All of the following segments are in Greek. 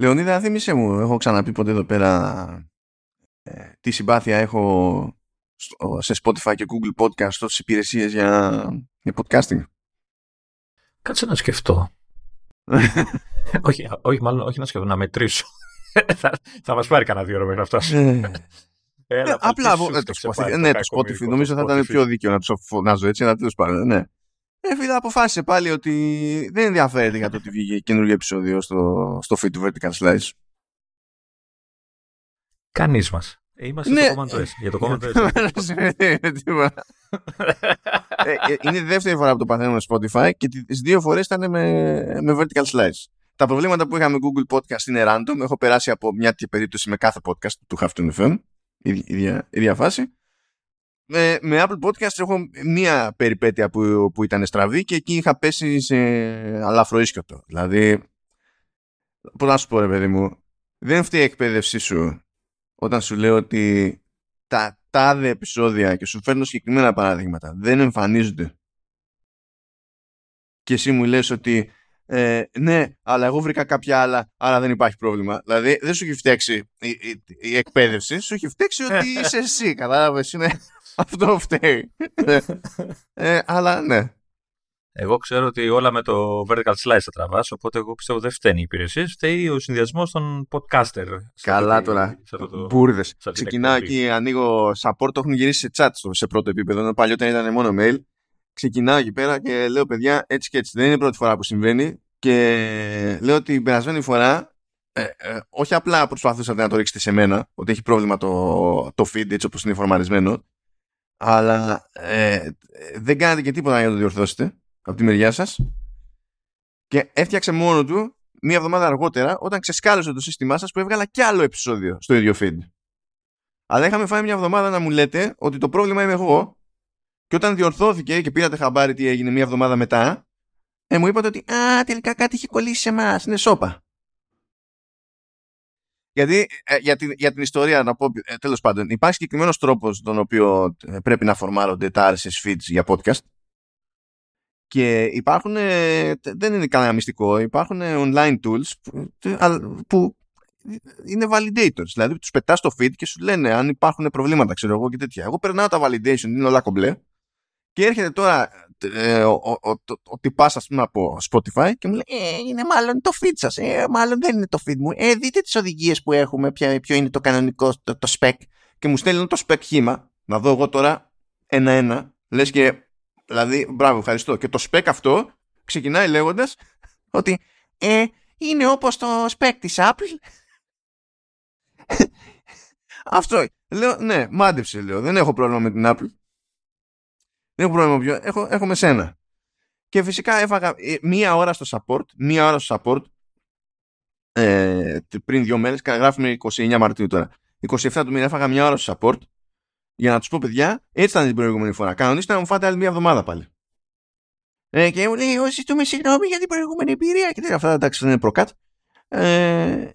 Λεωνίδα, θύμισε μου, έχω ξαναπεί ποτέ εδώ πέρα ε, τι συμπάθεια έχω σε Spotify και Google Podcast στις υπηρεσίες για, για podcasting. Κάτσε να σκεφτώ. όχι, όχι, μάλλον όχι να σκεφτώ, να μετρήσω. θα, θα μας πάρει κανένα δύο ώρα μέχρι αυτό. Ε. Έλα, ε, απλά το Ναι, το Spotify. Νομίζω θα ήταν πιο δίκαιο να το φωνάζω έτσι, αλλά τέλος πάντων. Ναι. Ε, φίλε, αποφάσισε πάλι ότι δεν ενδιαφέρεται για το ότι βγήκε καινούργιο επεισόδιο στο, στο feed του Vertical Slice. Κανεί μα. Ε, είμαστε ναι. στο Command Για το Command Είναι η δεύτερη φορά που το παθαίνουμε στο Spotify και τι δύο φορέ ήταν με, με Vertical Slice. Τα προβλήματα που είχαμε Google Podcast είναι random. Έχω περάσει από μια περίπτωση με κάθε podcast του Have to FM. Η ίδια φάση με, με Apple Podcast έχω μία περιπέτεια που, που ήταν στραβή και εκεί είχα πέσει σε αλαφρό ίσκοτο. Δηλαδή, πώς να σου πω ρε παιδί μου, δεν φταίει η εκπαίδευσή σου όταν σου λέω ότι τα τάδε επεισόδια και σου φέρνω συγκεκριμένα παραδείγματα δεν εμφανίζονται και εσύ μου λες ότι ε, ναι, αλλά εγώ βρήκα κάποια άλλα, άρα δεν υπάρχει πρόβλημα. Δηλαδή, δεν σου έχει φταίξει η, η, η εκπαίδευση, σου έχει φταίξει ότι είσαι εσύ. Κατάλαβες, είναι αυτό φταίει. Ε, ε, αλλά ναι. Εγώ ξέρω ότι όλα με το vertical slice θα τραβάς, οπότε εγώ πιστεύω δεν φταίνει οι υπηρεσίε. Φταίει ο συνδυασμός των podcaster. Καλά τώρα. Μπούρδε. Ξεκινάω εκεί, ανοίγω support, το έχουν γυρίσει σε chat σε πρώτο επίπεδο. Παλιότερα ήταν μόνο mail. Ξεκινάω εκεί πέρα και λέω παιδιά έτσι και έτσι. Δεν είναι η πρώτη φορά που συμβαίνει. Και λέω ότι την περασμένη φορά ε, ε, όχι απλά προσπαθούσατε να το ρίξετε σε μένα, ότι έχει πρόβλημα το, το feed έτσι όπως είναι φορμαρισμένο, αλλά ε, δεν κάνετε και τίποτα για να το διορθώσετε από τη μεριά σας και έφτιαξε μόνο του μία εβδομάδα αργότερα όταν ξεσκάλωσε το σύστημά σας που έβγαλα κι άλλο επεισόδιο στο ίδιο feed. Αλλά είχαμε φάει μια εβδομάδα να μου λέτε ότι το πρόβλημα είμαι εγώ και όταν διορθώθηκε και πήρατε χαμπάρι τι έγινε μία εβδομάδα μετά ε, μου είπατε ότι α, τελικά κάτι έχει κολλήσει σε εμάς, είναι σώπα. Γιατί ε, για, την, για την ιστορία να πω, ε, τέλος πάντων, υπάρχει συγκεκριμένος τρόπος τον οποίο ε, πρέπει να φορμάρονται τα RSS feeds για podcast και υπάρχουν, ε, δεν είναι κανένα μυστικό, υπάρχουν online tools που, που είναι validators. Δηλαδή τους πετάς στο feed και σου λένε αν υπάρχουν προβλήματα, ξέρω εγώ και τέτοια. Εγώ περνάω τα validation, είναι όλα κομπλέ και έρχεται τώρα ε, ο, ο, ο, ο τυπάς ας πούμε από Spotify και μου λέει ε, είναι μάλλον το feed σας, ε, μάλλον δεν είναι το feed μου. Ε, δείτε τις οδηγίες που έχουμε, ποιο, ποιο είναι το κανονικό, το, το spec και μου στέλνουν το spec χήμα, να δω εγώ τώρα ένα-ένα, λες και δηλαδή μπράβο ευχαριστώ. Και το spec αυτό ξεκινάει λέγοντας ότι ε, είναι όπως το spec της Apple αυτό. Λέω ναι μάντεψε λέω δεν έχω πρόβλημα με την Apple δεν έχω πρόβλημα πιο. Έχω, έχω με σένα. Και φυσικά έφαγα ε, μία ώρα στο support, μία ώρα στο support ε, πριν δύο μέρες, γράφουμε 29 Μαρτίου τώρα. 27 του μήνα έφαγα μία ώρα στο support για να τους πω παιδιά, έτσι ήταν την προηγούμενη φορά. Κανονίστε να μου φάτε άλλη μία εβδομάδα πάλι. Ε, και μου λέει, όσοι με συγγνώμη για την προηγούμενη εμπειρία και τέτοια. Αυτά εντάξει δεν είναι προκάτ. Ε,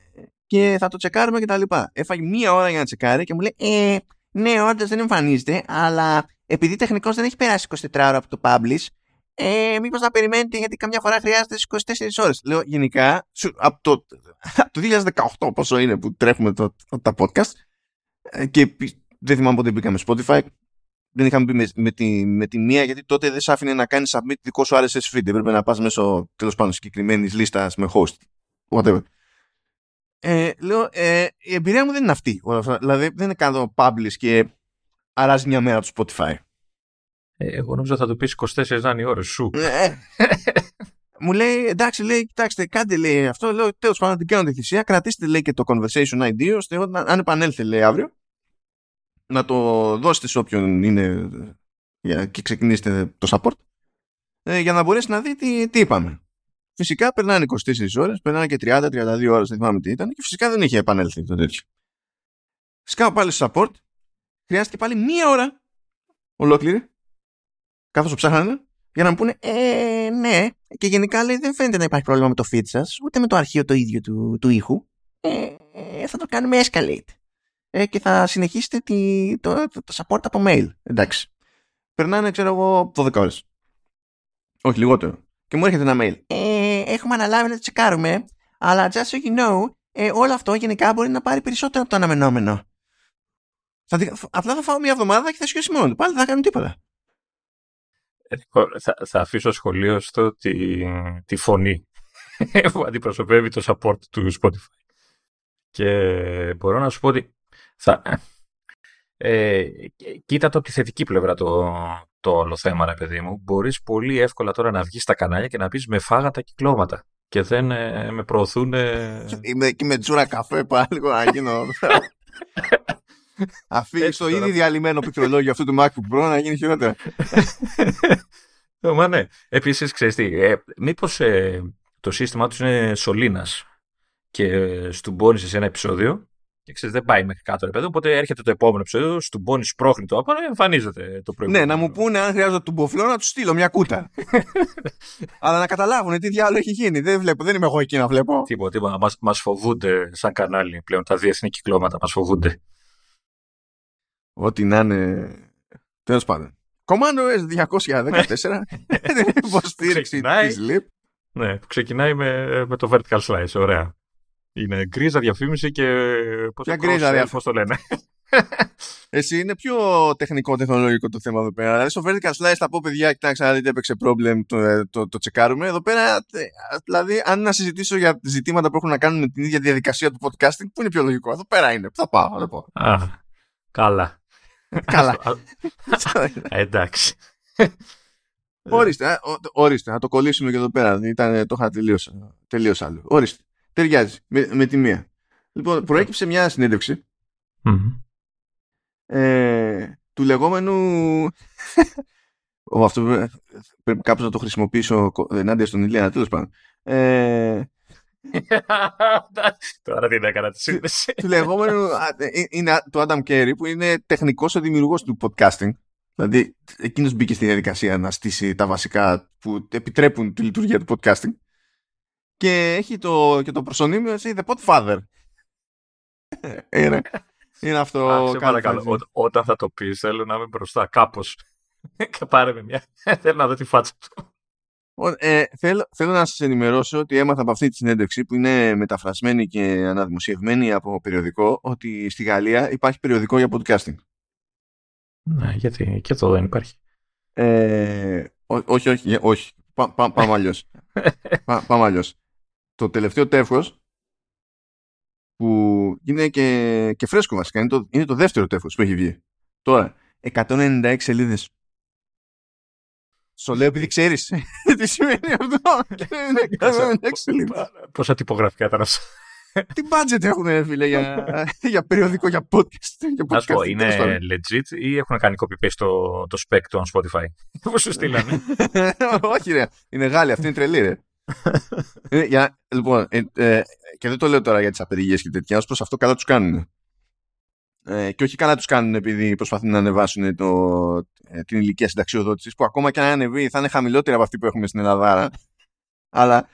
και θα το τσεκάρουμε και τα λοιπά. Έφαγε μία ώρα για να τσεκάρει και μου λέει, ε, ναι, όντως δεν εμφανίζεται, αλλά επειδή τεχνικώ δεν έχει περάσει 24 ώρα από το publish, ε, μήπως να περιμένετε γιατί καμιά φορά χρειάζεται 24 ώρες. Λέω γενικά, από το, το 2018 πόσο είναι που τρέχουμε το, τα podcast ε, και δεν θυμάμαι πότε μπήκαμε Spotify, δεν είχαμε πει με, με, τη, με τη μία γιατί τότε δεν σ' άφηνε να κάνεις submit δικό σου RSS feed. Έπρεπε να πας μέσω τέλος πάντων συγκεκριμένης λίστας με host. Whatever. Ε, λέω, ε, η εμπειρία μου δεν είναι αυτή. Δηλαδή δεν είναι κάνω publish και αράζει μια μέρα το Spotify. Ε, εγώ νόμιζα θα του πεις 24 να είναι οι ώρες σου. Ε, μου λέει, εντάξει, λέει, κοιτάξτε, κάντε λέει αυτό. Λέω, τέλος πάντων, την κάνω τη θυσία. Κρατήστε, λέει, και το conversation ID, ώστε αν επανέλθει, λέει, αύριο, να το δώσετε σε όποιον είναι και ξεκινήσετε το support, ε, για να μπορέσει να δει τι, τι είπαμε. Φυσικά περνάνε 24 ώρες, περνάνε και 30-32 ώρες, δεν θυμάμαι τι ήταν, και φυσικά δεν είχε επανέλθει το τέτοιο. Σκάω πάλι στο support, χρειάστηκε πάλι μία ώρα ολόκληρη, καθώ ψάχνανε, για να μου πούνε, ε, ναι, και γενικά λέει δεν φαίνεται να υπάρχει πρόβλημα με το feed σας, ούτε με το αρχείο το ίδιο του, του ήχου. Ε, ε, θα το κάνουμε escalate. Ε, και θα συνεχίσετε τη, το, το, το, support από mail. Εντάξει. Περνάνε, ξέρω εγώ, 12 ώρες. Όχι, λιγότερο. Και μου έρχεται ένα mail. Ε, έχουμε αναλάβει να το τσεκάρουμε, αλλά just so you know, ε, όλο αυτό γενικά μπορεί να πάρει περισσότερο από το αναμενόμενο. Θα, απλά θα φάω μια εβδομάδα και θα σιώσει μόνο του. Πάλι δεν θα κάνουν τίποτα. Ε, θα, θα αφήσω σχολείο στο τη, τη φωνή που αντιπροσωπεύει το support του Spotify. Και μπορώ να σου πω ότι θα, ε, κοίτα το από τη θετική πλευρά το, το όλο θέμα, ρε παιδί μου. Μπορείς πολύ εύκολα τώρα να βγεις στα κανάλια και να πεις με φάγα τα κυκλώματα και δεν ε, με προωθούν. Είμαι εκεί με τζούρα καφέ πάλι να γίνω. Αφήνεις το ήδη διαλυμένο πληκτρολόγιο αυτού του MacBook Pro να γίνει χειρότερα. Μα ναι. Επίσης, ξέρεις τι, ε, μήπως ε, το σύστημά τους είναι σωλήνας και στουμπώνεις σε ένα επεισόδιο και ξέρεις, δεν πάει μέχρι κάτω, ρε παιδί. Οπότε έρχεται το επόμενο επεισόδιο, στουμπώνεις σπρώχνει το άπανο, εμφανίζεται το προηγούμενο. Ναι, να μου πούνε αν χρειάζεται τουμποφλό να τους στείλω μια κούτα. Αλλά να καταλάβουν τι διάλογο έχει γίνει. Δεν βλέπω, δεν είμαι εγώ εκεί να βλέπω. Τίποτα, τίποτα. Μας μας φοβούνται σαν κανάλι πλέον τα διεθνή κυκλώματα, μας φοβούνται. Ό,τι να είναι. Τέλος πάντων. Commando S214 δεν είναι υποστήριξη τη LIP. Ναι, που ξεκινάει με, με το vertical slice. Ωραία. Είναι γκρίζα διαφήμιση και. Πώς γκρίζα Πώς το λένε. Εσύ είναι πιο τεχνικό τεχνολογικό το θέμα εδώ πέρα. Δηλαδή στο vertical slice θα πω παιδιά, κοιτάξτε να δείτε έπαιξε problem, το, ε, το, το, τσεκάρουμε. Εδώ πέρα, ε, δηλαδή, αν να συζητήσω για ζητήματα που έχουν να κάνουν με την ίδια διαδικασία του podcasting, που είναι πιο λογικό. Εδώ πέρα είναι. Πού θα πάω, θα πω. Α, καλά. Καλά. Εντάξει. Ορίστε, ορίστε, να το κολλήσουμε και εδώ πέρα. Ήταν, το είχα τελείως άλλο. Ορίστε. Ταιριάζει με, με τη μία. Λοιπόν, προέκυψε μια συνέντευξη ε, του λεγόμενου. Ο, αυτό πρέπει κάπως να το χρησιμοποιήσω ενάντια στον Ηλία, τέλος πάντων. Ε, Τώρα δεν έκανα τη σύνδεση. του λεγόμενου. Ε, είναι το Adam Carey που είναι τεχνικός ο δημιουργός του podcasting. Δηλαδή, εκείνος μπήκε στη διαδικασία να στήσει τα βασικά που επιτρέπουν τη λειτουργία του podcasting. Και έχει το, και το προσωνύμιο έτσι, The Podfather. είναι, είναι αυτό. Άξε, παρακαλώ, όταν θα το πεις, θέλω να είμαι μπροστά, κάπως. και πάρε με μια. θέλω να δω τη φάτσα του. Ε, θέλω, θέλω να σας ενημερώσω ότι έμαθα από αυτή τη συνέντευξη που είναι μεταφρασμένη και αναδημοσιευμένη από περιοδικό ότι στη Γαλλία υπάρχει περιοδικό για podcasting. Ναι, γιατί και εδώ δεν υπάρχει. Ε, όχι, όχι, όχι. πάμε αλλιώς. πάμε αλλιώς. Το τελευταίο τεύχος που είναι και, και φρέσκο βασικά, είναι το, είναι το δεύτερο τεύχος που έχει βγει. Τώρα, 196 σελίδες σου λέω επειδή ξέρει τι σημαίνει αυτό. Πόσα τυπογραφικά ήταν αυτό. Τι budget έχουν, φίλε, για, για περιοδικό, για podcast. Να σου πω, είναι legit ή έχουν κάνει copy-paste το, το spec του Spotify. Πώ σου στείλανε. Όχι, ρε. Είναι Γάλλοι, αυτή είναι τρελή, ρε. Ε, για, λοιπόν, ε, ε, και δεν το λέω τώρα για τις απεργίες και τέτοια, ως προς αυτό καλά τους κάνουν. Ε, και όχι καλά τους κάνουν επειδή προσπαθούν να ανεβάσουν το, ε, την ηλικία συνταξιοδότησης που ακόμα και αν ανεβεί θα είναι χαμηλότερη από αυτή που έχουμε στην Ελλάδα αλλά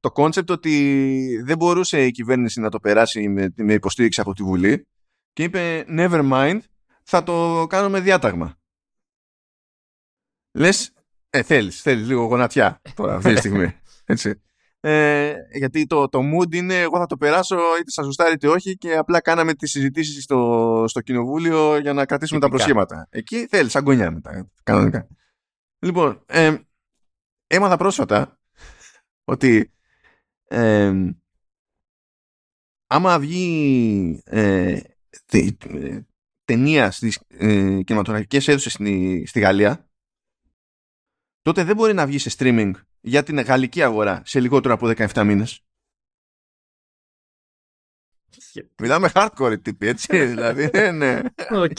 το concept ότι δεν μπορούσε η κυβέρνηση να το περάσει με, με υποστήριξη από τη Βουλή και είπε never mind θα το κάνουμε διάταγμα λες ε, θέλεις, θέλεις λίγο γονατιά τώρα αυτή τη στιγμή έτσι ε, γιατί το, το mood είναι εγώ θα το περάσω είτε σας γουστάρει είτε όχι και απλά κάναμε τις συζητήσεις στο, στο κοινοβούλιο για να κρατήσουμε τα προσχήματα. Εκεί θέλεις αγκονιά μετά, κανονικά. Λοιπόν, ε, έμαθα πρόσφατα ότι ε, άμα βγει ε, ταινία στις ε, κινηματογραφικές αίθουσες στη, στη Γαλλία τότε δεν μπορεί να βγει σε streaming για την γαλλική αγορά σε λιγότερο από 17 μήνες. Μιλάμε hardcore τύποι, έτσι, δηλαδή, ναι. ναι. OK.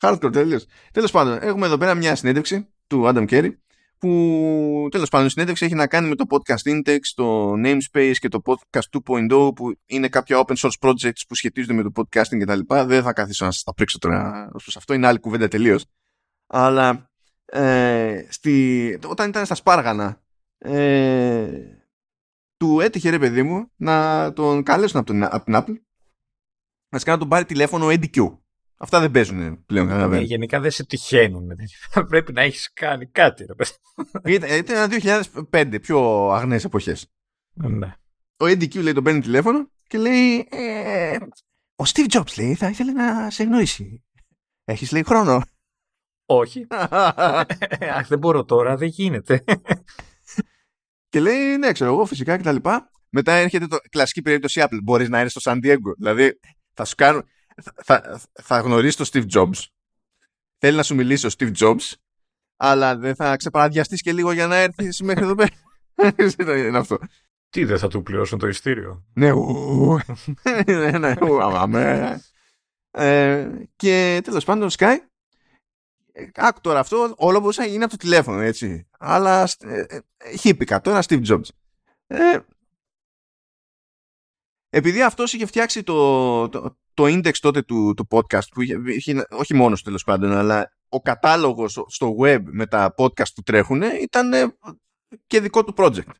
Hardcore, τέλος. Τέλος πάντων, έχουμε εδώ πέρα μια συνέντευξη του Adam Curry, που τέλος πάντων η συνέντευξη έχει να κάνει με το podcast index, το namespace και το podcast 2.0 που είναι κάποια open source projects που σχετίζονται με το podcasting κτλ. Δεν θα καθίσω να σας τα πρίξω τώρα ως προς αυτό, είναι άλλη κουβέντα τελείως. Αλλά ε, στη, όταν ήταν στα Σπάργανα ε, του έτυχε ρε παιδί μου να τον καλέσουν από, τον, από την Apple να τον πάρει τηλέφωνο EDQ. Αυτά δεν παίζουν πλέον. Ναι, γενικά δεν σε τυχαίνουν. Πρέπει να έχει κάνει κάτι. Ρε, ήταν, ήταν 2005, πιο αγνές εποχές. Ναι. Ο EDQ λέει τον παίρνει τηλέφωνο και λέει ε, ο Steve Jobs λέει θα ήθελε να σε γνωρίσει. Έχεις λέει χρόνο. Όχι. Αχ, δεν μπορώ τώρα, δεν γίνεται. Και λέει ναι ξέρω εγώ φυσικά και τα λοιπά. Μετά έρχεται το κλασική περίπτωση Apple. Μπορείς να είναι στο San Diego. Δηλαδή θα σου κάνουν, θα, θα γνωρίσει τον Steve Jobs. Θέλει να σου μιλήσει ο Steve Jobs αλλά δεν θα ξεπαραδιαστείς και λίγο για να έρθεις μέχρι εδώ πέρα. είναι αυτό. Τι δεν θα του πληρώσουν το ειστήριο; Ναι, ναι, ναι, αμάμε. Ε, και τέλος πάντων, Sky, άκου τώρα αυτό, όλο μπορούσε να γίνει από το τηλέφωνο, έτσι. Αλλά ε, χύπηκα τώρα, Steve Jobs. Ε, επειδή αυτός είχε φτιάξει το, το, το index τότε του, του podcast, που είχε, είχε, όχι μόνος τέλος πάντων, αλλά ο κατάλογος στο web με τα podcast που τρέχουν ήταν και δικό του project.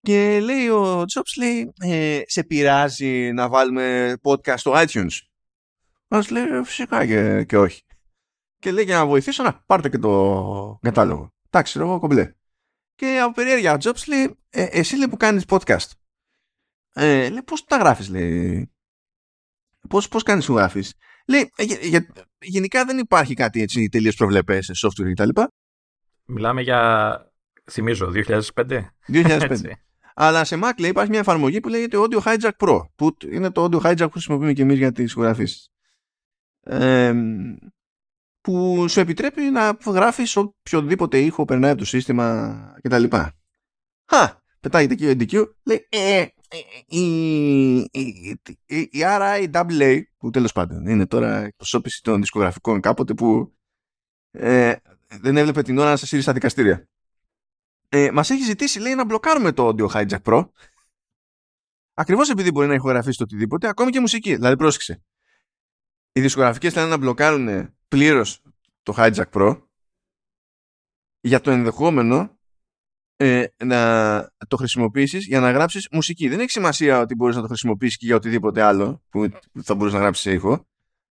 Και λέει ο Jobs, λέει, ε, σε πειράζει να βάλουμε podcast στο iTunes. Μας λέει, φυσικά και, και όχι. Και λέει, για να βοηθήσω, να πάρτε και το κατάλογο. Εντάξει, εγώ κομπλέ. Και από περιέργεια ο Jobs λέει, ε, εσύ λέει που κάνεις podcast. Ε, λέει, πώς τα γράφεις, λέει. Πώς, πώς κάνεις σου γράφεις. Λέει, ε, για, για, γενικά δεν υπάρχει κάτι έτσι τελείως προβλεπές σε software κτλ. Μιλάμε για, θυμίζω, 2005. 2005. Αλλά σε Mac λέει υπάρχει μια εφαρμογή που λέγεται Audio Hijack Pro, που είναι το Audio Hijack που χρησιμοποιούμε και εμείς για τις ηχογραφήσεις. Ε, που σου επιτρέπει να γράφεις οποιοδήποτε ήχο περνάει από το σύστημα κτλ. Χα, πετάγεται εκεί ο NDQ, λέει ε, ε, η, η, η, η RIAA, που τέλος πάντων είναι τώρα εκπροσώπηση των δισκογραφικών κάποτε που ε, δεν έβλεπε την ώρα να σε σύρει στα δικαστήρια ε, μας έχει ζητήσει λέει να μπλοκάρουμε το Audio Hijack Pro. Ακριβώς επειδή μπορεί να ηχογραφήσει το οτιδήποτε ακόμη και μουσική, δηλαδή πρόσεξε. Οι δισκογραφικές θέλουν να μπλοκάρουν πλήρως το Hijack Pro για το ενδεχόμενο ε, να το χρησιμοποιήσεις για να γράψεις μουσική. Δεν έχει σημασία ότι μπορείς να το χρησιμοποιήσεις και για οτιδήποτε άλλο που θα μπορείς να γράψεις σε ήχο.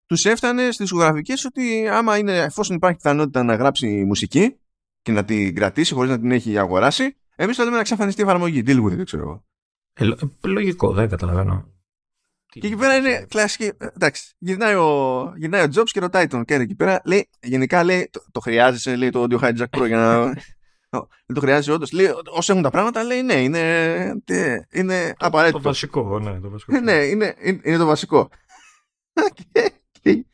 Τους έφτανε στις δισκογραφικές ότι άμα είναι, εφόσον υπάρχει πιθανότητα να γράψει μουσική και να την κρατήσει χωρίς να την έχει αγοράσει, εμείς θέλουμε να εξαφανιστεί η εφαρμογή. Deal with it, ξέρω εγώ. Ε, λογικό, δεν καταλαβαίνω. Και εκεί πέρα είναι κλασική. Ε, εντάξει, γυρνάει ο, γυρνάει ο Jobs και ρωτάει τον Κέρι εκεί πέρα. Λέει, γενικά λέει, το, το χρειάζεσαι λέει, το Audio Hijack Pro για να. δεν το χρειάζεσαι όντως. Λέει, όσο έχουν τα πράγματα, λέει, ναι, είναι, είναι απαραίτητο. Το βασικό, ναι, το βασικό. ναι, είναι, είναι, είναι το βασικό. και,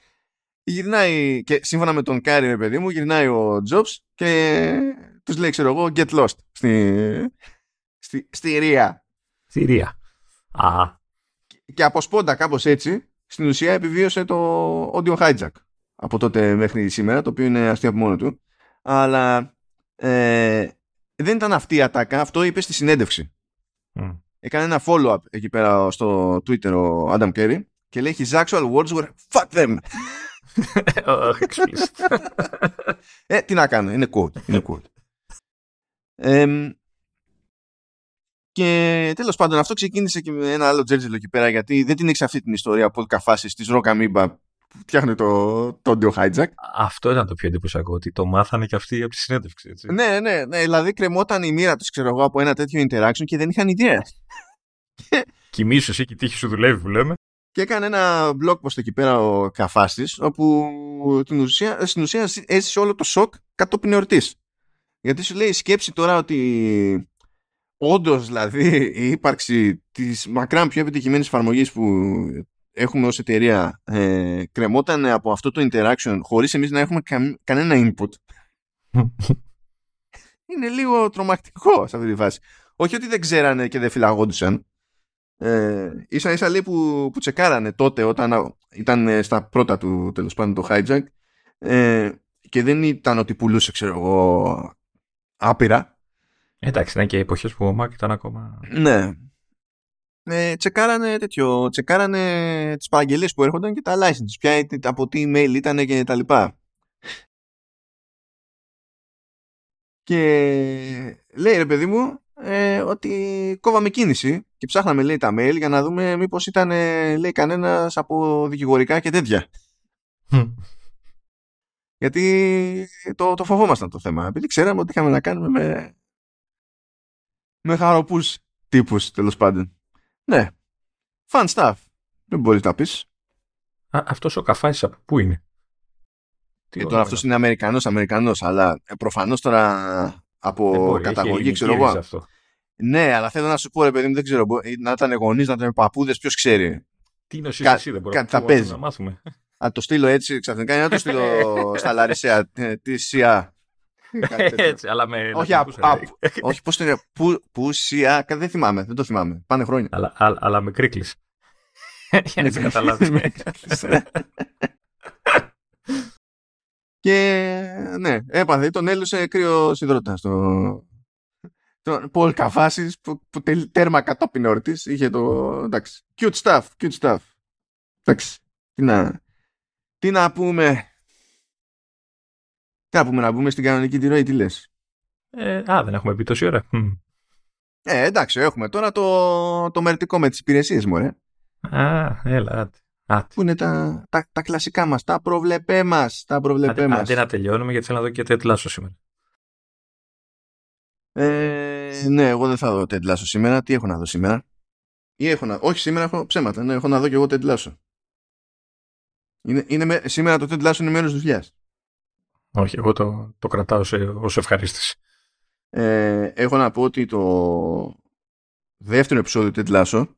γυρνάει, και σύμφωνα με τον Κάρι, παιδί μου, γυρνάει ο Jobs και τους λέει, ξέρω εγώ, get lost στη, στη, στη Ρία. Στη Ρία. Α. Και από σπόντα κάπως έτσι, στην ουσία επιβίωσε το audio hijack από τότε μέχρι σήμερα, το οποίο είναι αστείο από μόνο του. Αλλά ε, δεν ήταν αυτή η ατάκα, αυτό είπε στη συνέντευξη. Mm. Έκανε ένα follow-up εκεί πέρα στο Twitter ο Adam Kerry και λέει his actual words were fuck them. ε, τι να κάνω, είναι quote. Είναι quote. Ε, και τέλος πάντων, αυτό ξεκίνησε και με ένα άλλο τζέρτζελο εκεί πέρα, γιατί δεν την έχει αυτή την ιστορία από καφάσεις της Ρόκα Μίμπα που φτιάχνει το, το audio hijack. Αυτό ήταν το πιο εντυπωσιακό, ότι το μάθανε και αυτοί από τη συνέντευξη. Έτσι. Ναι, ναι, ναι. Δηλαδή κρεμόταν η μοίρα τους, ξέρω εγώ, από ένα τέτοιο interaction και δεν είχαν ιδέα. Κοιμήσου εσύ και η τύχη σου δουλεύει, που λέμε. Και έκανε ένα blog post εκεί πέρα ο καφάστης, όπου την ουσία, στην ουσία έζησε όλο το σοκ κατόπιν εορτής. Γιατί σου λέει σκέψη τώρα ότι όντως δηλαδή η ύπαρξη της μακράν πιο επιτυχημένης εφαρμογής που έχουμε ως εταιρεία ε, κρεμόταν από αυτό το interaction χωρίς εμείς να έχουμε κανένα input. Είναι λίγο τρομακτικό σε αυτή τη φάση. Όχι ότι δεν ξέρανε και δεν φυλαγόντουσαν. Ε, ίσα ίσα λέει που, που τσεκάρανε τότε όταν ήταν στα πρώτα του τέλος πάντων το hijack ε, και δεν ήταν ότι πουλούσε ξέρω εγώ άπειρα Εντάξει, ήταν και εποχές που ο Mac ήταν ακόμα. Ναι. Ε, τσεκάρανε τέτοιο, τσεκάρανε τις παραγγελίες που έρχονταν και τα licenses, ποια, από τι email ήταν και τα λοιπά. Και λέει ρε παιδί μου ε, ότι κόβαμε κίνηση και ψάχναμε λέει τα mail για να δούμε μήπως ήταν λέει κανένας από δικηγορικά και τέτοια. Γιατί το, το φοβόμασταν το θέμα. Επειδή ξέραμε ότι είχαμε να κάνουμε με με χαροπούς τύπους τέλος πάντων. Ναι. Fun stuff. Δεν μπορείς να πεις. Αυτός ο καφάης από πού είναι; Τι ε, τώρα αυτός είναι Αμερικανός, Αμερικανός, αλλά ε, προφανώς τώρα από καταγωγή, ξέρω εγώ. Αυτό. Ναι, αλλά θέλω να σου πω, ρε παιδί μου, δεν ξέρω. Να ήταν γονείς, να ήταν παππούδες, ποιος ξέρει. Τι είναι ο Κα, εσύ, δεν μπορεί να, παίζει. να μάθουμε. Να το στείλω έτσι ξαφνικά ή να το στείλω στα Λαρισαία. Ε, τη ΣΥΑ. Έτσι, αλλά με. Όχι, α, α, όχι πώς το είναι. Πού, πού ΣΥΑ, δεν θυμάμαι. Δεν το θυμάμαι. Πάνε χρόνια. Αλλά, α, αλλά με κρίκλεις. Για να καταλάβεις. Και ναι, έπαθε, τον έλουσε κρύο υδρότα στο. Τον Πολ Καφάση που, που τέρμα κατόπιν όρτη είχε το. Εντάξει. Cute stuff, cute stuff. Εντάξει. Τι να, τι να πούμε. Τι να πούμε, να πούμε στην κανονική τη ροή, τι λες; Ε, α, δεν έχουμε πει τόση ώρα. Ε, εντάξει, έχουμε τώρα το, το μερτικό με τις υπηρεσίες μου, ρε. Α, έλα, Πού είναι τα, τα, τα κλασικά μας, τα προβλεπέ μας, τα προβλεπέ μας. Αντί να τελειώνουμε γιατί θέλω να δω και τετλάσο σήμερα. Ε, ναι, εγώ δεν θα δω τετλάσο σήμερα. Τι έχω να δω σήμερα; Ή έχω να... Όχι, σήμερα έχω ψέματα. Ναι, έχω να δω και εγώ τετλάσο. Είναι, είναι, σήμερα το τετλάσο είναι μέρος δουλειάς. Όχι, εγώ το, το κρατάω σε, ως ευχαρίστηση. Ε, έχω να πω ότι το δεύτερο επεισόδιο τετλάσο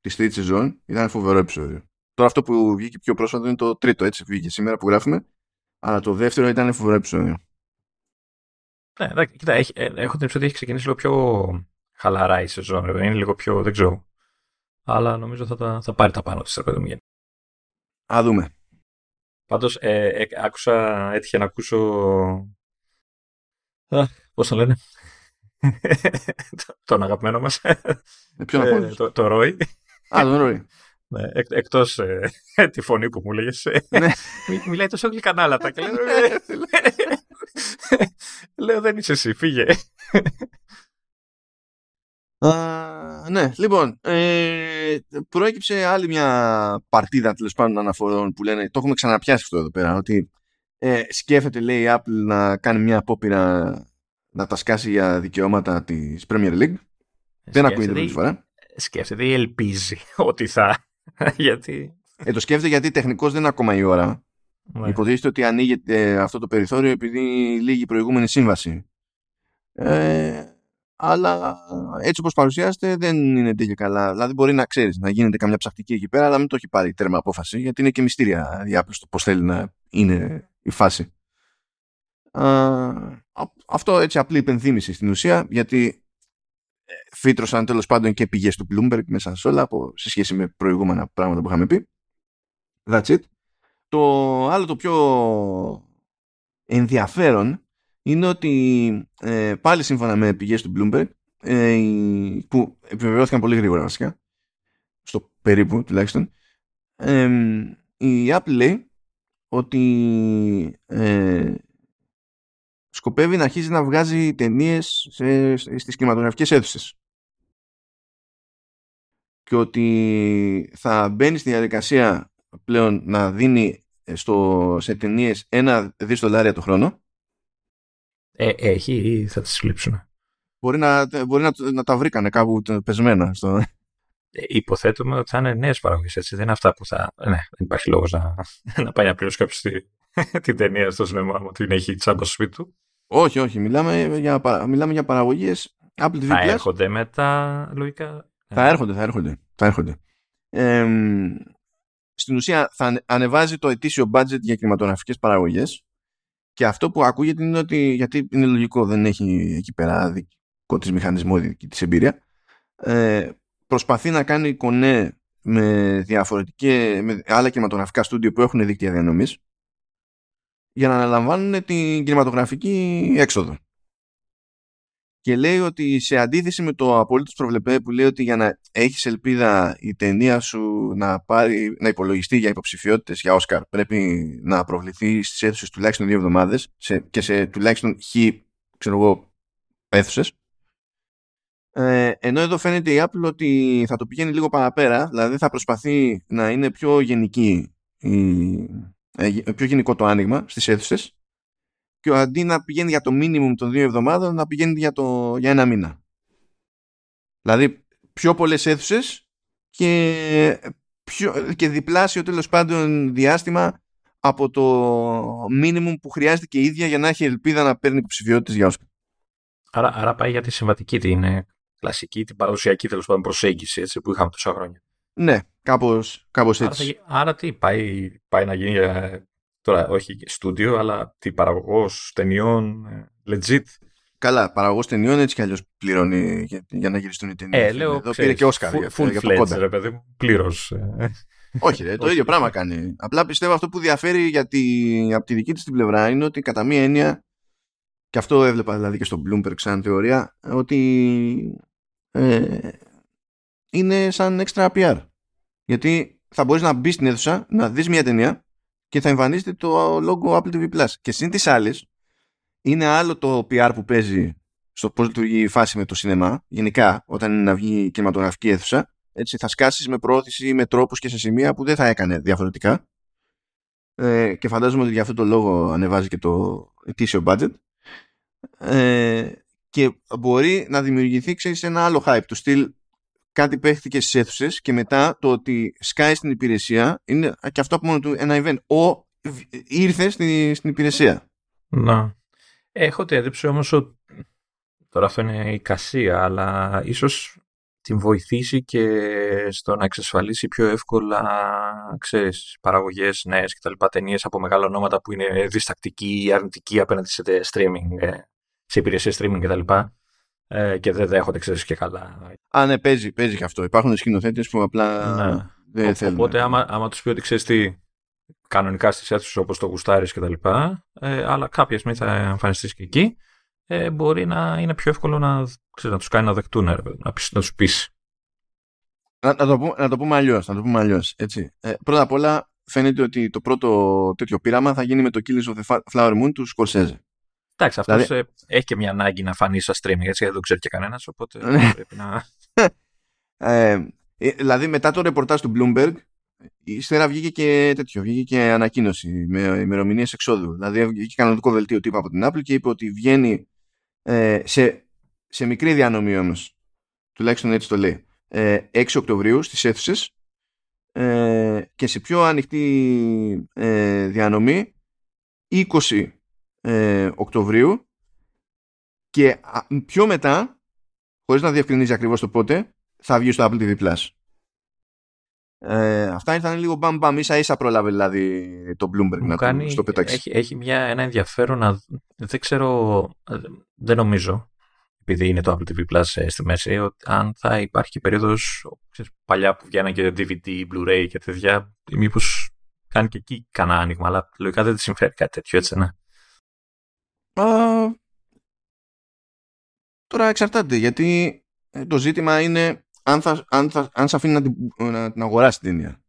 της τρίτη σεζόν ήταν φοβερό επεισόδιο. Τώρα αυτό που βγήκε πιο πρόσφατο είναι το τρίτο, έτσι βγήκε σήμερα που γράφουμε. Αλλά το δεύτερο ήταν φοβερό επεισόδιο. Ναι, κοίτα, έχει, ε, έχω την ότι έχει ξεκινήσει λίγο πιο χαλαρά η σεζόν. Είναι λίγο πιο, δεν ξέρω. Αλλά νομίζω θα, θα πάρει τα πάνω της ρε παιδί Α δούμε. Πάντως, ε, ε, άκουσα, έτυχε να ακούσω. Πώς το λένε. τον αγαπημένο μας. Ε, ποιον ε, το, το Ρόι. Α, τον Ρόι. Ναι, εκ, εκτός ε, τη φωνή που μου λέγες. Ε, ναι. μιλάει τόσο γλυκανάλατα και λέω, λέω δεν είσαι εσύ, φύγε. Uh, ναι, λοιπόν, ε, προέκυψε άλλη μια παρτίδα τέλος πάντων αναφορών που λένε, το έχουμε ξαναπιάσει αυτό εδώ πέρα, ότι ε, σκέφτεται λέει η Apple να κάνει μια απόπειρα να τα σκάσει για δικαιώματα της Premier League. Δεν ακούγεται πρώτη φορά. Σκέφτεται ή ελπίζει ότι θα γιατί... Ε, το σκέφτεται γιατί τεχνικώς δεν είναι ακόμα η ώρα. Ναι. Υποτίθεται ότι ανοίγεται αυτό το περιθώριο επειδή λύγει η προηγούμενη σύμβαση. Ε, αλλά έτσι όπως παρουσιάζεται δεν είναι τέλειο καλά. Δηλαδή μπορεί να ξέρεις να γίνεται καμιά ψαχτική εκεί πέρα αλλά μην το έχει πάρει τέρμα απόφαση γιατί είναι και μυστήρια διάπλωστο πώς θέλει να είναι η φάση. αυτό έτσι απλή υπενθύμηση στην ουσία γιατί φύτρωσαν τέλος πάντων και πηγές του Bloomberg μέσα σε όλα από, σε σχέση με προηγούμενα πράγματα που είχαμε πει. That's it. Το άλλο το πιο ενδιαφέρον είναι ότι ε, πάλι σύμφωνα με πηγές του Bloomberg ε, που επιβεβαιώθηκαν πολύ γρήγορα βασικά στο περίπου τουλάχιστον ε, η Apple λέει ότι ε, σκοπεύει να αρχίσει να βγάζει ταινίες στις κινηματογραφικές αίθουσες και ότι θα μπαίνει στη διαδικασία πλέον να δίνει στο, σε ταινίες ένα δις δολάρια το χρόνο. Ε, έχει ή θα τις λείψουν. Μπορεί να, μπορεί να, να τα βρήκανε κάπου πεσμένα. Στο... Ε, υποθέτουμε ότι θα είναι νέες παραγωγές, έτσι. Δεν είναι αυτά που θα. Ναι, δεν υπάρχει λόγος να, να πάει να πληρώσει κάποιος την ταινία στο σινεμά μου, ότι έχει τσάμπα στο σπίτι του. Όχι, όχι. Μιλάμε για, μιλάμε για παραγωγές Apple TV+. Θα έρχονται μετά, λογικά. Θα έρχονται, θα έρχονται. Θα έρχονται. Ε, στην ουσία θα ανεβάζει το ετήσιο budget για κινηματογραφικές παραγωγές και αυτό που ακούγεται είναι ότι, γιατί είναι λογικό, δεν έχει εκεί πέρα δικό της μηχανισμό, δική της εμπειρία, ε, προσπαθεί να κάνει κονέ με, διαφορετικές, με άλλα κινηματογραφικά στούντιο που έχουν δίκτυα διανομής για να αναλαμβάνουν την κινηματογραφική έξοδο. Και λέει ότι σε αντίθεση με το απολύτως προβλεπέ που λέει ότι για να έχεις ελπίδα η ταινία σου να, πάρει, να υπολογιστεί για υποψηφιότητες για Όσκαρ πρέπει να προβληθεί στις αίθουσες τουλάχιστον δύο εβδομάδες σε, και σε τουλάχιστον χ ξέρω εγώ αίθουσες. Ε, ενώ εδώ φαίνεται η Apple ότι θα το πηγαίνει λίγο παραπέρα δηλαδή θα προσπαθεί να είναι πιο γενική η, ε, πιο γενικό το άνοιγμα στις αίθουσες και αντί να πηγαίνει για το minimum των δύο εβδομάδων να πηγαίνει για, το, για ένα μήνα. Δηλαδή πιο πολλές αίθουσες και, πιο, και διπλάσιο τέλος πάντων διάστημα από το μίνιμουμ που χρειάζεται και η ίδια για να έχει ελπίδα να παίρνει υποψηφιότητες για Όσκαρ. Άρα, άρα πάει για τη συμβατική, την κλασική, την παραδοσιακή τέλος πάντων προσέγγιση έτσι, που είχαμε τόσα χρόνια. Ναι, κάπως, κάπως έτσι. Άρα, άρα τι, πάει, πάει να γίνει ε, τώρα όχι στούντιο, αλλά τι παραγωγός ταινιών ε, legit. Καλά, παραγωγός ταινιών έτσι κι αλλιώς πληρώνει για, για, να γυριστούν οι ταινίες. Ε, λέω, Εδώ πήρε και Όσκαρ για, full για το κόντα. ρε παιδί μου, πλήρως. Ε. Όχι, ρε, το ίδιο πράγμα κάνει. Απλά πιστεύω αυτό που διαφέρει για τη, από τη δική της την πλευρά είναι ότι κατά μία έννοια, και αυτό έβλεπα δηλαδή και στο Bloomberg σαν θεωρία, ότι ε, είναι σαν extra PR. Γιατί θα μπορείς να μπεις στην αίθουσα, να δεις μια ταινία και θα εμφανίζεται το logo Apple TV Plus. Και συν της άλλης, είναι άλλο το PR που παίζει στο πώς λειτουργεί η φάση με το σινεμά, γενικά, όταν είναι να βγει κινηματογραφική αίθουσα. Έτσι, θα σκάσεις με πρόθεση με τρόπους και σε σημεία που δεν θα έκανε διαφορετικά. Ε, και φαντάζομαι ότι για αυτό το λόγο ανεβάζει και το ετήσιο budget. Ε, και μπορεί να δημιουργηθεί, ξέρεις, ένα άλλο hype του στυλ κάτι παίχτηκε στις αίθουσες και μετά το ότι σκάει στην υπηρεσία είναι και αυτό από μόνο του ένα event. Ο ήρθε στην, στην υπηρεσία. Να. Έχω την εντύπωση όμως ότι τώρα αυτό είναι η κασία, αλλά ίσως την βοηθήσει και στο να εξασφαλίσει πιο εύκολα ξέρεις, παραγωγές νέες και τα λοιπά ταινίες από μεγάλα ονόματα που είναι διστακτικοί ή αρνητικοί απέναντι σε streaming, ε, σε υπηρεσίες streaming κτλ. Ε, και δεν δέχονται, ξέρεις και καλά. Α, ναι, παίζει, παίζει και αυτό. Υπάρχουν σκηνοθέτες που απλά ναι. δεν θέλουν. Οπότε άμα, άμα τους πει ότι ξέρεις τι, κανονικά στις αίθουσες όπως το γουστάρεις και τα λοιπά, ε, αλλά κάποια στιγμή θα εμφανιστείς και εκεί, ε, μπορεί να είναι πιο εύκολο να, ξέρεις, να τους κάνει να δεκτούν, να, να τους πεις. Να, να, το, πούμε, να το πούμε αλλιώς, να το πούμε αλλιώς, έτσι. Ε, πρώτα απ' όλα φαίνεται ότι το πρώτο τέτοιο πείραμα θα γίνει με το Killers of the Flower Moon του Scorsese. Εντάξει, αυτός δηλαδή... Ε, έχει και μια ανάγκη να φανεί στο streaming, έτσι, δεν το ξέρει και κανένας, οπότε ναι. πρέπει να. ε, δηλαδή, μετά το ρεπορτάζ του Bloomberg, ύστερα βγήκε και τέτοιο, βγήκε και ανακοίνωση με ημερομηνίες εξόδου. Δηλαδή, βγήκε κανονικό δελτίο τύπου από την Apple και είπε ότι βγαίνει ε, σε, σε μικρή διανομή όμως, τουλάχιστον έτσι το λέει, ε, 6 Οκτωβρίου στις αίθουσες ε, και σε πιο ανοιχτή ε, διανομή 20 ε, Οκτωβρίου και πιο μετά, χωρίς να διευκρινίζει ακριβώς το πότε, θα βγει στο Apple TV Plus. Ε, αυτά ήρθαν λίγο μπαμ μπαμ, ίσα ίσα πρόλαβε δηλαδή το Bloomberg να κάνει, το, στο πετάξει. Έχει, έχει μια, ένα ενδιαφέρον, να, δεν ξέρω, δεν νομίζω, επειδή είναι το Apple TV Plus ε, στη μέση, ότι αν θα υπάρχει και περίοδος ξέρεις, παλιά που βγαίνανε και DVD, Blu-ray και τέτοια, μήπως κάνει και εκεί κανένα άνοιγμα, αλλά λογικά δεν της συμφέρει κάτι τέτοιο, έτσι, ναι. Α, τώρα εξαρτάται γιατί ε, το ζήτημα είναι αν, θα, αν, θα, αν σε αφήνει να την, να την αγοράσει την ταινία.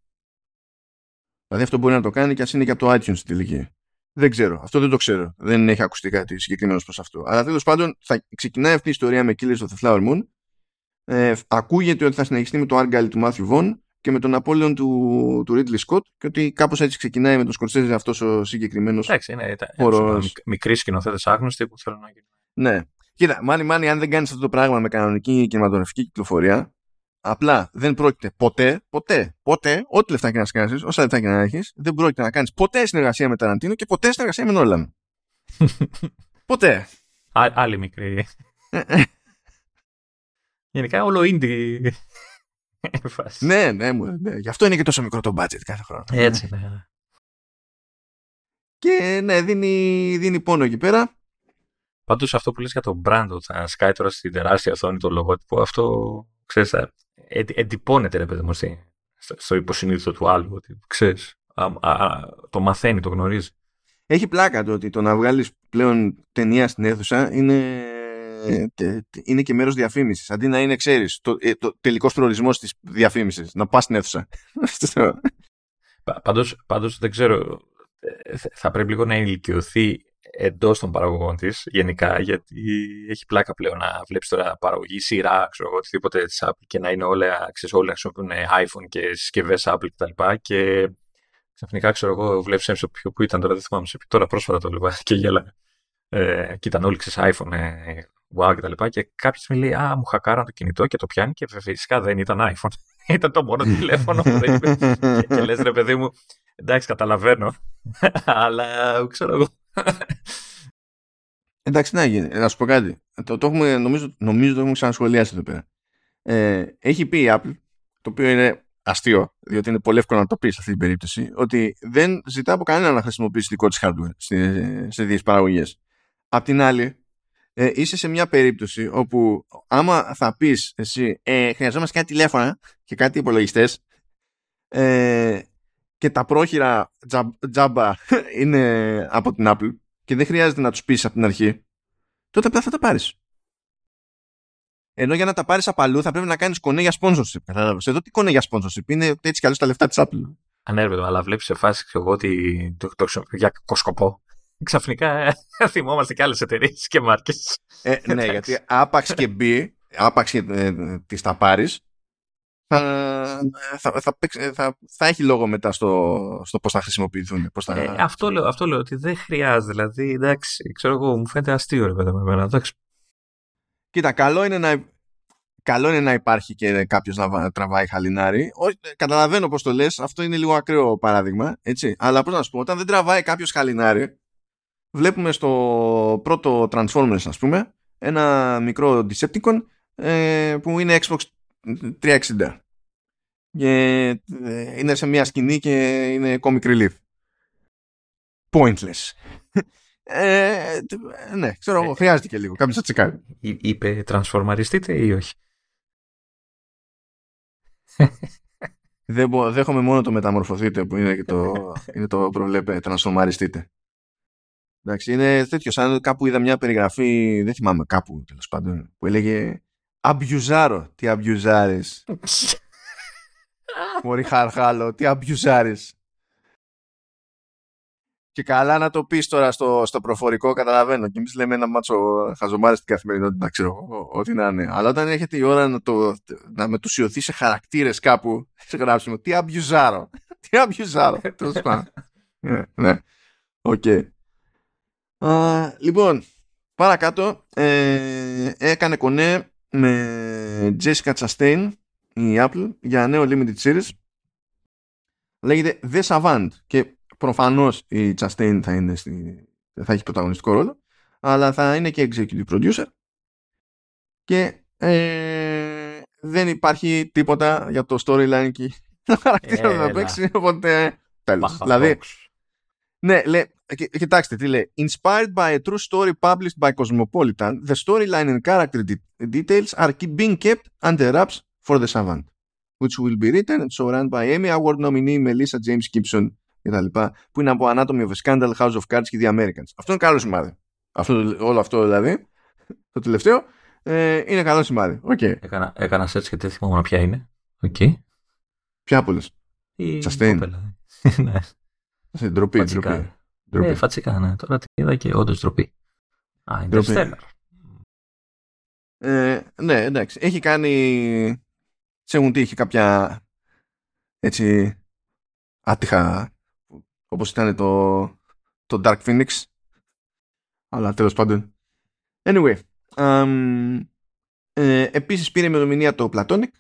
Δηλαδή αυτό μπορεί να το κάνει και ας είναι και από το iTunes στην τελική. Δεν ξέρω. Αυτό δεν το ξέρω. Δεν έχει ακουστεί κάτι συγκεκριμένο προς αυτό. Αλλά τέλος πάντων θα ξεκινάει αυτή η ιστορία με Killers of the Flower Moon. Ε, ακούγεται ότι θα συνεχιστεί με το Argyle του Matthew Vaughn και με τον Απόλυον του, του Ridley Scott και ότι κάπως έτσι ξεκινάει με τον Scorsese αυτός ο συγκεκριμένος Εντάξει, είναι χώρος. Μικροί σκηνοθέτες άγνωστοι που θέλουν να γίνουν. Ναι. Κοίτα, μάνι μάνι αν δεν κάνεις αυτό το πράγμα με κανονική κινηματογραφική κυκλοφορία απλά δεν πρόκειται ποτέ, ποτέ, ποτέ, ό,τι λεφτά και να σκάσεις, όσα λεφτά και να έχεις, δεν πρόκειται να κάνεις ποτέ συνεργασία με Ταραντίνο και ποτέ συνεργασία με Νόλαν. ποτέ. Α, άλλη μικρή. Γενικά όλο indie ναι, ναι, ναι, γι' αυτό είναι και τόσο μικρό το budget κάθε χρόνο. Έτσι, ναι. ναι. Και ναι, δίνει, δίνει πόνο εκεί πέρα. Πάντως αυτό που λες για το brand, ότι θα σκάει τώρα στην τεράστια οθόνη το λογότυπο, αυτό ξέρεις, εντυπώνεται ρε παιδί μου στο υποσυνείδητο του άλλου. Ότι, ξέρεις, το μαθαίνει, το γνωρίζει. Έχει πλάκα το ότι το να βγάλεις πλέον ταινία στην αίθουσα είναι ε, είναι και μέρος διαφήμισης. Αντί να είναι, ξέρεις, το, ε, το τελικός προορισμός της διαφήμισης. Να πας στην αίθουσα. πάντως, πάντως δεν ξέρω, ε, θα πρέπει λίγο να ηλικιωθεί εντός των παραγωγών της γενικά, γιατί έχει πλάκα πλέον να βλέπεις τώρα παραγωγή σειρά, ξέρω εγώ, οτιδήποτε της Apple και να είναι όλα, ξέρεις, όλοι χρησιμοποιούν iPhone και συσκευές Apple κτλ. Και, και ξαφνικά, ξέρω εγώ, βλέπεις σε ποιο που ήταν τώρα, δεν θυμάμαι σε τώρα πρόσφατα το βλέπα και γέλα. Ε, και ήταν όλοι ξέρεις iPhone, ε, wow κτλ. Και, και κάποια στιγμή λέει, Α, μου χακάραν το κινητό και το πιάνει και φυσικά δεν ήταν iPhone. ήταν το μόνο τηλέφωνο που δεν είπε. και, και λες, ρε παιδί μου, εντάξει, καταλαβαίνω. αλλά ξέρω εγώ. Εντάξει, να γίνει. Να σου πω κάτι. Το, το έχουμε, νομίζω, νομίζω το έχουμε ξανασχολιάσει εδώ πέρα. Ε, έχει πει η Apple, το οποίο είναι αστείο, διότι είναι πολύ εύκολο να το πεις σε αυτή την περίπτωση, ότι δεν ζητά από κανένα να χρησιμοποιήσει δικό της hardware σε δύο παραγωγές. Απ' την άλλη, ε, είσαι σε μια περίπτωση όπου άμα θα πεις εσύ ε, χρειαζόμαστε κάτι τηλέφωνα και κάτι υπολογιστές ε, και τα πρόχειρα τζάμπα είναι από την Apple και δεν χρειάζεται να τους πεις από την αρχή, τότε απλά θα τα πάρεις. Ενώ για να τα πάρεις από αλλού θα πρέπει να κάνεις κονέ για sponsorship. Κατάλαβες. Εδώ τι κονέ για sponsorship. Είναι έτσι κι αλλιώς τα λεφτά της Apple. Ανέρβεται, αλλά βλέπεις σε φάση εγώ ότι το, το, το για κακό σκοπό; Ξαφνικά ε, θυμόμαστε και άλλες εταιρείες και μάρκες. Ε, ναι, γιατί άπαξ και μπει, άπαξ και ε, τις τα πάρεις, θα, θα, θα, θα, θα, έχει λόγο μετά στο, στο πώς θα χρησιμοποιηθούν. Πώς θα... Ε, αυτό, λέω, αυτό λέω ότι δεν χρειάζεται. Δηλαδή, εντάξει, ξέρω εγώ, μου φαίνεται αστείο ρε παιδί με εμένα. Εντάξει, Κοίτα, καλό είναι να, καλό είναι να υπάρχει και κάποιος να τραβάει χαλινάρι. καταλαβαίνω πώς το λες, αυτό είναι λίγο ακραίο παράδειγμα. Έτσι. Αλλά πώς να σου πω, όταν δεν τραβάει κάποιος χαλινάρι, βλέπουμε στο πρώτο Transformers, ας πούμε, ένα μικρό Decepticon ε, που είναι Xbox 360. Και ε, είναι σε μια σκηνή και είναι comic relief. Pointless. Ε, ναι, ξέρω εγώ, ε, χρειάζεται και λίγο. Κάποιος θα τσεκάρει. Είπε τρανσφορμαριστείτε ή όχι; Δεν μπο, δέχομαι μόνο το μεταμορφωθείτε που είναι, και το, είναι το προβλέπε τρανσφορμαριστείτε. Εντάξει, είναι τέτοιος. Σαν κάπου είδα μια περιγραφή, δεν θυμάμαι κάπου τέλος πάντων, που έλεγε Αμπιουζάρο, τι αμπιουζάρε. Μωρή χαρχάλο, τι αμπιουζάρε. Και καλά να το πεις τώρα στο, στο προφορικό, καταλαβαίνω. Και εμείς λέμε ένα μάτσο χαζομάρες στην καθημερινότητα, ξέρω ό,τι να είναι. Αλλά όταν έρχεται η ώρα να, το, να μετουσιωθεί σε χαρακτήρες κάπου, σε γράψιμο, τι αμπιουζάρω. τι αμπιουζάρω. Τέλος πάντων. Ναι, ναι. Οκ. Λοιπόν, παρακάτω, ε, έκανε κονέ με Jessica Chastain η Apple για νέο limited series. Λέγεται The Savant και προφανώς η Chastain θα, είναι στη, θα έχει πρωταγωνιστικό ρόλο αλλά θα είναι και executive producer. Και ε, δεν υπάρχει τίποτα για το storyline και το χαρακτήρα να παίξει οπότε τέλος. δηλαδή ναι, λέει, κοιτάξτε τι λέει. Inspired by a true story published by Cosmopolitan, the storyline and character details are being kept under wraps for the Savant, which will be written and so run by Emmy Award nominee Melissa James Gibson λοιπά, που είναι από Anatomy of a Scandal, House of Cards και The Americans. Αυτό είναι καλό σημάδι. Αυτό, όλο αυτό δηλαδή, το τελευταίο, ε, είναι καλό σημάδι. Okay. Έκανα, έκανα search και δεν θυμάμαι ποια είναι. Okay. Ποια από όλες. Η Τσαστέιν. ναι. Σε ντροπή, ντροπή. Ε, φατσικά, ναι. Τώρα την είδα και όντως ντροπή. Α, είναι ε, ναι, εντάξει. Έχει κάνει... Σε έχουν τύχει κάποια έτσι άτυχα όπως ήταν το, το Dark Phoenix αλλά τέλος πάντων anyway um, ε, επίσης πήρε ημερομηνία το Platonic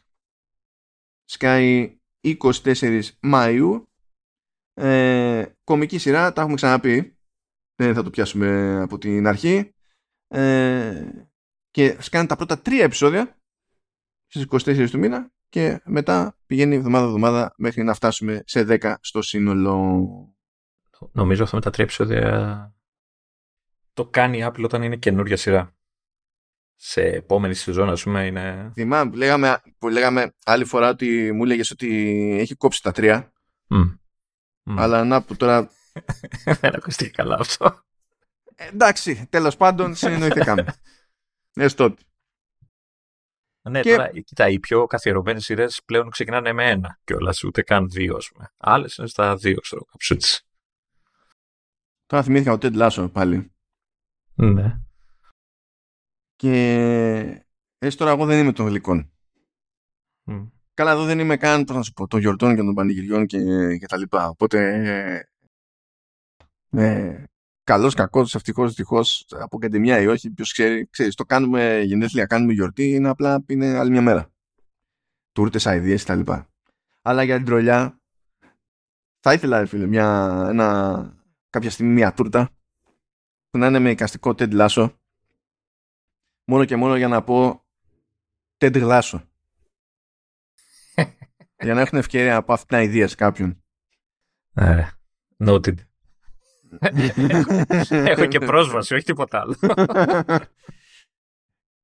Sky 24 Μαΐου ε, κομική σειρά τα έχουμε ξαναπεί δεν θα το πιάσουμε από την αρχή ε, και σκάνε τα πρώτα τρία επεισόδια στις 24 του μήνα και μετά πηγαίνει εβδομάδα-εβδομάδα μέχρι να φτάσουμε σε 10 στο σύνολο. Νομίζω αυτό με τα τρία επεισόδια το κάνει η Apple όταν είναι καινούργια σειρά. Σε επόμενη σεζόν, ας πούμε, είναι. Θυμάμαι που λέγαμε, που λέγαμε άλλη φορά ότι μου έλεγες ότι έχει κόψει τα τρία. Mm. Αλλά να που τώρα. Δεν ακούστηκε καλά αυτό. Ε, εντάξει, τέλος πάντων συνεννοηθήκαμε. Έστω ναι, και... τώρα, κοίτα, οι πιο καθιερωμένες σειρές πλέον ξεκινάνε με ένα κιόλας, ούτε καν δύο, ας πούμε. Άλλες είναι στα δύο, ξέρω, κάπως έτσι. Τώρα θυμήθηκα ο Τέντ Λάσο πάλι. Ναι. Και έτσι τώρα εγώ δεν είμαι των γλυκών. Mm. Καλά, εδώ δεν είμαι καν, πώς να σου πω, των γιορτών και των πανηγυριών και, και τα λοιπά. Οπότε, ε, καλός, κακός, ευτυχώς, δυστυχώς, από ακαδημία ή όχι, ποιος ξέρει, ξέρεις, το κάνουμε γενέθλια, κάνουμε γιορτή, είναι απλά είναι άλλη μια μέρα. Τούρτε, αειδίε κτλ. Αλλά για την τρολιά, θα ήθελα, φίλε, μια, ένα, κάποια στιγμή μια τούρτα που να είναι με εικαστικό Ted Lasso μόνο και μόνο για να πω Ted Lasso για να έχουν ευκαιρία από αυτήν την ιδέα κάποιον. Ε, noted. Έχω και πρόσβαση, όχι τίποτα άλλο.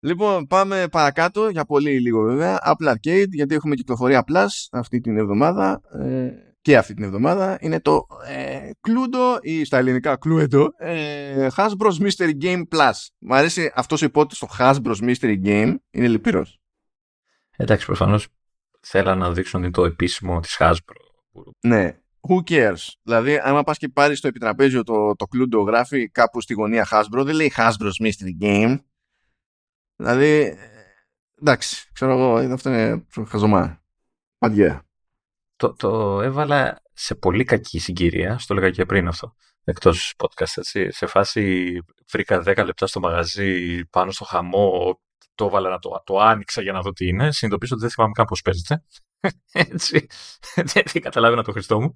Λοιπόν, πάμε παρακάτω για πολύ λίγο βέβαια. Apple Arcade, γιατί έχουμε κυκλοφορία Plus αυτή την εβδομάδα ε, και αυτή την εβδομάδα. Είναι το ε, Cluedo ή στα ελληνικά Cluedo ε, Hasbro's Mystery Game Plus. Μου αρέσει αυτός ο υπότιτλος το Hasbro's Mystery Game. Είναι λυπηρός. Εντάξει, προφανώς θέλαν να δείξουν το επίσημο της Hasbro. Ναι, who cares; Δηλαδή, άμα πας και πάρεις το επιτραπέζιο το, το Cluedo γράφει κάπου στη γωνία Hasbro, δεν λέει Hasbro's Mystery Game. Δηλαδή, εντάξει, ξέρω εγώ, αυτό είναι χαζομά. Παντιέ. Το, το έβαλα σε πολύ κακή συγκυρία, στο έλεγα και πριν αυτό, εκτός podcast, έτσι. Σε φάση βρήκα 10 λεπτά στο μαγαζί πάνω στο χαμό, το έβαλα να το, το άνοιξα για να δω τι είναι. Συνειδητοποίησα ότι δεν θυμάμαι καν πώς παίζεται. Έτσι. δεν καταλάβαινα το Χριστό μου.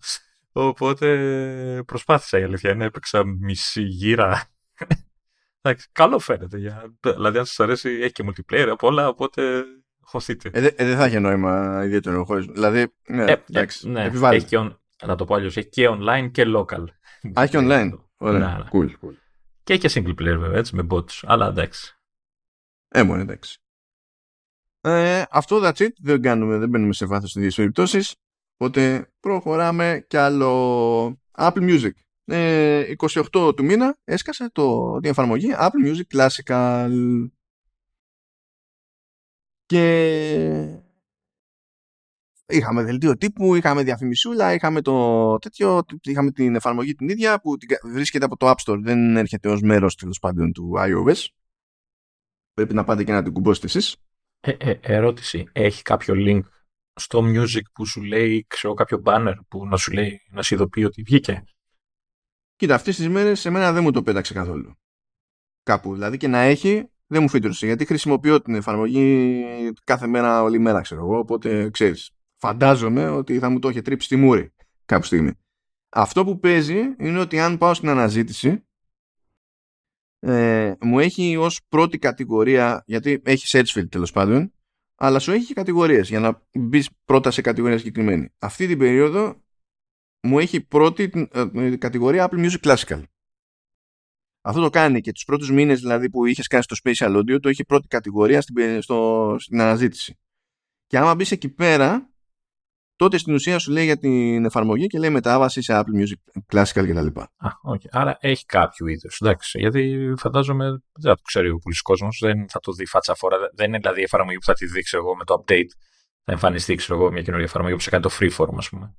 Οπότε προσπάθησα η αλήθεια είναι. Έπαιξα μισή γύρα. Εντάξει, καλό φαίνεται. Για... Δηλαδή, αν σας αρέσει, έχει και multiplayer από όλα, οπότε χωθείτε. Ε, ε, δεν θα έχει νόημα ιδιαίτερο χώρο. Δηλαδή, ναι, ε, εντάξει, ναι, έχει και on, να το πω αλλιώς, έχει και online και local. Α, έχει online. Ωραία, ναι, ναι. Cool, cool. Και έχει και single player βέβαια, έτσι, με bots. Αλλά εντάξει. Ε, μόνο εντάξει. Ε, αυτό that's it. Δεν κάνουμε, δεν μπαίνουμε σε βάθος σε δύο περιπτώσεις. Οπότε προχωράμε κι άλλο. Apple Music. Ε, 28 του μήνα έσκασε το, την εφαρμογή Apple Music Classical. Και είχαμε δελτίο τύπου, είχαμε διαφημισούλα, είχαμε το τέτοιο, είχαμε την εφαρμογή την ίδια που βρίσκεται από το App Store, δεν έρχεται ως μέρος τέλος πάντων του iOS. Πρέπει να πάτε και να την κουμπώσετε εσείς. Ε, ε, ερώτηση. Έχει κάποιο link στο music που σου λέει, ξέρω, κάποιο banner που να σου λέει, να σου ειδοποιεί ότι βγήκε; Κοίτα, αυτές τις μέρες σε μένα δεν μου το πέταξε καθόλου. Κάπου. Δηλαδή και να έχει, δεν μου φύτρωσε. Γιατί χρησιμοποιώ την εφαρμογή κάθε μέρα, όλη μέρα, ξέρω εγώ. Οπότε ξέρεις. Φαντάζομαι ότι θα μου το είχε τρίψει στη μούρη κάποια στιγμή. Αυτό που παίζει είναι ότι αν πάω στην αναζήτηση ε, μου έχει ως πρώτη κατηγορία, γιατί έχεις search field τέλος πάντων, αλλά σου έχει και κατηγορίες για να μπεις πρώτα σε κατηγορία συγκεκριμένη. Αυτή την περίοδο μου έχει πρώτη ε, κατηγορία Apple Music Classical. Αυτό το κάνει και τους πρώτους μήνες δηλαδή που είχες κάνει στο Special Audio το έχει πρώτη κατηγορία στην, στο, στην αναζήτηση. Και άμα μπεις εκεί πέρα τότε στην ουσία σου λέει για την εφαρμογή και λέει μετάβαση σε Apple Music Classical κτλ. Α, okay. Άρα έχει κάποιο είδος. Εντάξει, γιατί φαντάζομαι δεν θα το ξέρει ο πολλής κόσμος, δεν θα το δει φάτσα φορά. Δεν είναι δηλαδή η εφαρμογή που θα τη δείξω εγώ με το update. Θα εμφανιστεί, ξέρω εγώ, μια καινούργια εφαρμογή που σε κάνει το freeform, ας πούμε.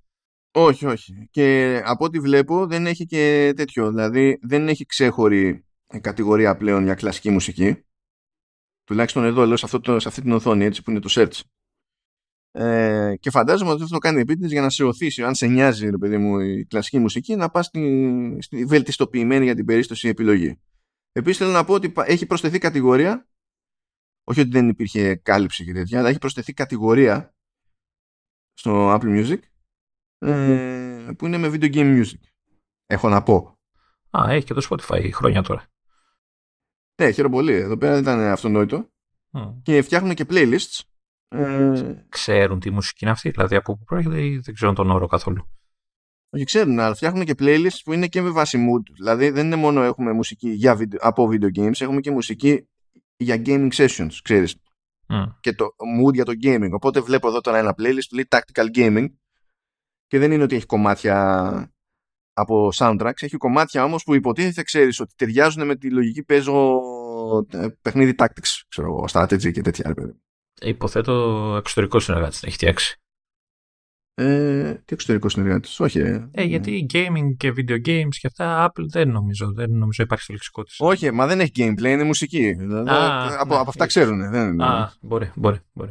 Όχι, όχι. Και από ό,τι βλέπω δεν έχει και τέτοιο. Δηλαδή δεν έχει ξέχωρη κατηγορία πλέον για κλασική μουσική. Τουλάχιστον εδώ, λέω, σε, αυτό σε αυτή την οθόνη, έτσι που είναι το search. Ε, και φαντάζομαι ότι αυτό το κάνει επίτηδες για να σε οθήσει, αν σε νοιάζει ρε παιδί μου, η κλασική μουσική, να πας στη, στη βελτιστοποιημένη για την περίσταση επιλογή. Επίσης θέλω να πω ότι έχει προσθεθεί κατηγορία. Όχι ότι δεν υπήρχε κάλυψη και τέτοια, αλλά έχει προσθεθεί κατηγορία στο Apple Music ε, που είναι με video game music. Έχω να πω. Α, έχει και το Spotify χρόνια τώρα. Ναι, χαίρομαι πολύ. Εδώ πέρα δεν ήταν αυτονόητο. Mm. Και φτιάχνουν και playlists ε... Ξέρουν τι μουσική είναι αυτή, δηλαδή από πού προέρχεται ή δεν ξέρουν τον όρο καθόλου. Όχι, ξέρουν, αλλά φτιάχνουν και playlists που είναι και με βάση mood. Δηλαδή δεν είναι μόνο έχουμε μουσική για video, από video games, έχουμε και μουσική για gaming sessions, ξέρεις. Mm. Και το mood για το gaming. Οπότε βλέπω εδώ τώρα ένα playlist που λέει tactical gaming και δεν είναι ότι έχει κομμάτια από soundtracks, έχει κομμάτια όμως που υποτίθεται ξέρεις ότι ταιριάζουν με τη λογική παίζω ε, παιχνίδι tactics, ξέρω εγώ, strategy και τέτοια. Υποθέτω εξωτερικό συνεργάτης έχει φτιάξει. Ε, τι εξωτερικό συνεργάτης, όχι. Ε, ε, γιατί gaming και video games και αυτά Apple δεν νομίζω, δεν νομίζω υπάρχει στο λεξικό της. Όχι, μα δεν έχει gameplay, είναι μουσική. Δηλαδή, Α, από, ναι, από αυτά ξέρουν. Δεν, Α, μπορεί, μπορεί. μπορεί.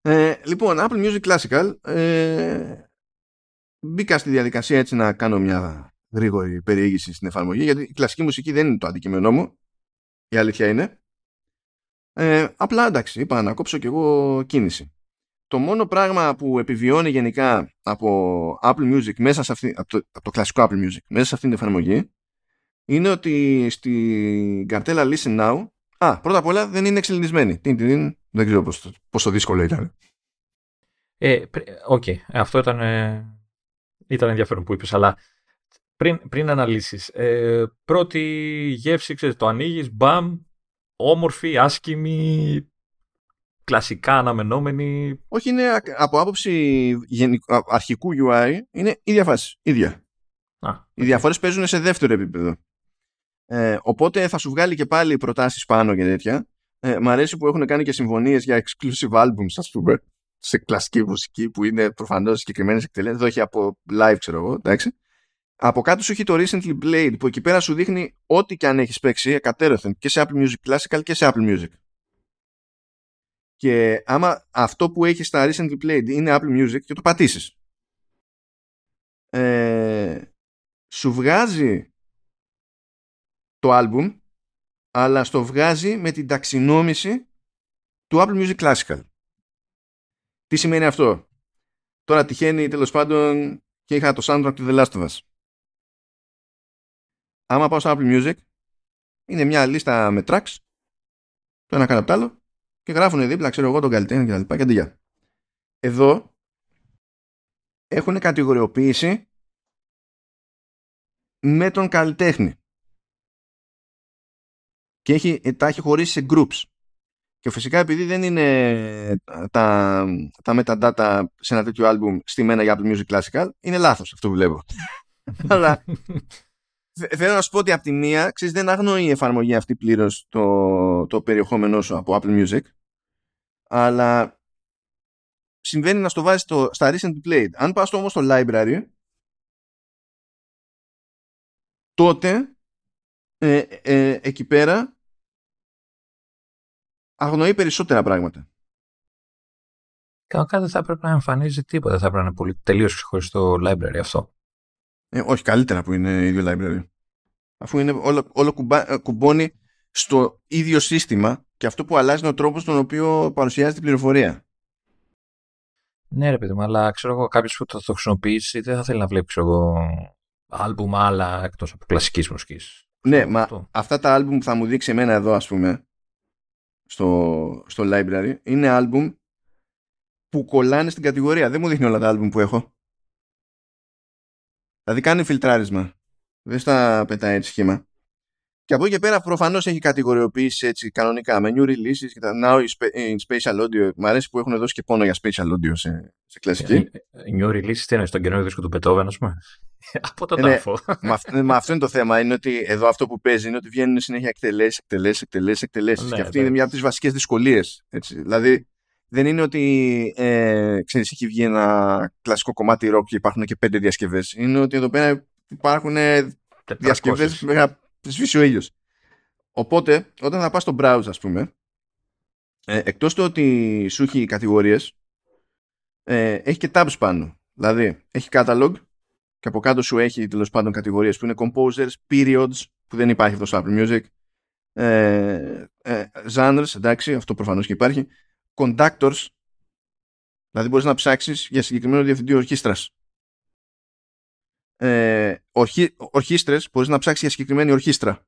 Ε, λοιπόν, Apple Music Classical. Ε, μπήκα στη διαδικασία έτσι να κάνω μια γρήγορη περιήγηση στην εφαρμογή, γιατί η κλασική μουσική δεν είναι το αντικείμενό μου. Η αλήθεια είναι. Ε, απλά εντάξει, είπα να κόψω κι εγώ κίνηση. Το μόνο πράγμα που επιβιώνει γενικά από Apple Music μέσα σε αυτή, από, το, από το κλασικό Apple Music μέσα σε αυτήν την εφαρμογή είναι ότι στην καρτέλα Listen Now Α, πρώτα απ' όλα δεν είναι εξελληνισμένη. Δεν ξέρω πόσο, πόσο δύσκολο ήταν. Ε, OK, okay. αυτό ήταν, ε, ήταν ενδιαφέρον που είπες, αλλά πριν, πριν αναλύσεις, ε, πρώτη γεύση, ξέρεις, το ανοίγεις, μπαμ, όμορφη, άσκημη, κλασικά αναμενόμενη. Όχι, είναι από άποψη αρχικού UI, είναι ίδια φάση, ίδια. Α, Οι διαφορές παίζουν σε δεύτερο επίπεδο. Ε, οπότε θα σου βγάλει και πάλι προτάσεις πάνω και τέτοια. Ε, μ' αρέσει που έχουν κάνει και συμφωνίες για exclusive albums, ας πούμε, σε κλασική μουσική που είναι προφανώς συγκεκριμένες εκτελέσεις. Εδώ έχει από live, ξέρω εγώ, εντάξει. Από κάτω σου έχει το Recently Played που εκεί πέρα σου δείχνει ό,τι και αν έχεις παίξει εκατέρωθεν και σε Apple Music Classical και σε Apple Music. Και άμα αυτό που έχεις στα Recently Played είναι Apple Music και το πατήσεις ε, σου βγάζει το άλμπουμ αλλά στο βγάζει με την ταξινόμηση του Apple Music Classical. Τι σημαίνει αυτό; Τώρα τυχαίνει τέλος πάντων και είχα το soundtrack του The Last of Us. Άμα πάω στο Apple Music είναι μια λίστα με tracks το ένα κάτω από το άλλο και γράφουν δίπλα ξέρω εγώ τον καλλιτέχνη και τα λοιπά και αντίγεια. Εδώ έχουν κατηγοριοποίηση με τον καλλιτέχνη και έχει, τα έχει χωρίσει σε groups. Και φυσικά επειδή δεν είναι τα, τα metadata σε ένα τέτοιο album στημένα για Apple Music Classical, είναι λάθος αυτό που βλέπω. Αλλά θέλω να σου πω ότι από τη μία ξέρεις, δεν αγνοεί η εφαρμογή αυτή πλήρως το, το περιεχόμενό σου από Apple Music, αλλά συμβαίνει να στο βάζεις στο, στα recent played. Αν πας το όμως στο library, τότε ε, ε, εκεί πέρα αγνοεί περισσότερα πράγματα. Κανονικά δεν θα έπρεπε να εμφανίζει τίποτα. Θα έπρεπε να είναι πολύ τελείως ξεχωριστό library αυτό. Ε, όχι, καλύτερα που είναι ίδιο library. Αφού είναι όλο, όλο κουμπά, ε, κουμπώνει στο ίδιο σύστημα και αυτό που αλλάζει είναι ο τρόπος στον οποίο παρουσιάζει την πληροφορία. Ναι, ρε παιδί μου, αλλά ξέρω εγώ, κάποιος που θα το χρησιμοποιήσει δεν θα θέλει να βλέπει εγώ άλμπουμ άλλα εκτός από κλασικής μουσικής. Ναι, μα αυτά τα άλμπουμ που θα μου δείξει εμένα εδώ, ας πούμε, στο, στο library είναι άλμπουμ που κολλάνε στην κατηγορία. Δεν μου δείχνει όλα τα άλμπουμ που έχω. Δηλαδή κάνει φιλτράρισμα. Δεν στα πετάει έτσι σχήμα. Και από εκεί και πέρα προφανώς έχει κατηγοριοποιήσει έτσι κανονικά με new releases και τα now in spatial audio. Μ' αρέσει που έχουν δώσει και πόνο για spatial audio σε, σε κλασική. Ε, ε, new releases τι είναι, στον καινούριο δίσκο του Beethoven, ας πούμε; από τον τάφο. Ναι, μα, αυτό είναι το θέμα. Είναι ότι εδώ αυτό που παίζει είναι ότι βγαίνουν συνέχεια εκτελέσεις, εκτελέσεις, εκτελέσεις, εκτελέσεις. Ναι, και αυτή είναι μια από τις βασικές δυσκολίες. Δηλαδή δεν είναι ότι ε, ξέρεις, έχει βγει ένα κλασικό κομμάτι rock και υπάρχουν και πέντε διασκευές. Είναι ότι εδώ πέρα υπάρχουν διασκευές σβήσει ο ήλιος. Οπότε, όταν θα πας στο browse, ας πούμε, ε, εκτός του ότι σου έχει κατηγορίες, ε, έχει και tabs πάνω. Δηλαδή, έχει catalog και από κάτω σου έχει τέλος πάντων κατηγορίες που είναι composers, periods, που δεν υπάρχει αυτός στο Apple Music, ε, ε, genres, εντάξει, αυτό προφανώς και υπάρχει, conductors, δηλαδή μπορείς να ψάξεις για συγκεκριμένο διευθυντή ορχήστρας. Ε, ορχή, ορχήστρες μπορείς να ψάξεις για συγκεκριμένη ορχήστρα.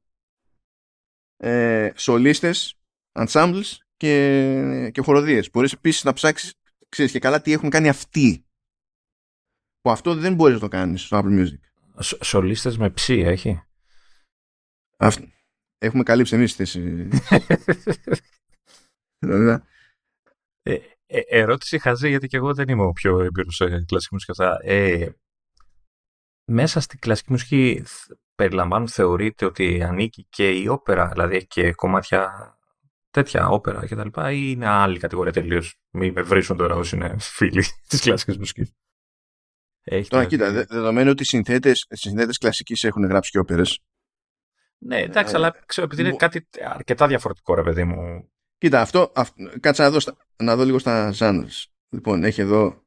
Ε, σολίστες ensembles και, και χοροδίες. Μπορείς επίσης να ψάξεις ξέρεις και καλά τι έχουν κάνει αυτοί. Που αυτό δεν μπορείς να το κάνεις στο Apple Music. Σολίστες με ψή έχει; Έχουμε καλύψει εμείς τη θέση ε, ε, ερώτηση χαζή γιατί και εγώ δεν είμαι ο πιο έμπειρος σε κλασική μουσική αυτά. Ε, μέσα στη κλασική μουσική περιλαμβάνουν, θεωρείται ότι ανήκει και η όπερα, δηλαδή έχει και κομμάτια τέτοια όπερα κτλ. ή είναι άλλη κατηγορία τελείως; Μην με βρίσουν τώρα όσοι είναι φίλοι της κλασικής μουσικής. Έχει τώρα, κοίτα, δεδομένου ότι οι συνθέτες κλασικής έχουν γράψει και όπερες. Ναι, εντάξει, ε, αλλά ξέρω, επειδή είναι κάτι αρκετά διαφορετικό, ρε παιδί μου. Κοίτα, αυτό, αυτό κάτσα να δω, να δω λίγο στα genres. Λοιπόν, έχει εδώ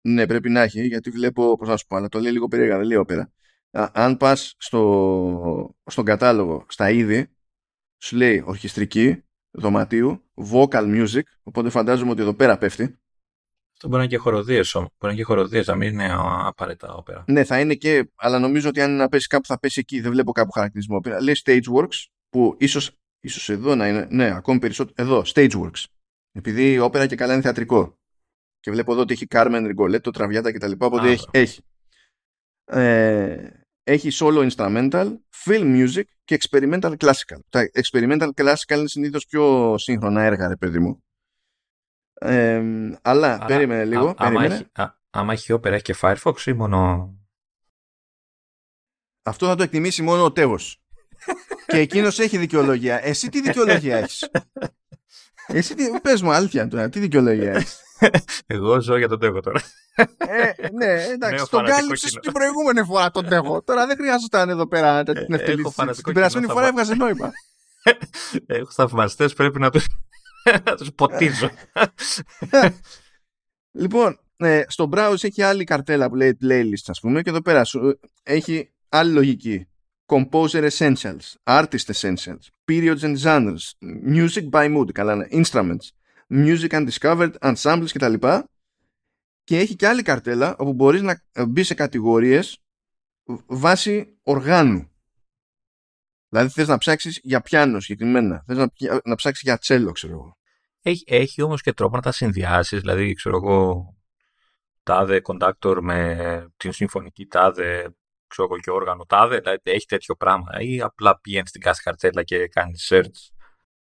Ναι, πρέπει να έχει, γιατί βλέπω, πώς να σου πω, αλλά το λέει λίγο περίεργα, δεν λέει όπερα. αν πας στο, στον κατάλογο, στα είδη, σου λέει ορχιστρική, δωματίου, vocal music, οπότε φαντάζομαι ότι εδώ πέρα πέφτει. Αυτό μπορεί να είναι και χοροδίες όμως. Μπορεί να είναι και χοροδίες, να μην είναι απαραίτητα όπερα. Ναι, θα είναι και, αλλά νομίζω ότι αν είναι να πέσει κάπου θα πέσει εκεί. Δεν βλέπω κάπου χαρακτηρισμό. Λέει Stageworks, που ίσως ίσως εδώ να είναι. Ναι, ακόμη περισσότερο. Εδώ, Stageworks. Επειδή η όπερα και καλά είναι θεατρικό. Και βλέπω εδώ ότι έχει Carmen Rigoletto, τραβιάτα κτλ. Οπότε έχει. έχει. Ε, έχει solo instrumental, film music και experimental classical. Τα experimental classical είναι συνήθως πιο σύγχρονα έργα, ρε παιδί μου. Ε, αλλά Άρα, περίμενε λίγο. Α, περίμενε. Άμα, έχει, άμα έχει όπερα, έχει και Firefox ή μόνο. Αυτό θα το εκτιμήσει μόνο ο Τέγος. Και εκείνος έχει δικαιολογία. Εσύ τι δικαιολογία έχεις; Εσύ τι, πες μου αλήθεια τώρα, τι δικαιολογία έχεις; Εγώ ζω για τον τέχο τώρα. ε, ναι, εντάξει, τον κάλυψες την προηγούμενη φορά τον τέχο. Τώρα δεν χρειάζεται εδώ πέρα την ε, ευτελή. Την περασμένη φορά έβγαζε νόημα. Έχω θαυμαστές, πρέπει να του τους ποτίζω. λοιπόν, ε, στο browse έχει άλλη καρτέλα που λέει playlist, ας πούμε, και εδώ πέρα έχει άλλη λογική. Composer Essentials, Artist Essentials, Periods and Genres, Music by Mood, καλά ναι, Instruments, Music Undiscovered, Ensembles κτλ. Και έχει και άλλη καρτέλα όπου μπορείς να μπει σε κατηγορίες βάσει οργάνου. Δηλαδή θες να ψάξεις για πιάνο συγκεκριμένα, θες να, να ψάξεις για τσέλο ξέρω εγώ. Έχει, έχει όμως και τρόπο να τα συνδυάσεις, δηλαδή ξέρω εγώ τάδε κοντάκτορ με την συμφωνική τάδε ξέρω εγώ και όργανο τάδε, δηλαδή έχει τέτοιο πράγμα ή απλά πηγαίνεις στην κάθε καρτέλα και κάνεις search.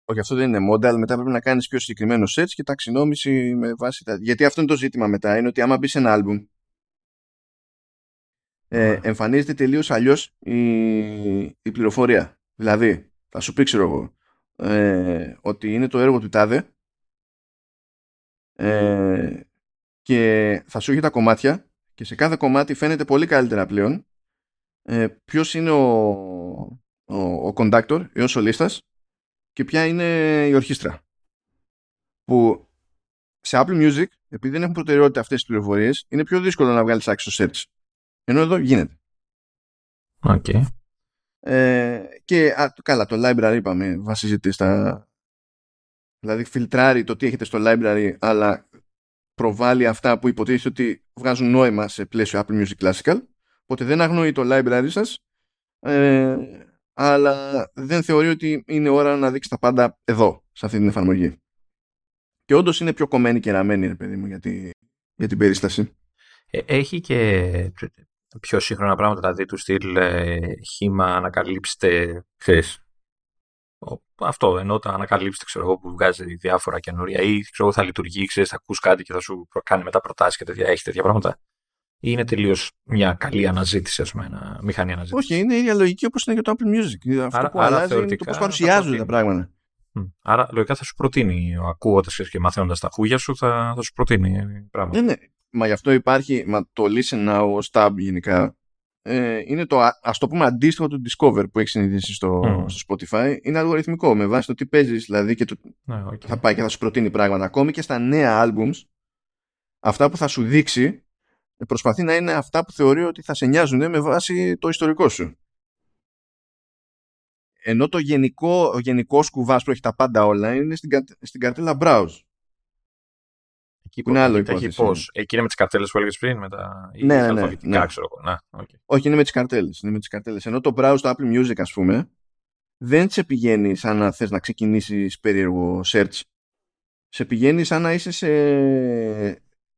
Όχι, αυτό δεν είναι model. Μετά πρέπει να κάνεις πιο συγκεκριμένο search και ταξινόμηση με βάση τα. Γιατί αυτό είναι το ζήτημα μετά. Είναι ότι άμα μπεις σε ένα album, ε, εμφανίζεται τελείως αλλιώς η, η πληροφορία. Δηλαδή, θα σου πει, ξέρω εγώ, ε, ότι είναι το έργο του Τάδε ε, και θα σου έχει τα κομμάτια και σε κάθε κομμάτι φαίνεται πολύ καλύτερα πλέον ε, ποιος είναι ο, ο, ο conductor ή ο σολίστας και ποια είναι η ορχήστρα. Που σε Apple Music, επειδή δεν έχουν προτεραιότητα αυτές τις πληροφορίες, είναι πιο δύσκολο να βγάλεις άξιο search. Ενώ εδώ γίνεται. Okay. Ε, και α, καλά, το library είπαμε, βασίζεται στα... Δηλαδή φιλτράρει το τι έχετε στο library, αλλά προβάλλει αυτά που υποτίθεται ότι βγάζουν νόημα σε πλαίσιο Apple Music Classical. Οπότε δεν αγνοεί το library σας, ε, αλλά δεν θεωρεί ότι είναι ώρα να δείξει τα πάντα εδώ, σε αυτή την εφαρμογή. Και όντως είναι πιο κομμένη και ραμμένη, ρε παιδί μου, για, για την περίσταση. Ε, έχει και πιο σύγχρονα πράγματα, δηλαδή του στυλ ε, χήμα ανακαλύψτε, ξέρεις, αυτό ενώ όταν ανακαλύψετε ξέρω εγώ, που βγάζει διάφορα καινούρια ή ξέρω, θα λειτουργεί, ξέρεις, θα ακούς κάτι και θα σου κάνει μετά προτάσεις και τέτοια, έχει τέτοια πράγματα ή είναι τελείως μια καλή αναζήτηση, ας πούμε, ένα μηχανή αναζήτηση. Όχι, είναι η ίδια λογική όπως είναι και το Apple Music. Αυτό άρα, που άρα αλλάζει είναι το πώς παρουσιάζονται τα πράγματα. Άρα, λογικά θα σου προτείνει, ακούγοντας και μαθαίνοντας τα χούγια σου, θα, θα σου προτείνει πράγματα. Ναι, ναι. Μα γι' αυτό υπάρχει, μα το Listen Now, ο Stab γενικά, ε, είναι το, ας το πούμε, αντίστοιχο του Discover που έχεις συνηθίσει στο, mm. στο Spotify. Είναι αλγοριθμικό, με βάση το τι παίζεις, δηλαδή, και το, ναι, okay. θα πάει και θα σου προτείνει πράγματα. Ακόμη και στα νέα albums, αυτά που θα σου δείξει προσπαθεί να είναι αυτά που θεωρεί ότι θα σε νοιάζουν με βάση το ιστορικό σου. Ενώ το γενικό, ο γενικός κουβάς που έχει τα πάντα όλα είναι στην, στην καρτέλα Browse. Εκεί που είναι άλλο υπόθεση. Πώς. Εκεί είναι με τις καρτέλες που έλεγες πριν, με τα ναι, ναι, ναι, ναι. ξέρω Να, okay. Όχι, είναι με τις καρτέλες. Είναι με τις καρτέλες. Ενώ το Browse, το Apple Music, ας πούμε, δεν σε πηγαίνει σαν να θες να ξεκινήσεις περίεργο search. Σε πηγαίνει σαν να είσαι σε,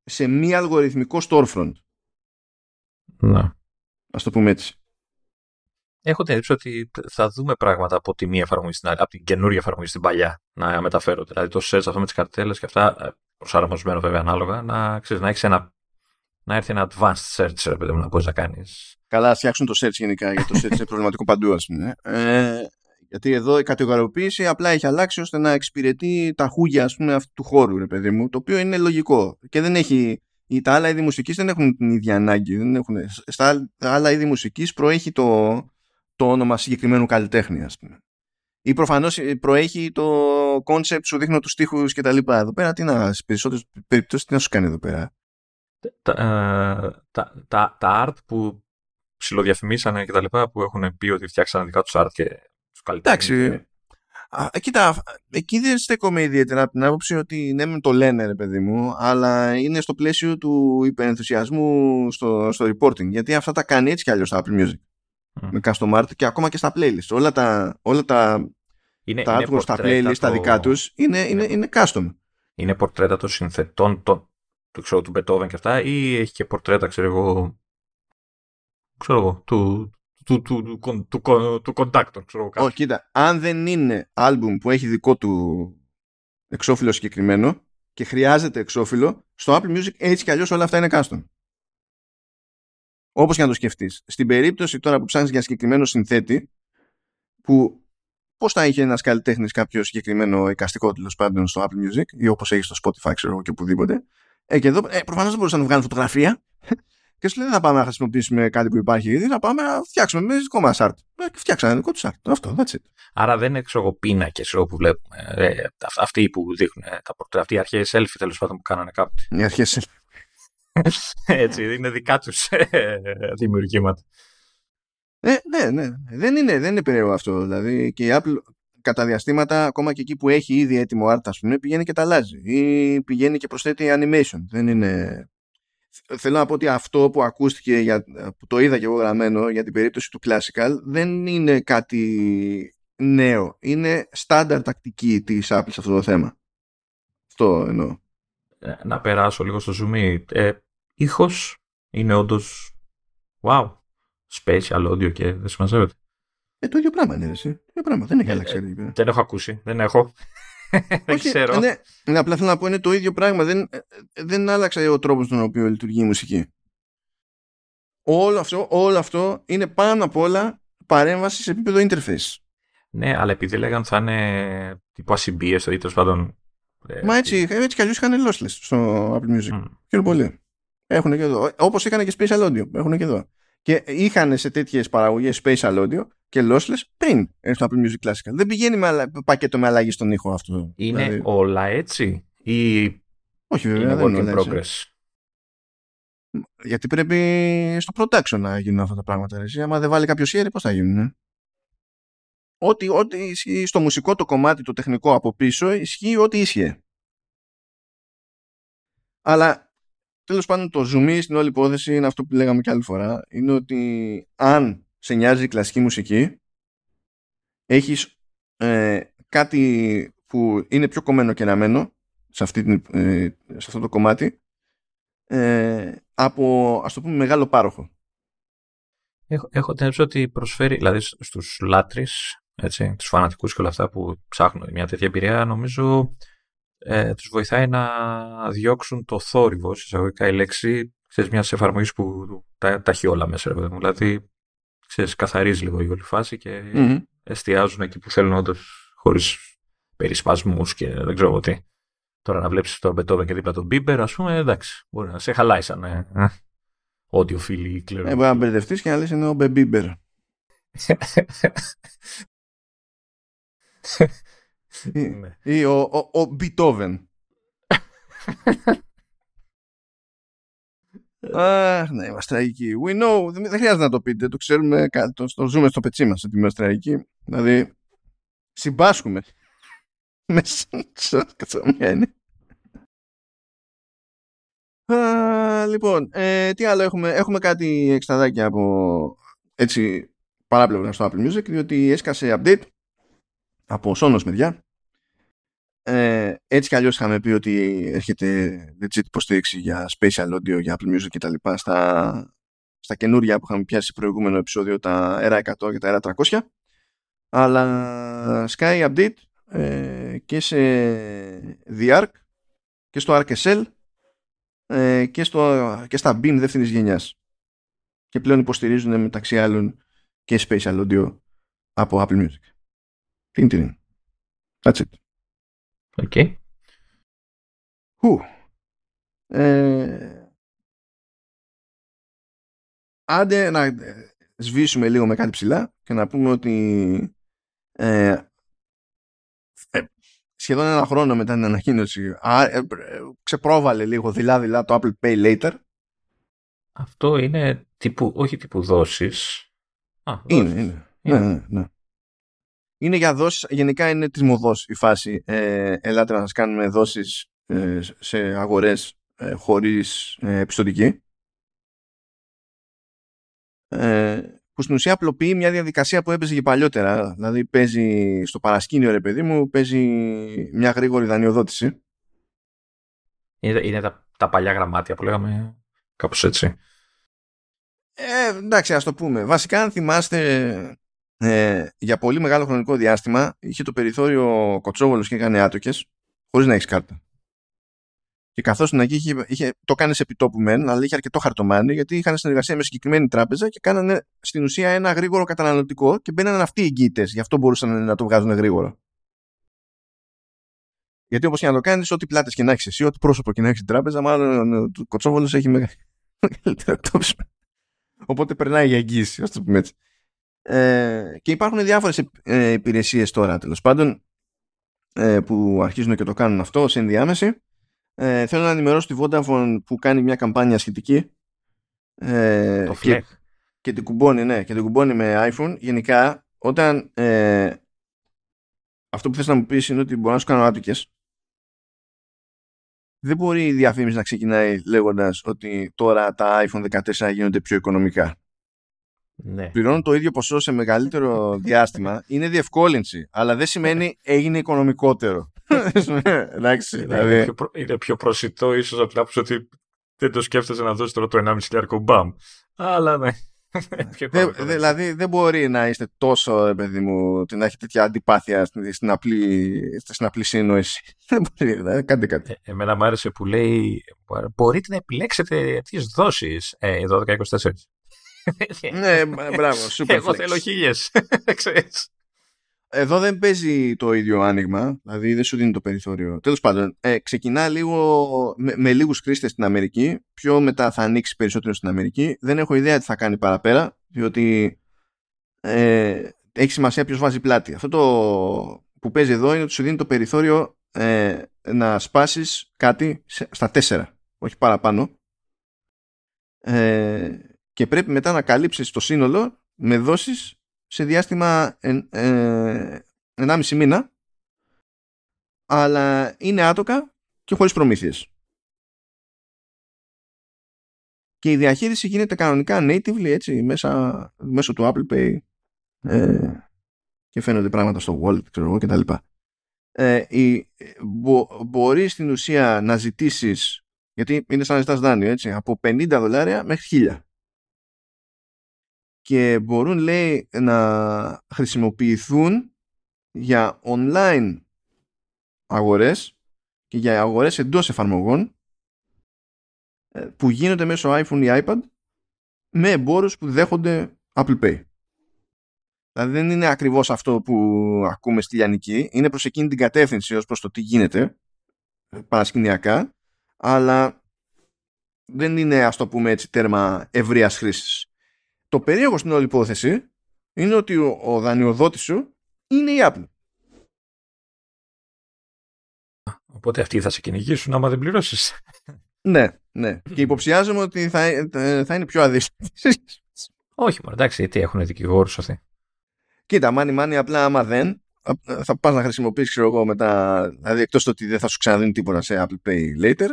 σε μη αλγοριθμικό storefront. Να. Ας το πούμε έτσι. Έχω την εντύπωση ότι θα δούμε πράγματα από τη μία εφαρμογή στην άλλη, από την καινούργια εφαρμογή στην παλιά να μεταφέρονται. Δηλαδή το search αυτό με τις καρτέλες και αυτά, ε, προσαρμοσμένο βέβαια ανάλογα, να, ξέρεις, να έχεις ένα. Να έρθει ένα advanced search, ρε παιδί μου, να μπορείς να κάνεις. Καλά, ας φτιάξουν το search γενικά, γιατί το search είναι προβληματικό παντού, ας πούμε. Ε, γιατί εδώ η κατηγοριοποίηση απλά έχει αλλάξει ώστε να εξυπηρετεί τα χούγια ας πούμε, αυτού του χώρου, ρε παιδί μου, το οποίο είναι λογικό. Και δεν έχει. Τα άλλα είδη μουσικής δεν έχουν την ίδια ανάγκη. Δεν έχουν, στα άλλα είδη μουσικής προέχει το, το όνομα συγκεκριμένου καλλιτέχνη, ας πούμε. Ή προφανώς προέχει το concept, σου δείχνω του στίχου κτλ. Εδώ πέρα τι να, στις περισσότερες περιπτώσεις τι να σου κάνει εδώ πέρα. τα, ε, τα, τα, τα art που ψιλοδιαφημίσανε και τα λοιπά που έχουν πει ότι φτιάξαν δικά τους art και τους καλλιτέχνες. Εντάξει. Α, κοίτα, εκεί δεν στέκομαι ιδιαίτερα από την άποψη ότι ναι, με το λένε ρε παιδί μου, αλλά είναι στο πλαίσιο του υπερενθουσιασμού στο, στο reporting. Γιατί αυτά τα κάνει έτσι κι αλλιώς τα Apple Music. Mm. Με custom art και ακόμα και στα playlist. Όλα τα, όλα τα, Είναι, τα είναι artwork στα πορτρέτα playlist, τα το- δικά τους, είναι, είναι, είναι custom. Είναι πορτρέτα των συνθετών το, του, ξέρω, του Beethoven και αυτά ή έχει και πορτρέτα, ξέρω εγώ, ξέρω εγώ, του, του, του, του, του, του, του, του conductor, ξέρω εγώ, Ω, κάποιου. κοίτα, αν δεν είναι άλμπουμ που έχει δικό του εξώφυλλο συγκεκριμένο και χρειάζεται εξώφυλλο, στο Apple Music έτσι κι αλλιώς όλα αυτά είναι custom. Όπως και να το σκεφτείς. Στην περίπτωση τώρα που ψάχνεις για συγκεκριμένο συνθέτη, που πώς θα είχε ένας καλλιτέχνης κάποιο συγκεκριμένο εικαστικό τέλος πάντων στο Apple Music ή όπως έχει στο Spotify ξέρω εγώ και οπουδήποτε, ε, και εδώ ε, προφανώς δεν μπορούσαν να βγάλουν φωτογραφία και σου λέει δεν θα πάμε να χρησιμοποιήσουμε κάτι που υπάρχει ήδη, θα πάμε να φτιάξουμε με δικό μας art. Ε, και φτιάξανε δικό τους art. Αυτό, that's it. Άρα δεν είναι ξέρω εγώ πίνακες ξέρω, που βλέπουμε. Ε, αυ- αυτοί που δείχνουν ε, τα πορτρέτα, αυτοί οι αρχαίοι selfie τέλος πάντων που κάνανε κάποτε. Οι αρχές Έτσι, είναι δικά τους ε, δημιουργήματα. Ε, ναι, ναι. Δεν είναι, δεν είναι περίεργο αυτό. Δηλαδή και η Apple κατά διαστήματα, ακόμα και εκεί που έχει ήδη έτοιμο art, ας πούμε, πηγαίνει και τα αλλάζει. Ή πηγαίνει και προσθέτει animation. Δεν είναι... Θέλω να πω ότι αυτό που ακούστηκε, για, που το είδα και εγώ γραμμένο για την περίπτωση του Classical, δεν είναι κάτι νέο. Είναι στάνταρ τακτική της Apple σε αυτό το θέμα. Αυτό εννοώ. Ε, να περάσω λίγο στο zoom. Ε, ήχος είναι όντως wow. Special audio και δεν συμμαζεύεται. Ε, το ίδιο πράγμα είναι, εσύ. Το ίδιο πράγμα. Δεν έχει Ε, αλλάξει. ε, εκεί πέρα. Δεν έχω ακούσει. Δεν έχω. δεν Όχι, ξέρω. Ναι, ναι, απλά θέλω να πω είναι το ίδιο πράγμα. Δεν, ε, δεν άλλαξε ο τρόπος στον οποίο λειτουργεί η μουσική. Όλο αυτό, όλο αυτό είναι πάνω απ' όλα παρέμβαση σε επίπεδο interface. Ναι, αλλά επειδή λέγανε θα είναι τύπου ασυμπίες, ή τέλος πάντων. ε, Μα έτσι, έτσι κι αλλιώς είχαν lossless στο Apple Music. μ, Χαίρομαι πολύ. Έχουν και εδώ. Όπως είχαν και Spatial Audio. Έχουν και εδώ. Και είχαν σε τέτοιες παραγωγές Spatial Audio και lossless πριν έρθει το Apple Music Classical. Δεν πηγαίνει με αλλα- πακέτο με αλλαγή στον ήχο αυτό. Είναι Δηλαδή, όλα έτσι ή όχι βέβαια, είναι δεν work είναι in όλα έτσι. progress; Γιατί πρέπει στο production να γίνουν αυτά τα πράγματα. Ρε. Εσύ, άμα δεν βάλει κάποιος χέρι, πώς θα γίνουν. ε; Ό,τι, ό,τι ισχύει στο μουσικό το κομμάτι, το τεχνικό από πίσω, ισχύει ό,τι ίσχυε. Αλλά τέλος πάντων το zoom στην όλη υπόθεση είναι αυτό που λέγαμε και άλλη φορά. Είναι ότι αν σε νοιάζει η κλασική μουσική, έχεις ε, κάτι που είναι πιο κομμένο και αναμένο σε, αυτή την, ε, σε αυτό το κομμάτι ε, από ας το πούμε μεγάλο πάροχο. Έχω, έχω την άποψη ότι προσφέρει, δηλαδή στους λάτρεις, έτσι, τους φανατικούς και όλα αυτά που ψάχνουν μια τέτοια εμπειρία, νομίζω ε, τους βοηθάει να διώξουν το θόρυβο, σε εισαγωγικά η λέξη, ξέρεις, μιας εφαρμογής που τα, τα έχει όλα μέσα, ρε παιδί μου. Δηλαδή, ξέρεις, καθαρίζει λίγο η όλη φάση και Μμμ. εστιάζουν εκεί που θέλουν όντως χωρίς περισπασμούς και δεν ξέρω εγώ τι. Τώρα να βλέπεις τον Μπετόβεν και δίπλα τον Μπίμπερ, ας πούμε, εντάξει, μπορεί να σε χαλάει σαν ε, ε, audiophilie ή κληρό. Ε, μπορεί να μπερδευτείς και να λες είναι ο Μπεμπίμπερ. Ή, Ναι. ή ο, ο, ο Μπιτόβεν. Αχ, ναι, είμαστε τραγικοί. We know, δεν, δεν χρειάζεται να το πείτε, το ξέρουμε, κα- το, το ζούμε στο πετσί μας ότι είμαστε τραγικοί. Δηλαδή, συμπάσχουμε. Μέσα σε μια είναι. Α, λοιπόν, ε, τι άλλο έχουμε; Έχουμε κάτι εξταδάκια από έτσι παράπλευρα στο Apple Music, διότι έσκασε update από Sonos μεριά. Ε, έτσι κι αλλιώς είχαμε πει ότι έρχεται legit υποστήριξη για spatial audio, για Apple Music και τα λοιπά στα, στα καινούρια που είχαμε πιάσει σε προηγούμενο επεισόδιο τα R100 και τα R300 αλλά Sky update ε, και σε The Arc και στο ArcSL ε, και, στο, και στα Beam δεύτερης γενιάς και πλέον υποστηρίζουν μεταξύ άλλων και spatial audio από Apple Music. Τιν τιν. That's it. OK. Χου. Ε, άντε να ε, σβήσουμε λίγο με κάτι ψιλά και να πούμε ότι ε, ε, σχεδόν ένα χρόνο μετά την ανακοίνωση α, ε, ε, ξεπρόβαλε λίγο δειλά-δειλά το Apple Pay Later Αυτό είναι τύπου, όχι τύπου δόσεις. Α, είναι, είναι. Ναι, ναι, ναι. Είναι για δόσεις, γενικά είναι της μοδός η φάση. Ε, ελάτε να σας κάνουμε δόσεις ε, σε αγορές ε, χωρίς ε, επιστοτική. Ε, που στην ουσία απλοποιεί μια διαδικασία που έπαιζε και παλιότερα. Δηλαδή παίζει στο παρασκήνιο ρε παιδί μου, παίζει μια γρήγορη δανειοδότηση. Είναι, είναι τα, τα παλιά γραμμάτια που λέγαμε κάπως έτσι. Ε, εντάξει, ας το πούμε. Βασικά, αν θυμάστε, ε, για πολύ μεγάλο χρονικό διάστημα είχε το περιθώριο κοτσόβολος και έκανε άτοκες χωρίς να έχεις κάρτα. Και καθώς στην αρχή είχε, είχε, το κάνεις επί τόπου μεν, αλλά είχε αρκετό χαρτομάνι, γιατί είχαν συνεργασία με συγκεκριμένη τράπεζα και κάνανε στην ουσία ένα γρήγορο καταναλωτικό και μπαίνανε αυτοί οι εγγύητε. Γι' αυτό μπορούσαν να το βγάζουν γρήγορα. Γιατί όπως και να το κάνεις, ό,τι πλάτες και να έχεις εσύ, ό,τι πρόσωπο και να έχεις στην τράπεζα, μάλλον ο κοτσόβολος έχει μεγαλύτερο εκτόπισμα. Οπότε περνάει για εγγύηση, ας το πούμε έτσι. Ε, και υπάρχουν διάφορες ε, υπηρεσίες τώρα τέλος πάντων ε, που αρχίζουν και το κάνουν αυτό σε ενδιάμεση ε, θέλω να ενημερώσω τη Vodafone που κάνει μια καμπάνια σχετική. Ε, το και, και την κουμπώνει, ναι, και την κουμπώνει με iPhone. Γενικά, όταν ε, αυτό που θες να μου πεις είναι ότι μπορώ να σου κάνω άτοκες δεν μπορεί η διαφήμιση να ξεκινάει λέγοντας ότι τώρα τα iPhone 14 γίνονται πιο οικονομικά. Ναι. Πληρώνουν το ίδιο ποσό σε μεγαλύτερο διάστημα. Είναι διευκόλυνση, αλλά δεν σημαίνει έγινε οικονομικότερο. Εντάξει, δηλαδή. είναι, πιο, είναι πιο προσιτό ίσως από την άποψη ότι δεν το σκέφτεσαι να δώσεις τώρα το 1,5 μπαμ. Αλλά ναι. δηλαδή δεν μπορεί να είστε τόσο, παιδί μου, να έχετε τέτοια αντιπάθεια στην απλή, στην απλή συνεννόηση. Δεν μπορεί, δηλαδή, κάντε κάτι. Ε, εμένα μου άρεσε που λέει μπορείτε να επιλέξετε τις δόσεις ε, 12-24. ναι, μπράβο, super Εγώ θέλω χίλιες. Εδώ δεν παίζει το ίδιο άνοιγμα, δηλαδή δεν σου δίνει το περιθώριο. Τέλος πάντων, ε, ξεκινά λίγο με, με λίγους χρήστες στην Αμερική. Πιο μετά θα ανοίξει περισσότερο στην Αμερική. Δεν έχω ιδέα τι θα κάνει παραπέρα, διότι ε, έχει σημασία ποιος βάζει πλάτη. Αυτό το που παίζει εδώ είναι ότι σου δίνει το περιθώριο ε, να σπάσεις κάτι στα τέσσερα, όχι παραπάνω. Ε, και πρέπει μετά να καλύψεις το σύνολο με δόσεις σε διάστημα ε, ε, 1,5 μήνα αλλά είναι άτοκα και χωρίς προμήθειες. Και η διαχείριση γίνεται κανονικά natively έτσι μέσα, μέσω του Apple Pay ε, και φαίνονται πράγματα στο Wallet ξέρω εγώ κτλ. Ε, μπο, μπορείς στην ουσία να ζητήσεις γιατί είναι σαν να ζητάς δάνειο έτσι από 50 δολάρια μέχρι 1000 και μπορούν λέει να χρησιμοποιηθούν για online αγορές και για αγορές εντός εφαρμογών ε, που γίνονται μέσω iPhone ή iPad με εμπόρους που δέχονται Apple Pay. Δηλαδή δεν είναι ακριβώς αυτό που ακούμε στη Λιανική, είναι προς εκείνη την κατεύθυνση ως προς το τι γίνεται ε, παρασκηνιακά, αλλά δεν είναι ας το πούμε έτσι τέρμα ευρείας χρήσης. Το περίεργο στην όλη υπόθεση είναι ότι ο, ο δανειοδότης σου είναι η Apple. Οπότε αυτοί θα σε κυνηγήσουν άμα δεν πληρώσεις. ναι, ναι. Και υποψιάζομαι ότι θα, ε, θα είναι πιο αδίστατοι. Όχι, μόνο εντάξει, γιατί έχουν δικηγόρους αυτοί. Κοίτα, μάνι μάνι, απλά άμα δεν, θα πας να χρησιμοποιήσεις, ξέρω εγώ, μετά. Δηλαδή, εκτός ότι δεν θα σου ξαναδίνει τίποτα σε Apple Pay later,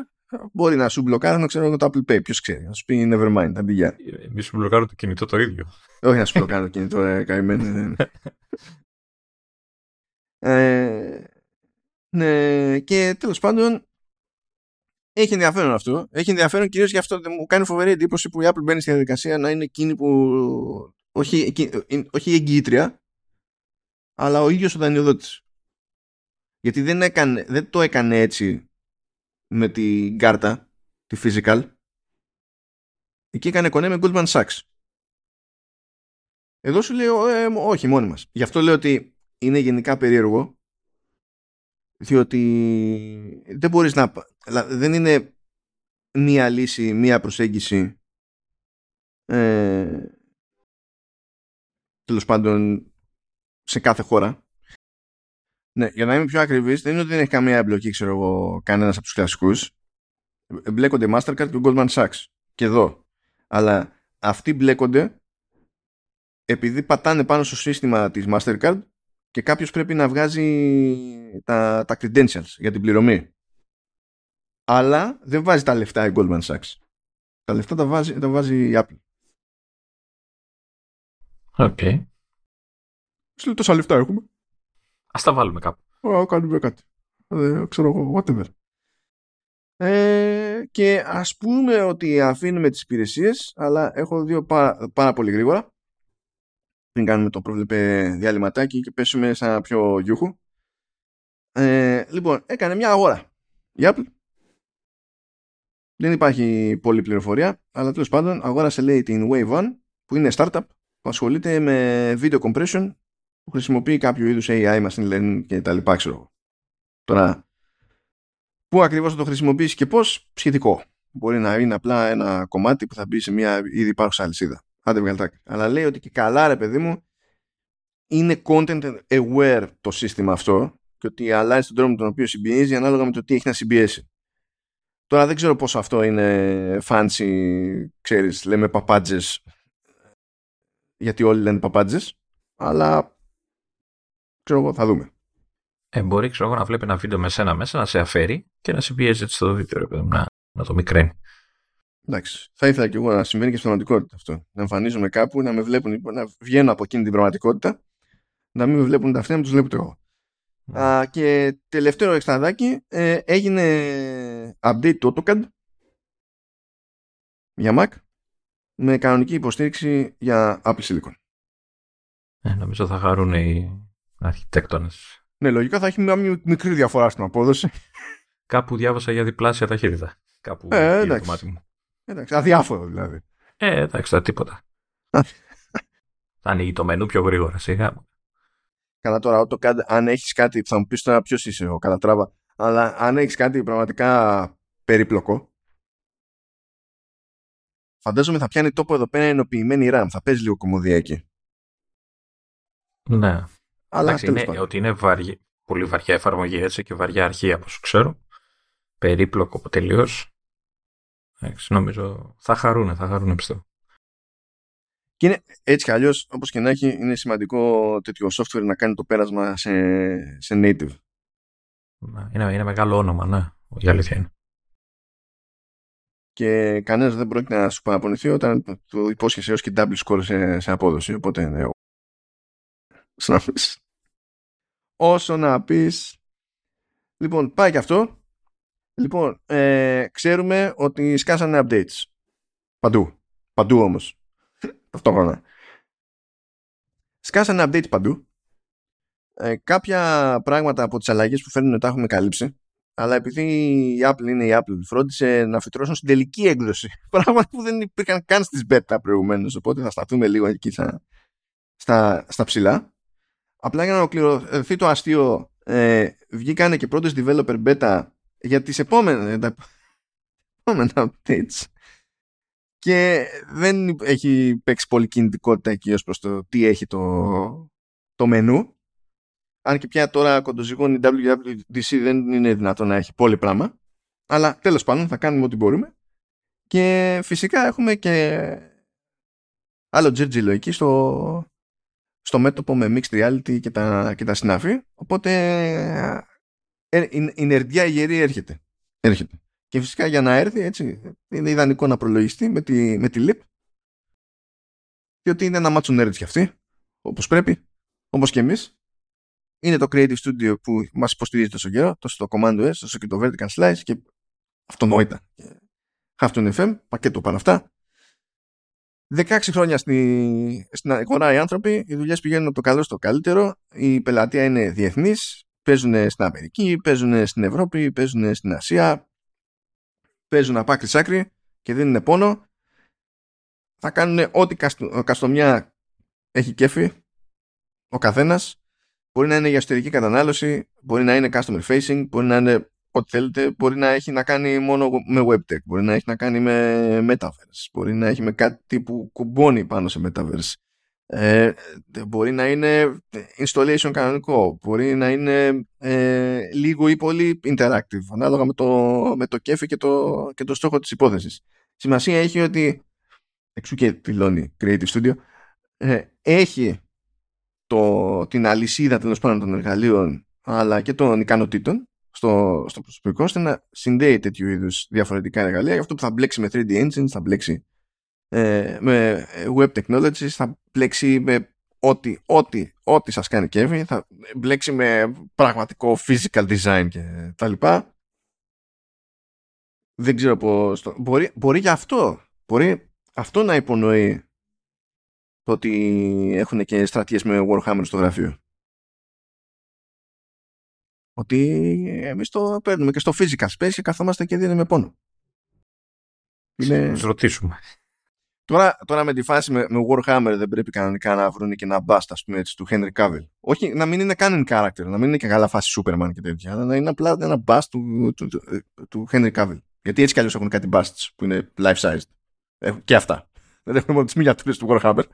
Μπορεί να σου μπλοκάρουν, ξέρω εγώ, το Apple Pay. Ποιος ξέρει. Να σου πει never mind. Αντί για. Μη σου μπλοκάρουν το κινητό το ίδιο. Όχι να σου μπλοκάρουν το κινητό, ε, καημένο. Ναι, ναι. ε, ναι, και τέλος πάντων έχει ενδιαφέρον αυτό. Έχει ενδιαφέρον κυρίως γι' αυτό μου κάνει φοβερή εντύπωση που η Apple μπαίνει στη διαδικασία να είναι εκείνη που. Όχι, όχι η εγγυήτρια, αλλά ο ίδιος ο δανειοδότης. Γιατί δεν, έκανε, δεν το έκανε έτσι με την κάρτα, τη physical, εκεί έκανε κονέ με Goldman Sachs. Εδώ σου λέω, ε, όχι, μόνοι μας. Γι' αυτό λέω ότι είναι γενικά περίεργο, διότι δεν μπορείς να... Δεν είναι μία λύση, μία προσέγγιση ε, τέλος πάντων σε κάθε χώρα ναι, για να είμαι πιο ακριβής, δεν είναι ότι δεν έχει καμία εμπλοκή, ξέρω εγώ, κανένας από τους κλασικούς. Μπλέκονται Mastercard και Goldman Sachs. Και εδώ. Αλλά αυτοί μπλέκονται επειδή πατάνε πάνω στο σύστημα της Mastercard και κάποιος πρέπει να βγάζει τα, τα credentials για την πληρωμή. Αλλά δεν βάζει τα λεφτά η Goldman Sachs. Τα λεφτά τα βάζει, τα βάζει η Apple. OK. Okay. λέει τόσα λεφτά έχουμε. Ας τα βάλουμε κάπου. Ω, κάνουμε κάτι. Ε, ξέρω εγώ, whatever. Ε, και ας πούμε ότι αφήνουμε τις υπηρεσίες, αλλά έχω δύο πάρα, πάρα πολύ γρήγορα πριν κάνουμε το προβλεπέ διαλυματάκι και πέσουμε σαν πιο γιούχου. Ε, λοιπόν, έκανε μια αγορά. Η Apple. Δεν υπάρχει πολλή πληροφορία, αλλά τέλος πάντων αγόρασε λέει την Wave One, που είναι startup που ασχολείται με video compression που χρησιμοποιεί κάποιο είδους AI, machine learning και τα λοιπά, ξέρω. Τώρα, πού ακριβώς θα το χρησιμοποιήσει και πώς, σχετικό. Μπορεί να είναι απλά ένα κομμάτι που θα μπει σε μια ήδη υπάρχουσα αλυσίδα. Αλλά λέει ότι και καλά ρε παιδί μου είναι content aware το σύστημα αυτό και ότι αλλάζει τον τρόπο με τον οποίο συμπιέζει ανάλογα με το τι έχει να συμπιέσει. Τώρα δεν ξέρω πόσο αυτό είναι fancy, ξέρεις, λέμε παπάντζες γιατί όλοι λένε παπάντζες, αλλά ξέρω εγώ θα δούμε. Ε, μπορεί ξέρω εγώ να βλέπει ένα βίντεο με σένα μέσα, να σε αφαίρει και να συμπιέζει έτσι το βίντεο, να, να το μικραίνει. Εντάξει. Θα ήθελα και εγώ να συμβαίνει και στην πραγματικότητα αυτό. Να εμφανίζομαι κάπου, να με βλέπουν, να βγαίνω από εκείνη την πραγματικότητα, να μην με βλέπουν τα αυτιά, να τους βλέπω εγώ. Ναι. Α, και τελευταίο εξτραδάκι, ε, έγινε update του AutoCAD για Mac με κανονική υποστήριξη για Apple Silicon. Ε, νομίζω θα χαρούν οι αρχιτέκτονες. Ναι, λογικά θα έχει μια μικρή διαφορά στην απόδοση. Κάπου διάβασα για διπλάσια ταχύτητα. Κάπου ε, εντάξει. το μάτι μου. Εντάξει, αδιάφορο δηλαδή. Ε, εντάξει, τώρα τίποτα. θα ανοίγει το μενού πιο γρήγορα, σιγά. Καλά τώρα, AutoCAD, αν έχεις κάτι, θα μου πεις τώρα ποιος είσαι ο κατατράβα, αλλά αν έχεις κάτι πραγματικά περίπλοκο, φαντάζομαι θα πιάνει τόπο εδώ πέρα ενοποιημένη RAM. Θα παίζει λίγο κομμωδία εκεί. Ναι. Αλλά Εντάξει, είναι, ότι είναι βαρύ, πολύ βαριά εφαρμογή έτσι και βαριά αρχή από όσο ξέρω. Περίπλοκο τελείως. Νομίζω θα χαρούν, θα χαρούν πιστεύω. Και είναι έτσι κι αλλιώς, όπως και να έχει, είναι σημαντικό τέτοιο software να κάνει το πέρασμα σε, σε native. Ναι, είναι, είναι μεγάλο όνομα, ναι. Η αλήθεια είναι. Και κανένας δεν πρόκειται να σου παραπονηθεί όταν το υπόσχεσαι έως και double score σε, σε απόδοση. Οπότε, ναι. Όσο να πεις. Λοιπόν, πάει και αυτό. Λοιπόν, ε, ξέρουμε ότι σκάσανε updates. Παντού. Παντού όμως. Ταυτόχρονα. Σκάσανε updates παντού. Ε, κάποια πράγματα από τις αλλαγές που φέρνουν τα έχουμε καλύψει. Αλλά επειδή η Apple είναι η Apple, φρόντισε να φυτρώσουν στην τελική έκδοση. Πράγματα που δεν υπήρχαν καν στις beta προηγουμένως. Οπότε θα σταθούμε λίγο εκεί στα, στα, στα ψηλά. Απλά για να ολοκληρωθεί το αστείο, ε, βγήκανε και πρώτες developer beta για τις επόμενες, τα επόμενα updates. Και δεν έχει παίξει πολύ κινητικότητα εκεί ως προς το τι έχει το, το μενού. Αν και πια τώρα κοντοζυγώνει η WWDC δεν είναι δυνατό να έχει πολύ πράγμα. Αλλά τέλος πάντων θα κάνουμε ό,τι μπορούμε. Και φυσικά έχουμε και άλλο τζέρτζιλο εκεί στο, στο μέτωπο με mixed reality και τα, και τα συνάφη οπότε ε, η νερδιά η γερή έρχεται. έρχεται. Και φυσικά για να έρθει έτσι είναι ιδανικό να προλογιστεί με τη, με τη LIP διότι είναι ένα μάτσο nerds κι αυτή όπως πρέπει, όπως και εμείς. Είναι το Creative Studio που μας υποστηρίζει τόσο καιρό, τόσο το Command S, τόσο και το Vertical Slice και αυτονόητα. Halftone FM, πακέτο πάνω αυτά. 16 χρόνια στη, στην αγορά οι άνθρωποι, οι δουλειές πηγαίνουν από το καλό στο καλύτερο, η πελατεία είναι διεθνής, Παίζουν στην Αμερική, παίζουν στην Ευρώπη, παίζουν στην Ασία. Παίζουν από άκρη άκρη και δεν είναι πόνο. Θα κάνουν ό,τι καστομιά έχει κέφι ο καθένας. Μπορεί να είναι για εσωτερική κατανάλωση, μπορεί να είναι customer facing, μπορεί να είναι ό,τι θέλετε. Μπορεί να έχει να κάνει μόνο με webtech, μπορεί να έχει να κάνει με metaverse, μπορεί να έχει με κάτι που κουμπώνει πάνω σε metaverse. Ε, μπορεί να είναι installation κανονικό, μπορεί να είναι ε, λίγο ή πολύ interactive, ανάλογα με το, με το κέφι και το, και το στόχο της υπόθεσης. Σημασία έχει ότι εξού και δηλώνει Creative Studio, ε, έχει το, την αλυσίδα τέλος πάντων των εργαλείων αλλά και των ικανοτήτων στο, στο προσωπικό ώστε να συνδέει τέτοιου είδους διαφορετικά εργαλεία για αυτό που θα μπλέξει με 3D engines, θα μπλέξει ε, με web technologies, θα μπλέξει με ό,τι, ό,τι, ό,τι σας κάνει κέφι, θα μπλέξει με πραγματικό physical design και τα λοιπά. Δεν ξέρω πώς... Μπορεί, μπορεί για αυτό. Μπορεί αυτό να υπονοεί το ότι έχουν και στρατιές με Warhammer στο γραφείο. Ότι εμείς το παίρνουμε και στο physical space και καθόμαστε και δίνουμε πόνο. Είναι... ρωτήσουμε. Τώρα, τώρα με τη φάση με, με Warhammer δεν πρέπει κανονικά να βρουν και ένα bust ας πούμε, έτσι, του Henry Cavill. Όχι να μην είναι καν character, να μην είναι και καλά φάση Superman και τέτοια, αλλά να είναι απλά ένα bust του, του, του, του Henry Cavill. Γιατί έτσι κι αλλιώς έχουν κάτι busts που είναι life-sized. Έχουν και αυτά. Δεν έχουν μόνο τις μiniatures του Warhammer.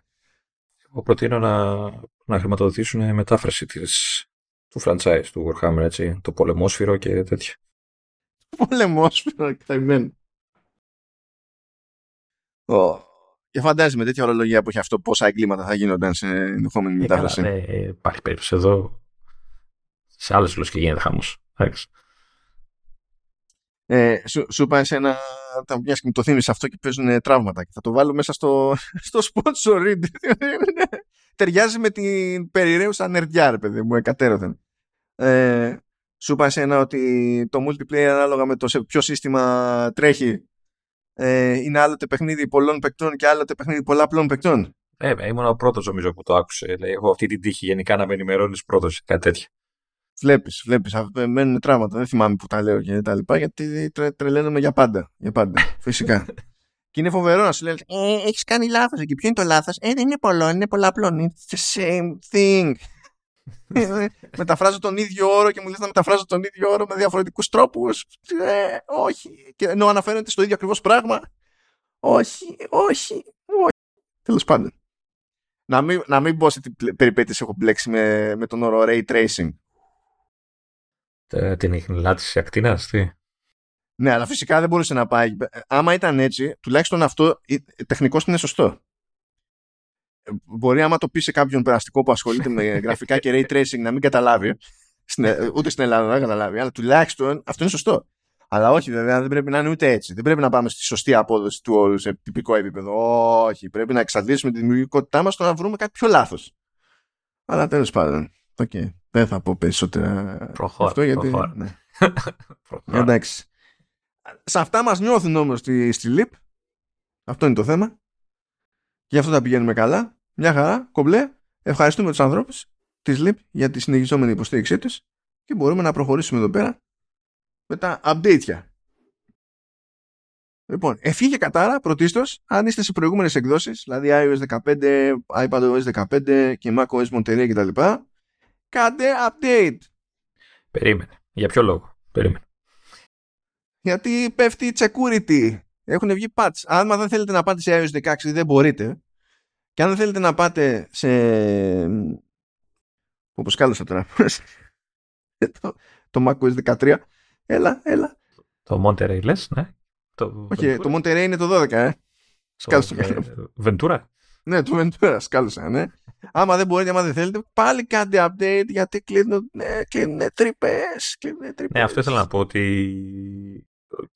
Εγώ προτείνω να, να χρηματοδοτήσουν μετάφραση της, του franchise του Warhammer, έτσι, το πολεμόσφυρο και τέτοια. Πολεμόσφυρο, εκταγμένο. Oh. Και φαντάζει με τέτοια ορολογία που έχει αυτό πόσα εγκλήματα θα γίνονταν σε ενδεχόμενη ε, μετάφραση. Ε, ε, υπάρχει περίπτωση εδώ. Σε άλλες γλώσσες και γίνεται χάμο. Ε, σου, σου είπα ένα. Τα μια και μου το θύμισε αυτό και παίζουν τραύματα. Και θα το βάλω μέσα στο, στο sponsor read. Ταιριάζει με την περιραίουσα νερδιά, ρε παιδί μου, εκατέρωθεν. Ε, σου είπα ένα ότι το multiplayer ανάλογα με το σε ποιο σύστημα τρέχει ε, είναι άλλοτε παιχνίδι πολλών παικτών και άλλοτε παιχνίδι πολλαπλών παικτών. Ε, ήμουν ο πρώτος νομίζω που το άκουσε. Λέει, έχω αυτή την τύχη γενικά να με ενημερώνεις πρώτος κάτι τέτοιο. Βλέπεις, βλέπεις. Μένουν τραύματα. Δεν θυμάμαι που τα λέω και τα λοιπά, γιατί τρε, τρελαίνομαι για πάντα. Για πάντα. Φυσικά. και είναι φοβερό να σου λέει: ε, Έχεις κάνει λάθος εκεί. Ποιο είναι το λάθος; Ε, δεν είναι πολλό, είναι πολλαπλό. It's the same thing. Μεταφράζω τον ίδιο όρο και μου λες να μεταφράζω τον ίδιο όρο με διαφορετικούς τρόπους. Ε, όχι. Και ενώ αναφέρεται στο ίδιο ακριβώς πράγμα. Όχι, όχι, όχι. Τέλος πάντων. Να μην, να μην πω σε τι περιπέτειες έχω μπλέξει με, με τον όρο Ray Tracing. Ε, την λάτιση ακτίνας, τι; Ναι, αλλά φυσικά δεν μπορούσε να πάει. Άμα ήταν έτσι, τουλάχιστον αυτό τεχνικώ είναι σωστό μπορεί άμα το πεις σε κάποιον περαστικό που ασχολείται με γραφικά και ray tracing να μην καταλάβει, ούτε στην Ελλάδα δεν καταλάβει, αλλά τουλάχιστον αυτό είναι σωστό. Αλλά όχι, βέβαια, δεν πρέπει να είναι ούτε έτσι. Δεν πρέπει να πάμε στη σωστή απόδοση του όρου σε τυπικό επίπεδο. Όχι, πρέπει να εξαντλήσουμε τη δημιουργικότητά μας στο να βρούμε κάτι πιο λάθος. Αλλά τέλος πάντων. Okay. Δεν θα πω περισσότερα προχώρα, αυτό γιατί. Ναι. Εντάξει. Σε αυτά μας νιώθουν όμως στη, στη LIP. Αυτό είναι το θέμα. Και γι' αυτό τα πηγαίνουμε καλά. Μια χαρά, κομπλέ. Ευχαριστούμε τους ανθρώπους της ΛΥΠ για τη συνεχιζόμενη υποστήριξή τους και μπορούμε να προχωρήσουμε εδώ πέρα με τα update. Λοιπόν, εφήγε κατάρα πρωτίστως αν είστε σε προηγούμενες εκδόσεις, δηλαδή iOS 15, iPadOS 15 και macOS Monterey κτλ. Κάντε update. Περίμενε. Για ποιο λόγο; Περίμενε. Γιατί πέφτει security. Έχουν βγει patch. Αν δεν θέλετε να πάτε σε iOS 16 δεν μπορείτε. Και αν δεν θέλετε να πάτε σε... Όπως κάλεσα τώρα. το, το macOS 13. Έλα, έλα. Το Monterey λες, ναι. Το Όχι, Ventura. το Monterey είναι το 12, ε. Σκάλωσα. Ventura. Ναι, το Ventura, σκάλωσα, ναι. άμα δεν μπορείτε, άμα δεν θέλετε, πάλι κάντε update γιατί κλείνουν, ναι, κλείνουν τρύπες, κλείνουν τρύπες. Ναι, αυτό ήθελα να πω ότι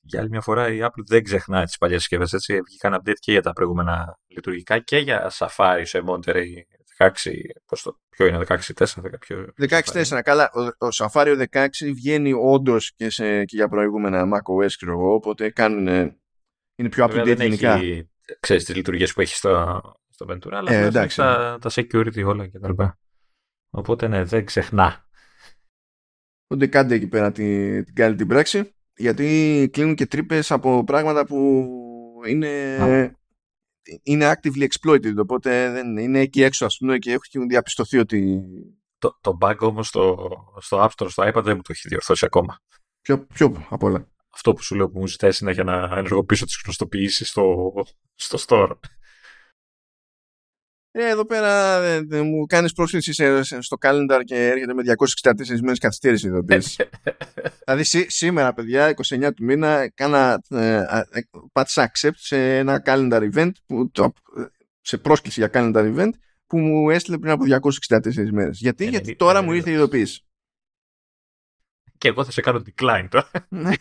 για άλλη μια φορά η Apple δεν ξεχνά τις παλιές συσκευές. Έτσι, βγήκαν update και για τα προηγούμενα λειτουργικά και για Safari σε Monterey 16. Πώς το, ποιο είναι, 16.4, 16.4. Καλά, ο, ο Safari 16 βγαίνει όντως και, και για προηγούμενα macOS, ξέρω εγώ. Οπότε κάνουν. Είναι πιο up to date γενικά. Έχει, ξέρεις τις λειτουργίες που έχει στο, στο Ventura, αλλά ε, εντάξει, τα, τα security όλα κτλ. Οπότε ναι, δεν ξεχνά. Οπότε κάντε εκεί πέρα την, την καλή την πράξη γιατί κλείνουν και τρύπες από πράγματα που είναι, είναι actively exploited οπότε δεν είναι εκεί έξω ας πούμε και έχουν διαπιστωθεί ότι το, το bug όμως στο, στο App Store, στο iPad δεν μου το έχει διορθώσει ακόμα. Ποιο, ποιο από όλα. Αυτό που σου λέω που μου ζητάει συνέχεια να ενεργοποιήσω τις γνωστοποιήσεις στο, στο store Ε, εδώ πέρα ε, ε, μου κάνεις πρόσκληση σε- στο calendar και έρχεται με 264 μέρες καθυστέρηση η ειδοποίηση. δηλαδή σή- σήμερα, παιδιά, 29 του μήνα, κάνα ε, ε, πάτησα accept σε ένα calendar event, που, το, σε πρόσκληση για calendar event, που μου έστειλε πριν από 264 μέρες. Γιατί, Ε, γιατί ναι, τώρα ναι, μου ναι. ήρθε η ειδοποίηση. Και εγώ θα σε κάνω decline τώρα. Ναι.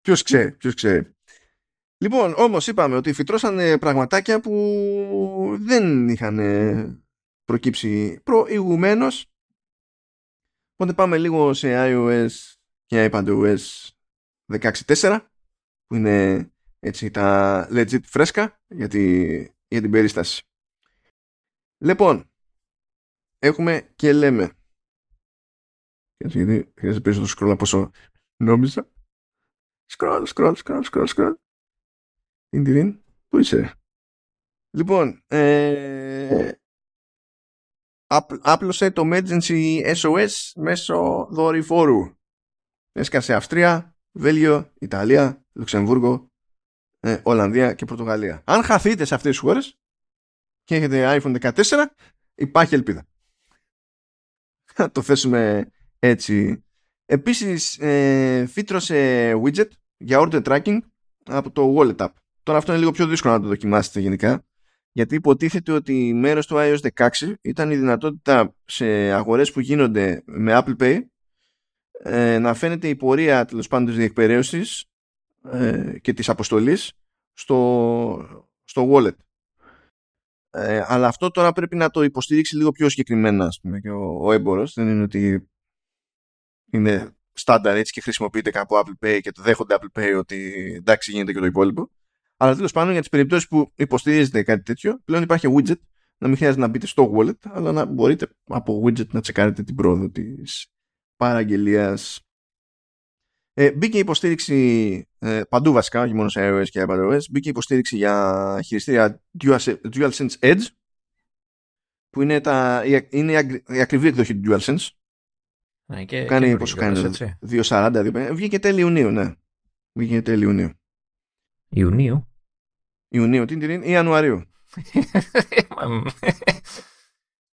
ποιος ξέρει, ποιος ξέρει. Λοιπόν, όμως είπαμε ότι φυτρώσανε πραγματάκια που δεν είχαν ε, προκύψει προηγουμένως. Οπότε πάμε λίγο σε iOS και iPadOS 16.4 που είναι έτσι τα legit φρέσκα για, τη, για την περίσταση. Λοιπόν, έχουμε και λέμε γιατί χρειάζεται περισσότερο scroll από όσο νόμιζα. Scroll, scroll, scroll, scroll, scroll. Τιν, Πού είσαι; Λοιπόν, ε, άπλ- άπλωσε το Emergency SOS μέσω δορυφόρου. Έσκασε Αυστρία, Βέλγιο, Ιταλία, Λουξεμβούργο, ε, Ολλανδία και Πορτογαλία. Αν χαθείτε σε αυτές τις χώρες και έχετε iPhone 14, υπάρχει ελπίδα. Θα το θέσουμε έτσι. Επίσης ε, φύτρωσε widget για order tracking από το Wallet App. Τώρα αυτό είναι λίγο πιο δύσκολο να το δοκιμάσετε γενικά γιατί υποτίθεται ότι μέρος του iOS 16 ήταν η δυνατότητα σε αγορές που γίνονται με Apple Pay ε, να φαίνεται η πορεία τέλος πάντων της διεκπαιρέωσης ε, και της αποστολής στο, στο wallet. Ε, αλλά αυτό τώρα πρέπει να το υποστηρίξει λίγο πιο συγκεκριμένα ας πούμε, και ο, ο έμπορος. Δεν είναι ότι είναι στάνταρ έτσι και χρησιμοποιείται κάπου Apple Pay και το δέχονται Apple Pay ότι εντάξει γίνεται και το υπόλοιπο. Αλλά τέλος πάντων για τις περιπτώσεις που υποστηρίζετε κάτι τέτοιο, πλέον υπάρχει widget να μην χρειάζεται να μπείτε στο wallet, αλλά να μπορείτε από widget να τσεκάρετε την πρόοδο της παραγγελίας. Ε, μπήκε υποστήριξη ε, παντού βασικά, όχι μόνο σε iOS και iPadOS, μπήκε υποστήριξη για χειριστήρια Dual- DualSense Edge, που είναι, τα, η, είναι η, ακρι- η ακριβή εκδοχή του DualSense. Ναι, και, Κάνει, καινούργιο πόσο κιόλας, κάνει, έτσι. 2.40, 2.50. Βγήκε τέλη Ιουνίου, ναι. Βγήκε τέλη Ιουνίου. Ιουνίου. Ιουνίου, τι είναι, ή Ιανουαρίου.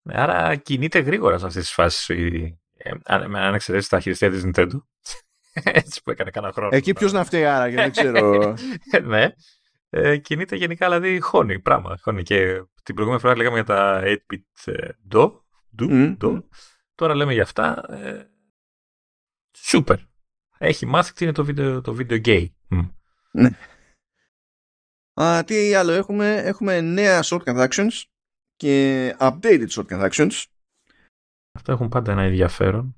Ναι, Άρα κινείται γρήγορα σε αυτές τις φάσεις. Ε, αν, αν εξαιρέσεις τα χειριστήρια της Nintendo. Έτσι που έκανε κάνα χρόνο. Εκεί ποιος να φταίει άρα, γιατί δεν ξέρω. ναι. Ε, κινείται γενικά, δηλαδή χώνει πράγμα. Χώνει. Και την προηγούμενη φορά λέγαμε για τα 8-bit ε, DO. Do, Μμμ. do. Τώρα λέμε για αυτά. Ε, super. Έχει μάθει τι είναι το βίντεο, το βίντεο gay. Μμ. Α, τι άλλο έχουμε, έχουμε νέα shortcut actions και updated shortcut actions. Αυτά έχουν πάντα ένα ενδιαφέρον.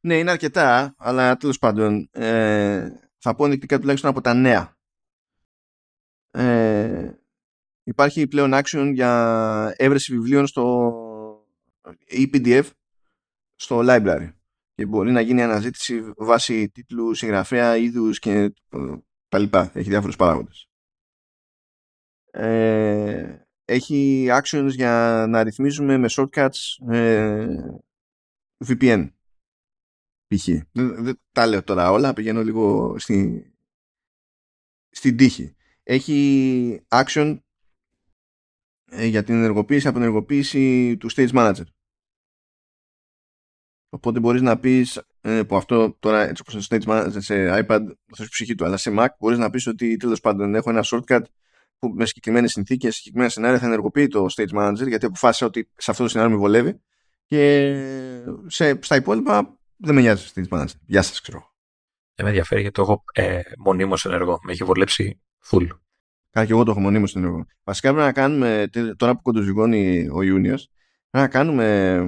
Ναι, είναι αρκετά, αλλά τέλος πάντων ε, θα πω ενδεικτικά τουλάχιστον από τα νέα. Ε, υπάρχει πλέον action για έβρεση βιβλίων στο e-PDF στο library και μπορεί να γίνει αναζήτηση βάσει τίτλου, συγγραφέα, είδους και ε, τα λοιπά. Έχει διάφορους παράγοντες. Ε, έχει actions για να ρυθμίζουμε με shortcuts ε, VPN π.χ. Δεν, δεν τα λέω τώρα όλα, πηγαίνω λίγο στη, στην τύχη. Έχει action ε, για την ενεργοποίηση, απενεργοποίηση του Stage Manager. Οπότε μπορείς να πεις, ε, που αυτό τώρα έτσι όπως είναι στο Stage Manager σε iPad, θα σου ψυχή του, αλλά σε Mac μπορείς να πεις ότι τέλος πάντων έχω ένα shortcut που με συγκεκριμένες συνθήκες, συγκεκριμένα σενάρια θα ενεργοποιεί το Stage Manager γιατί αποφάσισα ότι σε αυτό το σενάριο με βολεύει και σε, στα υπόλοιπα δεν με νοιάζει Stage Manager. Γεια σας ξέρω. Δεν με ενδιαφέρει γιατί το έχω ε, μονίμως ενεργό. Με έχει βολέψει full. Καλά και εγώ το έχω μονίμως στην εγώ. Βασικά πρέπει να κάνουμε, τώρα που κοντοζυγώνει ο Ιούνιος, πρέπει να κάνουμε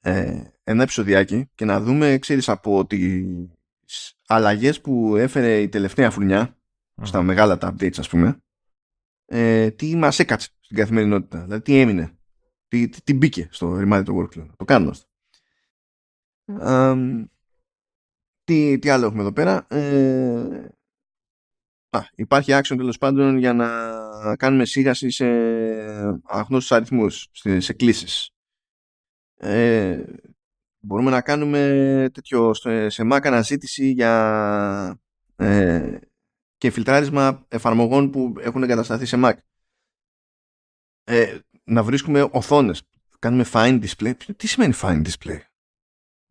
ε, ένα επεισοδιάκι και να δούμε, ξέρεις, από τις αλλαγές που έφερε η τελευταία φουρνιά, στα μεγάλα τα updates ας πούμε, ε, τι μας έκατσε στην καθημερινότητα. Δηλαδή τι έμεινε, τι, τι, τι μπήκε στο reminder το workflow. Το κάνουμε αυτό. Αμ, τι, τι άλλο έχουμε εδώ πέρα. Ε, α, υπάρχει action τέλος πάντων για να κάνουμε σίγαση σε αγνώστους αριθμούς, σε, σε κλήσεις. Ε, μπορούμε να κάνουμε τέτοιο στο- σε Mac αναζήτηση για ε, και φιλτράρισμα εφαρμογών που έχουν εγκατασταθεί σε Mac. Ε, να βρίσκουμε οθόνες. Κάνουμε fine display. Τι σημαίνει fine display?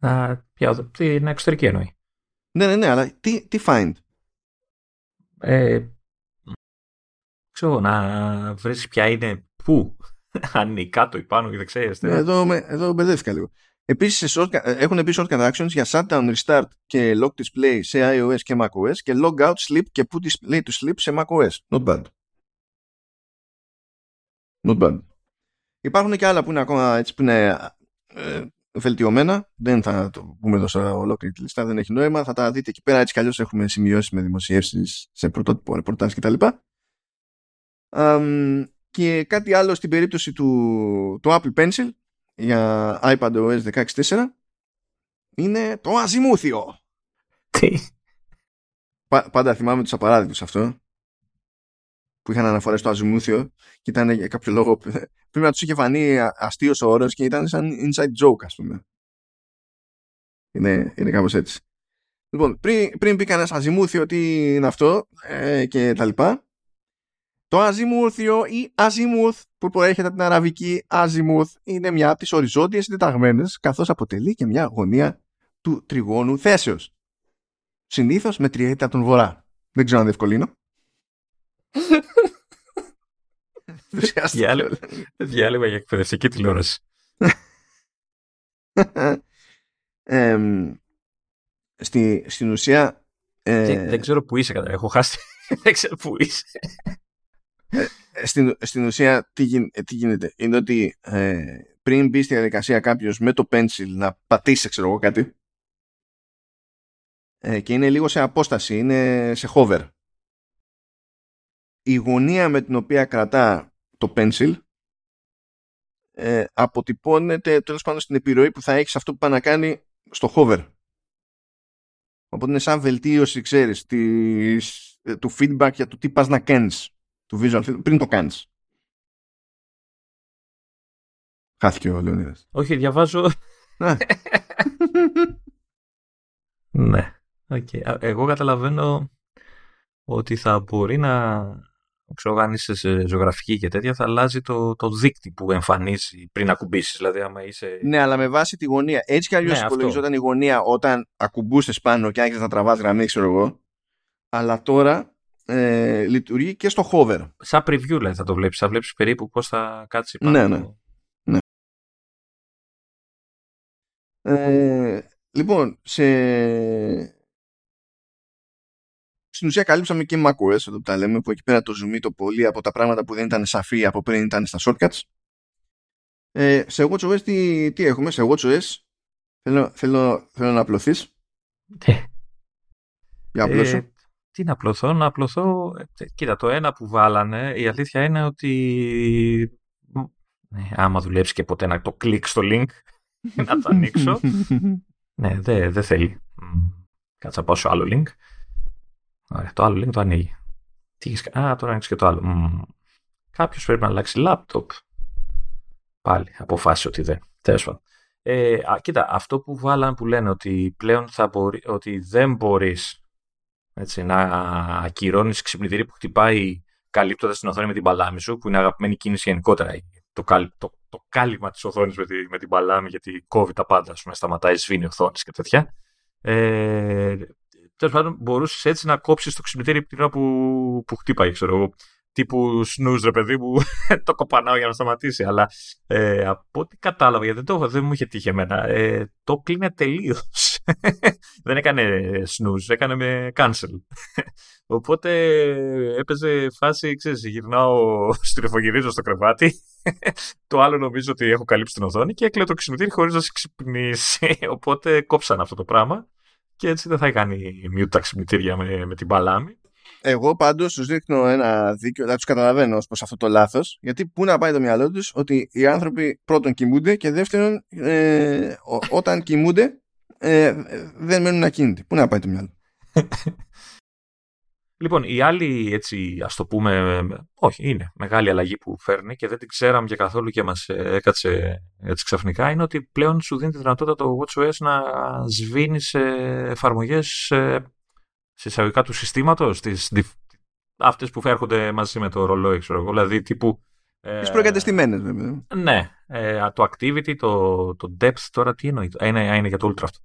Να, ποια, την εξωτερική εννοεί. Ναι, ναι, ναι, αλλά τι, τι find? Ε, ξέρω, να βρεις ποια είναι πού. Αν είναι κάτω ή πάνω ή δεξιά ναι, Εδώ, εδώ μπερδεύτηκα λίγο. Επίσης, έχουν επίσης shortcut actions για shutdown, restart και lock display σε iOS και macOS και log out, sleep και put display to sleep σε macOS. Not bad. Not bad. Υπάρχουν και άλλα που είναι ακόμα έτσι που είναι ε, βελτιωμένα. Δεν θα το πούμε εδώ σε ολόκληρη τη λίστα, δεν έχει νόημα. Θα τα δείτε εκεί πέρα. Έτσι κι αλλιώς έχουμε σημειώσεις με δημοσιεύσεις σε πρωτότυπο ρεπορτάζ κτλ. Um, και κάτι άλλο στην περίπτωση του, του Apple Pencil για iPad OS 16.4 είναι το αζημούθιο. Τι; πάντα θυμάμαι τους απαράδεκτους αυτό που είχαν αναφορές στο αζημούθιο και ήταν για κάποιο λόγο πρέπει να τους είχε φανεί αστείος ο όρος και ήταν σαν inside joke ας πούμε. Είναι, είναι κάπως έτσι. Λοιπόν, πριν, πριν πει κανένας αζημούθιο τι είναι αυτό ε, και τα λοιπά, το αζημούθιο ή αζημούθ που προέρχεται από την αραβική αζημούθ είναι μια από τις οριζόντιες συντεταγμένες καθώς αποτελεί και μια γωνία του τριγώνου θέσεως. Συνήθως με τριέτα τον βορρά. Δεν ξέρω αν διευκολύνω. Διάλειμμα για εκπαιδευτική τηλεόραση. στη, στην ουσία... Ε, δεν ξέρω που είσαι κατά. Έχω χάσει. δεν ξέρω που είσαι. Ε, στην, στην ουσία τι, τι γίνεται; Είναι ότι ε, πριν μπει στη διαδικασία κάποιος με το pencil να πατήσει ξέρω εγώ κάτι ε, και είναι λίγο σε απόσταση, είναι σε hover. Η γωνία με την οποία κρατά το pencil ε, αποτυπώνεται τέλος πάντων στην επιρροή που θα έχεις αυτό που πάει να κάνει στο hover. Οπότε είναι σαν βελτίωση, ξέρεις, της, ε, του feedback για το τι πας να κάνεις του visual feedback πριν το κάνεις. Χάθηκε ο Λεωνίδας. Όχι, διαβάζω... Ναι. ναι. Okay. Εγώ καταλαβαίνω ότι θα μπορεί να ξέρω αν είσαι σε ζωγραφική και τέτοια, θα αλλάζει το, το δίκτυ που εμφανίζει πριν ακουμπήσεις. Δηλαδή, άμα είσαι. Ναι, αλλά με βάση τη γωνία. Έτσι κι αλλιώς ναι, υπολογιζόταν η γωνία όταν ακουμπούσες πάνω και άρχισες να τραβάς γραμμή, ξέρω εγώ. Αλλά τώρα ε, λειτουργεί και στο hover. Σαν preview, δηλαδή, θα το βλέπεις. Θα βλέπεις περίπου πώς θα κάτσει πάνω. Ναι, ναι. ναι. Ε, λοιπόν, σε στην ουσία καλύψαμε και macOS εδώ που τα λέμε που εκεί πέρα το zoom το πολύ από τα πράγματα που δεν ήταν σαφή από πριν ήταν στα shortcuts ε, σε WatchOS τι, τι έχουμε; Σε WatchOS θέλω, θέλω, θέλω να απλωθείς ε, για απλώσω ε, τι να απλωθώ να απλωθώ ε, κοίτα το ένα που βάλανε η αλήθεια είναι ότι ναι, άμα δουλέψει και ποτέ να το κλικ στο link να το ανοίξω ναι δεν δε θέλει κάτσα πάω σε άλλο link Ωραία, το άλλο link το ανοίγει. Τι έχεις... Α, τώρα ανοίξεις και το άλλο. Mm. Κάποιος πρέπει να αλλάξει λάπτοπ. Πάλι, αποφάσισε ότι δεν. Τέλος πάντων. Ε, κοίτα, αυτό που βάλαν που λένε ότι πλέον θα μπορεί, ότι δεν μπορεί να ακυρώνεις ξυπνητήρι που χτυπάει καλύπτοντας την οθόνη με την παλάμη σου, που είναι αγαπημένη κίνηση γενικότερα. Το, το, το κάλυμα της οθόνης με, τη, με την παλάμη, γιατί κόβει τα πάντα, ας πούμε, σταματάει, σβήνει οθόνης και τέτοια. Ε, τέλος πάντων μπορούσες έτσι να κόψεις το ξυπνητήρι την ώρα που, που χτύπαγε, ξέρω εγώ. Τύπου snooze, ρε παιδί μου, το κοπανάω για να σταματήσει. Αλλά ε, από ό,τι κατάλαβα, γιατί δεν, το, δεν μου είχε τύχει εμένα, ε, το κλείνε τελείω. δεν έκανε snooze, έκανε με cancel. Οπότε έπαιζε φάση, ξέρεις, γυρνάω, στριφογυρίζω στο κρεβάτι. το άλλο νομίζω ότι έχω καλύψει την οθόνη και έκλαιο το ξυπνητήρι χωρίς να σε ξυπνήσει. Οπότε κόψαν αυτό το πράγμα και έτσι δεν θα κάνει mute τα ξυπνητήρια με, με την παλάμη. Εγώ πάντως τους δείχνω ένα δίκιο, δεν τους καταλαβαίνω ως προς αυτό το λάθος, γιατί πού να πάει το μυαλό τους ότι οι άνθρωποι πρώτον κοιμούνται και δεύτερον ε, όταν κοιμούνται ε, δεν μένουν ακίνητοι. Πού να πάει το μυαλό. Λοιπόν, η άλλη, έτσι, ας το πούμε, όχι, είναι μεγάλη αλλαγή που φέρνει και δεν την ξέραμε και καθόλου και μας έκατσε έτσι ξαφνικά, είναι ότι πλέον σου δίνει τη δυνατότητα το WatchOS να σβήνεις σε εφαρμογές σε εισαγωγικά του συστήματος, αυτές που έρχονται μαζί με το ρολόι, ξέρω εγώ. Δηλαδή τύπου. Ε, τις προεγκατεστημένες, βέβαια. Ναι. Ε, το activity, το, το depth τώρα τι εννοεί. Είναι, είναι για το ultra αυτό.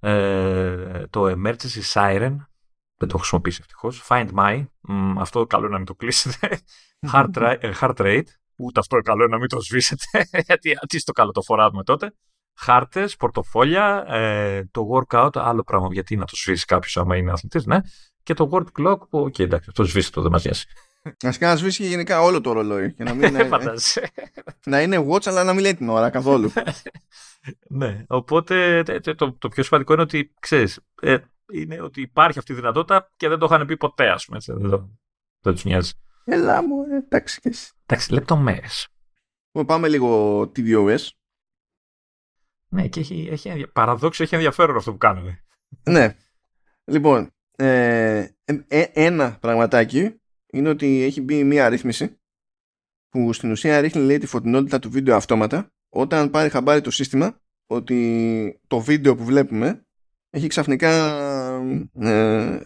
Ε, το emergency siren. Δεν το 'χω χρησιμοποιήσει ευτυχώς. Find my. αυτό καλό είναι να μην το κλείσετε. heart, heart rate. Ούτε αυτό καλό να μην το σβήσετε, γιατί τι στο καλό το φοράμε τότε. Χάρτες, πορτοφόλια, ε, το workout, άλλο πράγμα. Γιατί να το σβήσει κάποιος άμα είναι αθλητής, ναι. Και το world clock που, OK, okay, εντάξει, το σβήσεις το, δεν μας νοιάζει. Α να σβήσει γενικά όλο το ρολόι. Και να, μην είναι, να είναι watch, αλλά να μην λέει την ώρα καθόλου. ναι, οπότε το, το, πιο σημαντικό είναι ότι ξέρεις, ε, είναι ότι υπάρχει αυτή η δυνατότητα και δεν το είχαν πει ποτέ, ας πούμε. δεν, δεν τους νοιάζει. Ελά μου, εντάξει και εσύ. Εντάξει, λεπτομέρειες. Πάμε λίγο TVOS. Ναι, και έχει, έχει, παραδόξω έχει ενδιαφέρον αυτό που κάνουμε. ναι. Λοιπόν, ε, ε, ένα πραγματάκι είναι ότι έχει μπει μια αρρύθμιση που στην ουσία ρίχνει λέει τη φωτεινότητα του βίντεο αυτόματα όταν πάρει χαμπάρι το σύστημα ότι το βίντεο που βλέπουμε έχει ξαφνικά ε,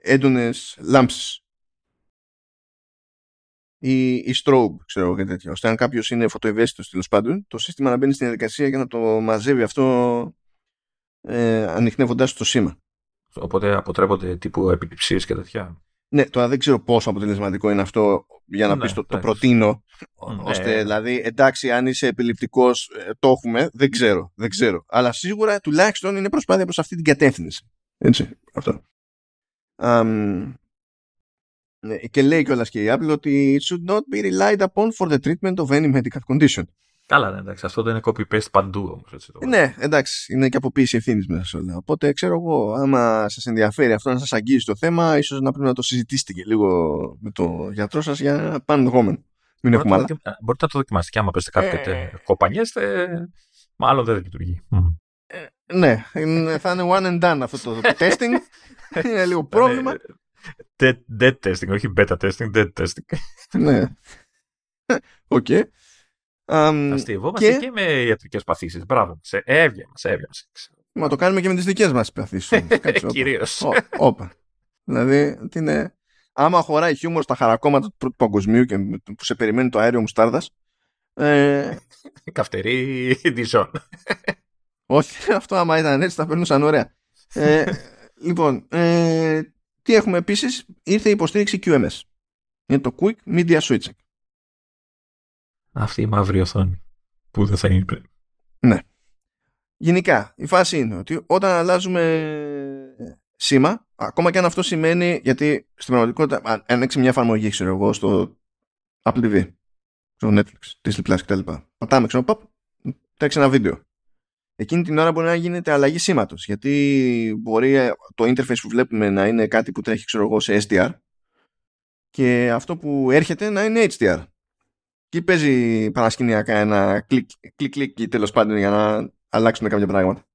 έντονες λάμψεις ή, ή strobe, ξέρω εγώ και τέτοια. Ώστε αν κάποιος είναι φωτοευαίσθητος τέλος πάντων, το σύστημα να μπαίνει στην διαδικασία για να το μαζεύει αυτό ε, ανοιχνεύοντας το σήμα. Οπότε αποτρέπονται τύπου επιληψίε και τέτοια. Ναι, τώρα δεν ξέρω πόσο αποτελεσματικό είναι αυτό για να ναι, πεις το, το προτείνω. Ναι. Ώστε δηλαδή, εντάξει, αν είσαι επιληπτικός, ε, το έχουμε. Δεν ξέρω, δεν ξέρω. Αλλά σίγουρα τουλάχιστον είναι προσπάθεια προς αυτή την κατεύθυνση. Έτσι, αυτό. Um, ναι, και λέει κιόλας και η Apple ότι it should not be relied upon for the treatment of any medical condition. Καλά, ναι, εντάξει, αυτό δεν είναι copy-paste παντού όμως. Ναι, εντάξει, είναι και αποποίηση ευθύνης μέσα σε όλα. Οπότε ξέρω εγώ, άμα σας ενδιαφέρει αυτό να σας αγγίζει το θέμα, ίσως να πρέπει να το συζητήσετε και λίγο με το γιατρό σας για πάνω ενδεχόμενο. Μην έχουμε άλλα. Μπορείτε να το δοκιμάσετε και άμα πέστε κάτι ε... κοπανιέστε, μάλλον δεν λειτουργεί. Ε, ναι, θα είναι one and done αυτό το testing. είναι λίγο πρόβλημα. Dead, dead testing, όχι beta testing, dead testing. ναι. OK. Okay. Um, Αστειευόμαστε και... και με ιατρικές παθήσεις. Μπράβο. Σε έβγαινε, σε έβγαινε. Μας το κάνουμε και με τις δικές μας παθήσεις. Κυρίως. Όπα. Δηλαδή, τι είναι... Άμα χωράει χιούμορ στα χαρακώματα του πρώτου παγκοσμίου και που σε περιμένει το αέριο μουστάρδας, ε... Καυτερή Ντιζόν. Όχι, αυτό άμα ήταν έτσι θα περνούσαν ωραία. ε, λοιπόν, ε, τι έχουμε επίσης, ήρθε η υποστήριξη QMS. Είναι το Quick Media Switching. Αυτή η μαύρη οθόνη που δεν θα είναι πριν. Ναι. Γενικά, η φάση είναι ότι όταν αλλάζουμε σήμα, ακόμα και αν αυτό σημαίνει, γιατί στην πραγματικότητα, αν έξι μια εφαρμογή, ξέρω εγώ, στο Apple TV, στο Netflix, Disney Plus κτλ. Πατάμε, ξέρω, παπ, τρέξει ένα βίντεο εκείνη την ώρα μπορεί να γίνεται αλλαγή σήματος γιατί μπορεί ε, το interface που βλέπουμε να είναι κάτι που τρέχει ξέρω εγώ σε SDR και αυτό που έρχεται να είναι HDR και παίζει παρασκηνιακά ένα κλικ κλικ κλικ τέλος πάντων για να αλλάξουν κάποια πράγματα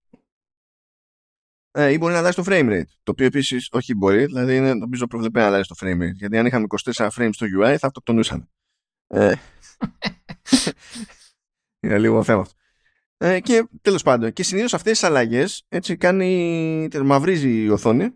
ε, ή μπορεί να αλλάξει το frame rate το οποίο επίσης όχι μπορεί δηλαδή είναι νομίζω προβλεπέ να αλλάξει το frame rate γιατί αν είχαμε 24 frames στο UI θα αυτοκτονούσαμε ε, είναι λίγο θέμα αυτό ε, και τέλος πάντων, και συνήθως αυτές τις αλλαγές έτσι κάνει. μαυρίζει η οθόνη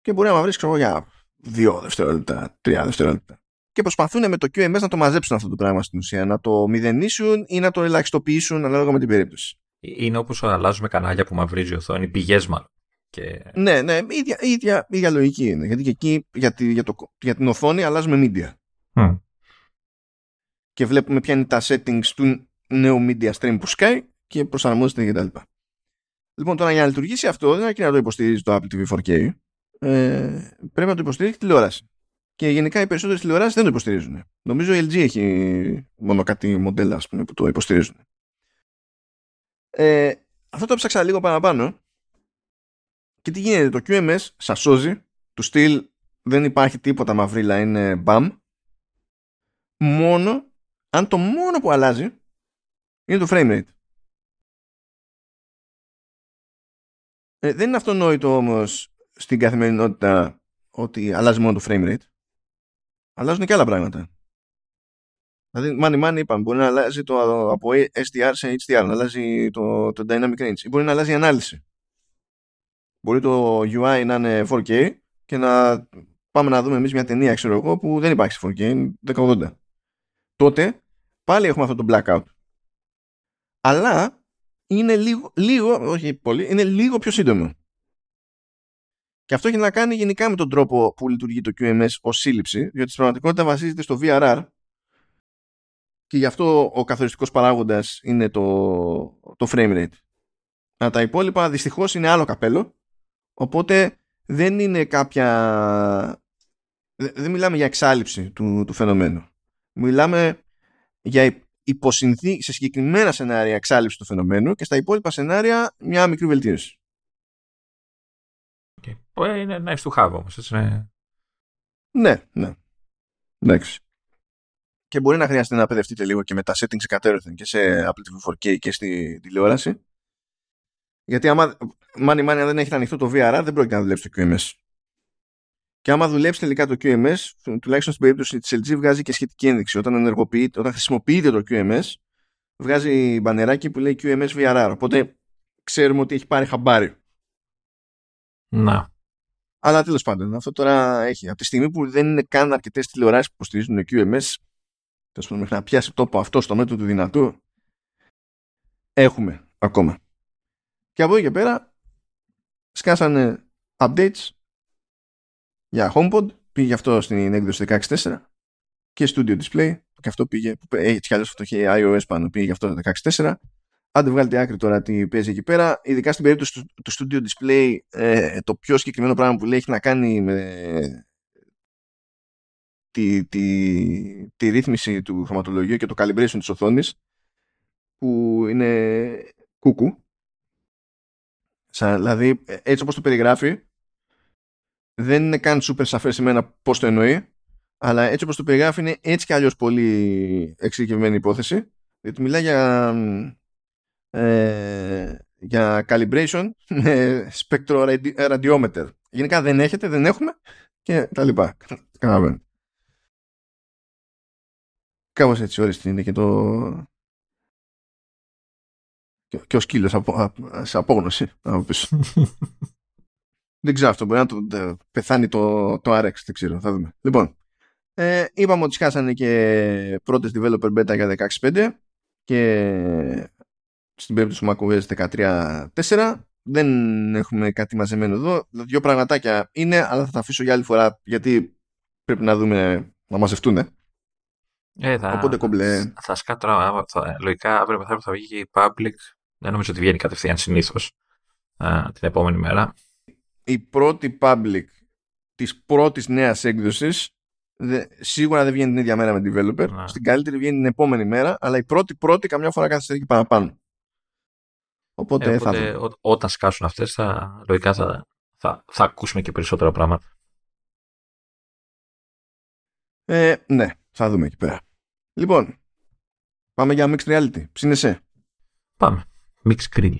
και μπορεί να μαυρίσει ξέρω, για δύο δευτερόλεπτα, τρία δευτερόλεπτα. Και προσπαθούν με το QMS να το μαζέψουν αυτό το πράγμα στην ουσία. Να το μηδενίσουν ή να το ελαχιστοποιήσουν ανάλογα με την περίπτωση. Είναι όπως αλλάζουμε κανάλια που μαυρίζει η οθόνη, πηγές μάλλον. Και... Ναι, ναι, ίδια, ίδια, ίδια λογική είναι. Γιατί και εκεί για, τη, για, το, για την οθόνη αλλάζουμε media. Mm. Και βλέπουμε ποια είναι τα settings του νέου media stream που σκάει και προσαρμόζεται κτλ. Λοιπόν, τώρα για να λειτουργήσει αυτό, δεν αρκεί να το υποστηρίζει το Apple TV 4K. Ε, πρέπει να το υποστηρίζει τηλεόραση. Και γενικά οι περισσότερες τηλεοράσεις δεν το υποστηρίζουν. Νομίζω η LG έχει μόνο κάτι μοντέλα ας πούμε, που το υποστηρίζουν. Ε, αυτό το έψαξα λίγο παραπάνω. Και τι γίνεται, το QMS σας σώζει. Του στυλ δεν υπάρχει τίποτα μαυρίλα, είναι BAM. Μόνο αν το μόνο που αλλάζει είναι το frame rate. Ε, δεν είναι αυτονόητο όμως στην καθημερινότητα ότι αλλάζει μόνο το frame rate. Αλλάζουν και άλλα πράγματα. Δηλαδή, μάνι μάνι είπαμε, μπορεί να αλλάζει το από SDR σε HDR, να αλλάζει το, το dynamic range ή μπορεί να αλλάζει η ανάλυση. Μπορεί το UI να είναι 4K, και να πάμε να δούμε εμείς μια ταινία, ξέρω εγώ, που δεν υπάρχει 4K, 1080. Τότε πάλι έχουμε αυτό το blackout. Αλλά είναι λίγο, λίγο, όχι πολύ, είναι λίγο πιο σύντομο. Και αυτό έχει να κάνει γενικά με τον τρόπο που λειτουργεί το QMS ως σύλληψη, διότι στην πραγματικότητα βασίζεται στο VRR και γι' αυτό ο καθοριστικός παράγοντας είναι το, το frame rate. Αλλά τα υπόλοιπα δυστυχώς είναι άλλο καπέλο, οπότε δεν είναι κάποια... Δεν μιλάμε για εξάλληψη του, του φαινομένου. Μιλάμε για υποσυνθή σε συγκεκριμένα σενάρια εξάλληψη του φαινομένου και στα υπόλοιπα σενάρια μια μικρή βελτίωση. Okay. Είναι nice to have όμως, έτσι ναι. Ναι, ναι. Εντάξει. Και μπορεί να χρειάζεται να παιδευτείτε λίγο και με τα settings εκατέρωθεν και σε Apple TV 4K και στη τηλεόραση. Γιατί άμα μάνι μάνι δεν έχετε ανοιχτό το VRR δεν πρόκειται να δουλέψει το QMS. Και άμα δουλέψει τελικά το QMS, τουλάχιστον στην περίπτωση της LG βγάζει και σχετική ένδειξη. Όταν, ενεργοποιείται, όταν χρησιμοποιείται το QMS, βγάζει μπανεράκι που λέει QMS VRR. Οπότε ξέρουμε ότι έχει πάρει χαμπάρι. Να. Αλλά τέλος πάντων, αυτό τώρα έχει. Από τη στιγμή που δεν είναι καν αρκετές τηλεοράσεις που υποστηρίζουν QMS, τέλος πάντων, μέχρι να πιάσει τόπο αυτό στο μέτρο του δυνατού, έχουμε ακόμα. Και από εκεί και πέρα, σκάσανε updates για HomePod, πήγε αυτό στην έκδοση 16.4 και Studio Display, και αυτό πήγε, που έτσι κι αλλιώς αυτό είχε iOS πάνω, πήγε γι' αυτό το 16.4. Άντε βγάλετε άκρη τώρα τι παίζει εκεί πέρα. Ειδικά στην περίπτωση του, του Studio Display, ε, το πιο συγκεκριμένο πράγμα που λέει έχει να κάνει με τη, τη, τη ρύθμιση του χρωματολογίου και το calibration της οθόνης που είναι κούκου. Σαν, δηλαδή, έτσι όπως το περιγράφει, δεν είναι καν super σαφές σε μένα πώς το εννοεί, αλλά έτσι όπως το περιγράφει είναι έτσι κι αλλιώς πολύ εξειδικευμένη υπόθεση, διότι μιλάει για, ε, για calibration με spectro Γενικά δεν έχετε, δεν έχουμε και τα λοιπά. Καταλαβαίνω. Κάπως έτσι όριστη είναι και το... Και ο σκύλος από, σε απόγνωση από πίσω. Δεν ξέρω αυτό. Μπορεί να το, πεθάνει το, το RX. Δεν ξέρω. Θα δούμε. Λοιπόν, ε, είπαμε ότι σχάσανε και πρώτες developer beta για 16.5 και στην περίπτωση του macOS 13.4 δεν έχουμε κάτι μαζεμένο εδώ. Δύο πραγματάκια είναι, αλλά θα τα αφήσω για άλλη φορά γιατί πρέπει να δούμε να μαζευτούν. Ε, θα, Οπότε κομπλέ. Θα σκάτω λογικά αύριο μεθαύριο θα βγει και η public. Δεν νομίζω ότι βγαίνει κατευθείαν συνήθως την επόμενη μέρα η πρώτη public της πρώτης νέας έκδοσης σίγουρα δεν βγαίνει την ίδια μέρα με developer. Ναι. Στην καλύτερη βγαίνει την επόμενη μέρα, αλλά η πρώτη πρώτη καμιά φορά καθυστερεί και παραπάνω. Οπότε, ε, οπότε θα όταν σκάσουν αυτές θα, λογικά θα, θα, θα ακούσουμε και περισσότερα πράγματα. Ε, ναι, θα δούμε εκεί πέρα. Λοιπόν, πάμε για mixed reality. Ψήνεσαι; Πάμε. Mixed grill.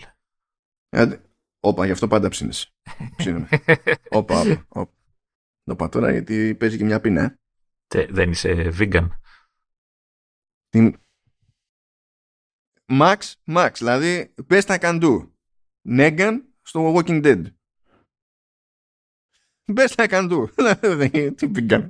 Ε, Όπα, γι' αυτό πάντα ψήνεσαι. Ψήνομαι. Όπα, όπα. Το τώρα γιατί παίζει και μια πίνα. Ε. δεν είσαι vegan. Την... Max, Max, δηλαδή best I can do. Negan στο Walking Dead. Best I can do. Τι vegan.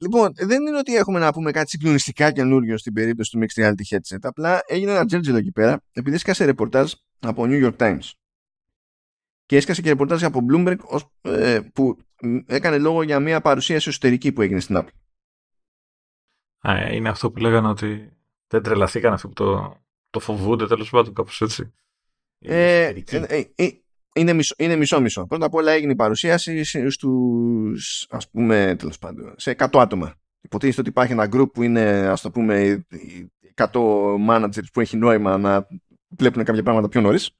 Λοιπόν, δεν είναι ότι έχουμε να πούμε κάτι συγκλονιστικά καινούριο στην περίπτωση του Mixed Reality Headset. Απλά έγινε ένα τζέρτζελο εκεί πέρα, επειδή έσκασε ρεπορτάζ από New York Times. Και έσκασε και ρεπορτάζ από Bloomberg ε, που έκανε λόγο για μια παρουσίαση εσωτερική που έγινε στην Apple. Α, είναι αυτό που λέγανε ότι δεν τρελαθήκαν αυτοί που το, το φοβούνται τέλος πάντων, κάπως έτσι. Ε, ε, ε, ε, είναι μισό, είναι μισό μισό. Πρώτα απ' όλα έγινε η παρουσίαση στους, ας πούμε, τέλος πάντων, σε 100 άτομα. Υποτίθεται ότι υπάρχει ένα group που είναι, ας το πούμε, 100 managers που έχει νόημα να βλέπουν κάποια πράγματα πιο νωρίς.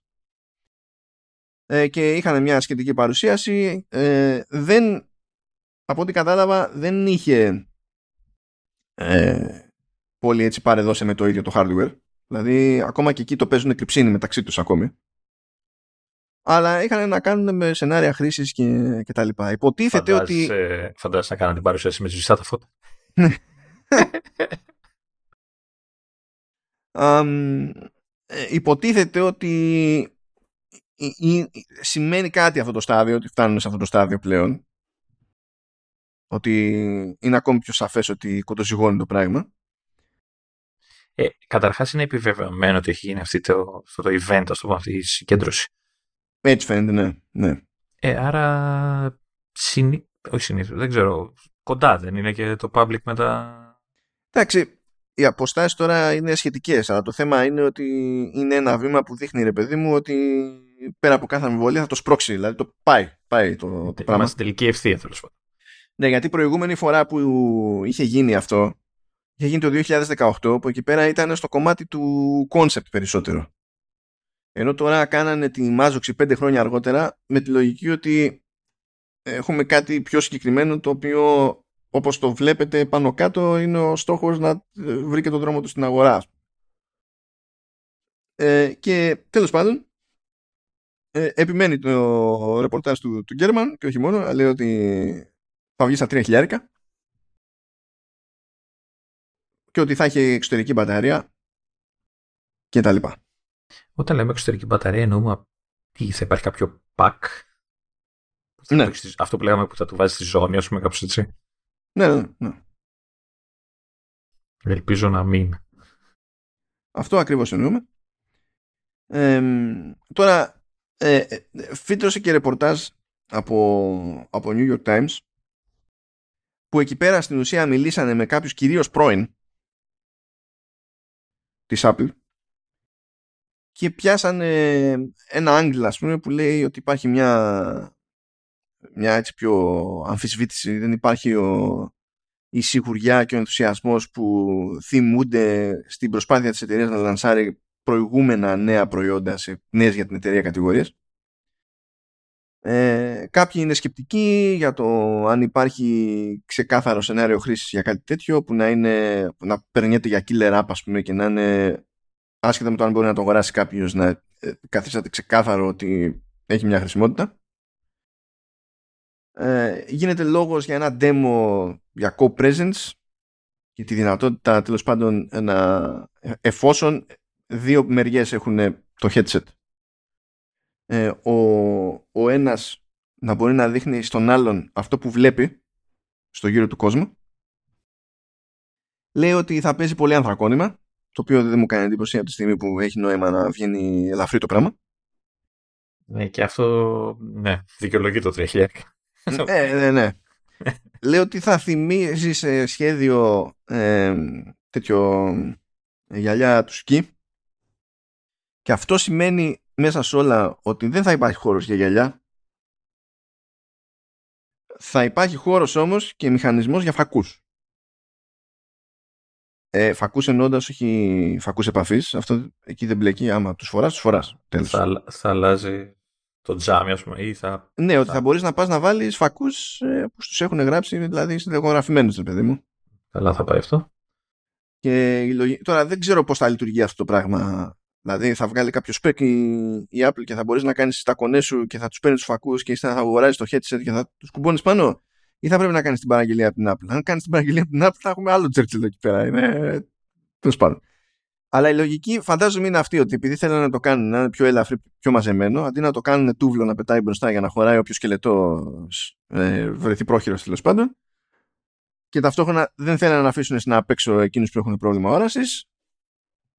Ε, και είχαν μια σχετική παρουσίαση. Ε, δεν, από ό,τι κατάλαβα, δεν είχε ε, πολύ έτσι παρεδώσει με το ίδιο το hardware. Δηλαδή, ακόμα και εκεί το παίζουν κρυψίνη μεταξύ τους ακόμη αλλά είχαν να κάνουν με σενάρια χρήσης και, και τα λοιπά. Υποτίθεται ότι. Φαντάζεσαι να κάνουν την παρουσίαση με ζεστά τα φώτα. um, υποτίθεται ότι σημαίνει κάτι αυτό το στάδιο, ότι φτάνουν σε αυτό το στάδιο πλέον. Ότι είναι ακόμη πιο σαφές ότι κοντοζυγώνει το πράγμα. Ε, καταρχάς είναι επιβεβαιωμένο ότι έχει γίνει αυτή το, αυτό το event, ας το πούμε, αυτή η συγκέντρωση. Έτσι φαίνεται, ναι. ναι. Ε, άρα, συνή... όχι συνήθως, δεν ξέρω, κοντά δεν είναι και το public μετά. Εντάξει, οι αποστάσεις τώρα είναι σχετικές, αλλά το θέμα είναι ότι είναι ένα βήμα που δείχνει ρε παιδί μου ότι πέρα από κάθε αμφιβολία θα το σπρώξει. Δηλαδή το πάει, πάει το, το πράγμα. στην τελική ευθεία τέλος πάντων. Ναι, γιατί η προηγούμενη φορά που είχε γίνει αυτό, είχε γίνει το 2018, που εκεί πέρα ήταν στο κομμάτι του concept περισσότερο. Ενώ τώρα κάνανε τη μάζοξη πέντε χρόνια αργότερα με τη λογική ότι έχουμε κάτι πιο συγκεκριμένο το οποίο όπως το βλέπετε πάνω κάτω είναι ο στόχος να βρει και τον δρόμο του στην αγορά. Ε, και τέλος πάντων ε, επιμένει το ρεπορτάζ του, του Γκέρμαν και όχι μόνο, λέει ότι θα βγει στα τρία χιλιάρικα και ότι θα έχει εξωτερική μπαταρία και τα λοιπά. Όταν λέμε εξωτερική μπαταρία εννοούμε τι, θα υπάρχει κάποιο pack ναι. αυτό που λέγαμε που θα του βάζεις στη ζώνη, ας πούμε, κάπως έτσι. Ναι, ναι, ναι. Ελπίζω να μην. Αυτό ακριβώς εννοούμε. Ε, τώρα, ε, ε, φύτρωσε και ρεπορτάζ από, από New York Times που εκεί πέρα στην ουσία μιλήσανε με κάποιους κυρίως πρώην της Apple και πιάσανε ένα άγγλ ας πούμε που λέει ότι υπάρχει μια μια έτσι πιο αμφισβήτηση δεν υπάρχει ο, η σιγουριά και ο ενθουσιασμός που θυμούνται στην προσπάθεια της εταιρείας να λανσάρει προηγούμενα νέα προϊόντα σε νέες για την εταιρεία κατηγορίες ε, κάποιοι είναι σκεπτικοί για το αν υπάρχει ξεκάθαρο σενάριο χρήσης για κάτι τέτοιο που να, είναι, που να περνιέται για killer app ας πούμε και να είναι άσχετα με το αν μπορεί να το αγοράσει κάποιος να ε, καθίσατε ξεκάθαρο ότι έχει μια χρησιμότητα. Ε, γίνεται λόγος για ένα demo για co-presence και τη δυνατότητα τέλος πάντων να, εφόσον δύο μεριές έχουν το headset ε, ο, ο ένας να μπορεί να δείχνει στον άλλον αυτό που βλέπει στο γύρο του κόσμου λέει ότι θα παίζει πολύ ανθρακόνημα το οποίο δεν μου κάνει εντύπωση από τη στιγμή που έχει νόημα να βγαίνει ελαφρύ το πράγμα. Ναι και αυτό ναι δικαιολογεί το 3000 ναι, ναι, ναι. Λέω ότι θα θυμίζει σε σχέδιο ε, τέτοιο γυαλιά του σκι. Και αυτό σημαίνει μέσα σε όλα ότι δεν θα υπάρχει χώρος για γυαλιά θα υπάρχει χώρος όμως και μηχανισμός για φακούς ε, φακούς εννοώντας όχι φακούς επαφής αυτό εκεί δεν μπλεκεί άμα τους φοράς τους φοράς θα, θα αλλάζει το τζάμι, ας πούμε. Ή θα, ναι, θα... ότι θα μπορείς να πας να βάλεις φακούς ε, που τους έχουν γράψει, δηλαδή συνταγογραφημένου, παιδί μου. Καλά, θα πάει αυτό. Και η Τώρα δεν ξέρω πώς θα λειτουργεί αυτό το πράγμα. Δηλαδή θα βγάλει κάποιο spec η, η Apple και θα μπορείς να κάνεις τα κονέ σου και θα τους παίρνεις τους φακούς και ύστερα θα αγοράζεις το headset και θα τους κουμπώνεις πάνω. Ή θα πρέπει να κάνεις την παραγγελία από την Apple. Αν κάνεις την παραγγελία από την Apple θα έχουμε άλλο Churchill εκεί πέρα. Είναι. Τέλος πάντων. Αλλά η λογική φαντάζομαι είναι αυτή ότι επειδή θέλουν να το κάνουν να είναι πιο ελαφρύ, πιο μαζεμένο, αντί να το κάνουν τούβλο να πετάει μπροστά για να χωράει όποιος σκελετός ε, βρεθεί πρόχειρος τέλος πάντων, και ταυτόχρονα δεν θέλουν να αφήσουν να απ' έξω εκείνους που έχουν πρόβλημα όρασης,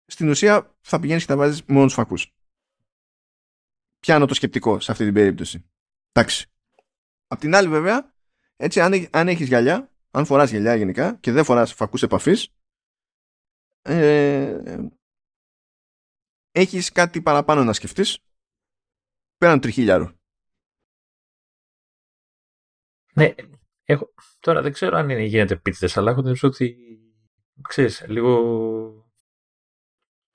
στην ουσία θα πηγαίνεις και θα βάζεις μόνο τους φακούς. Πιάνω το σκεπτικό σε αυτή την περίπτωση. Εντάξει. Απ' την άλλη, βέβαια, έτσι, αν, αν έχεις γυαλιά, αν φοράς γυαλιά γενικά και δεν φοράς φακούς επαφής, ε, έχεις κάτι παραπάνω να σκεφτείς πέραν τριχίλιαρου. Ναι, έχω, τώρα δεν ξέρω αν είναι, γίνεται επίτηδες, αλλά έχω την ότι ξέρεις, λίγο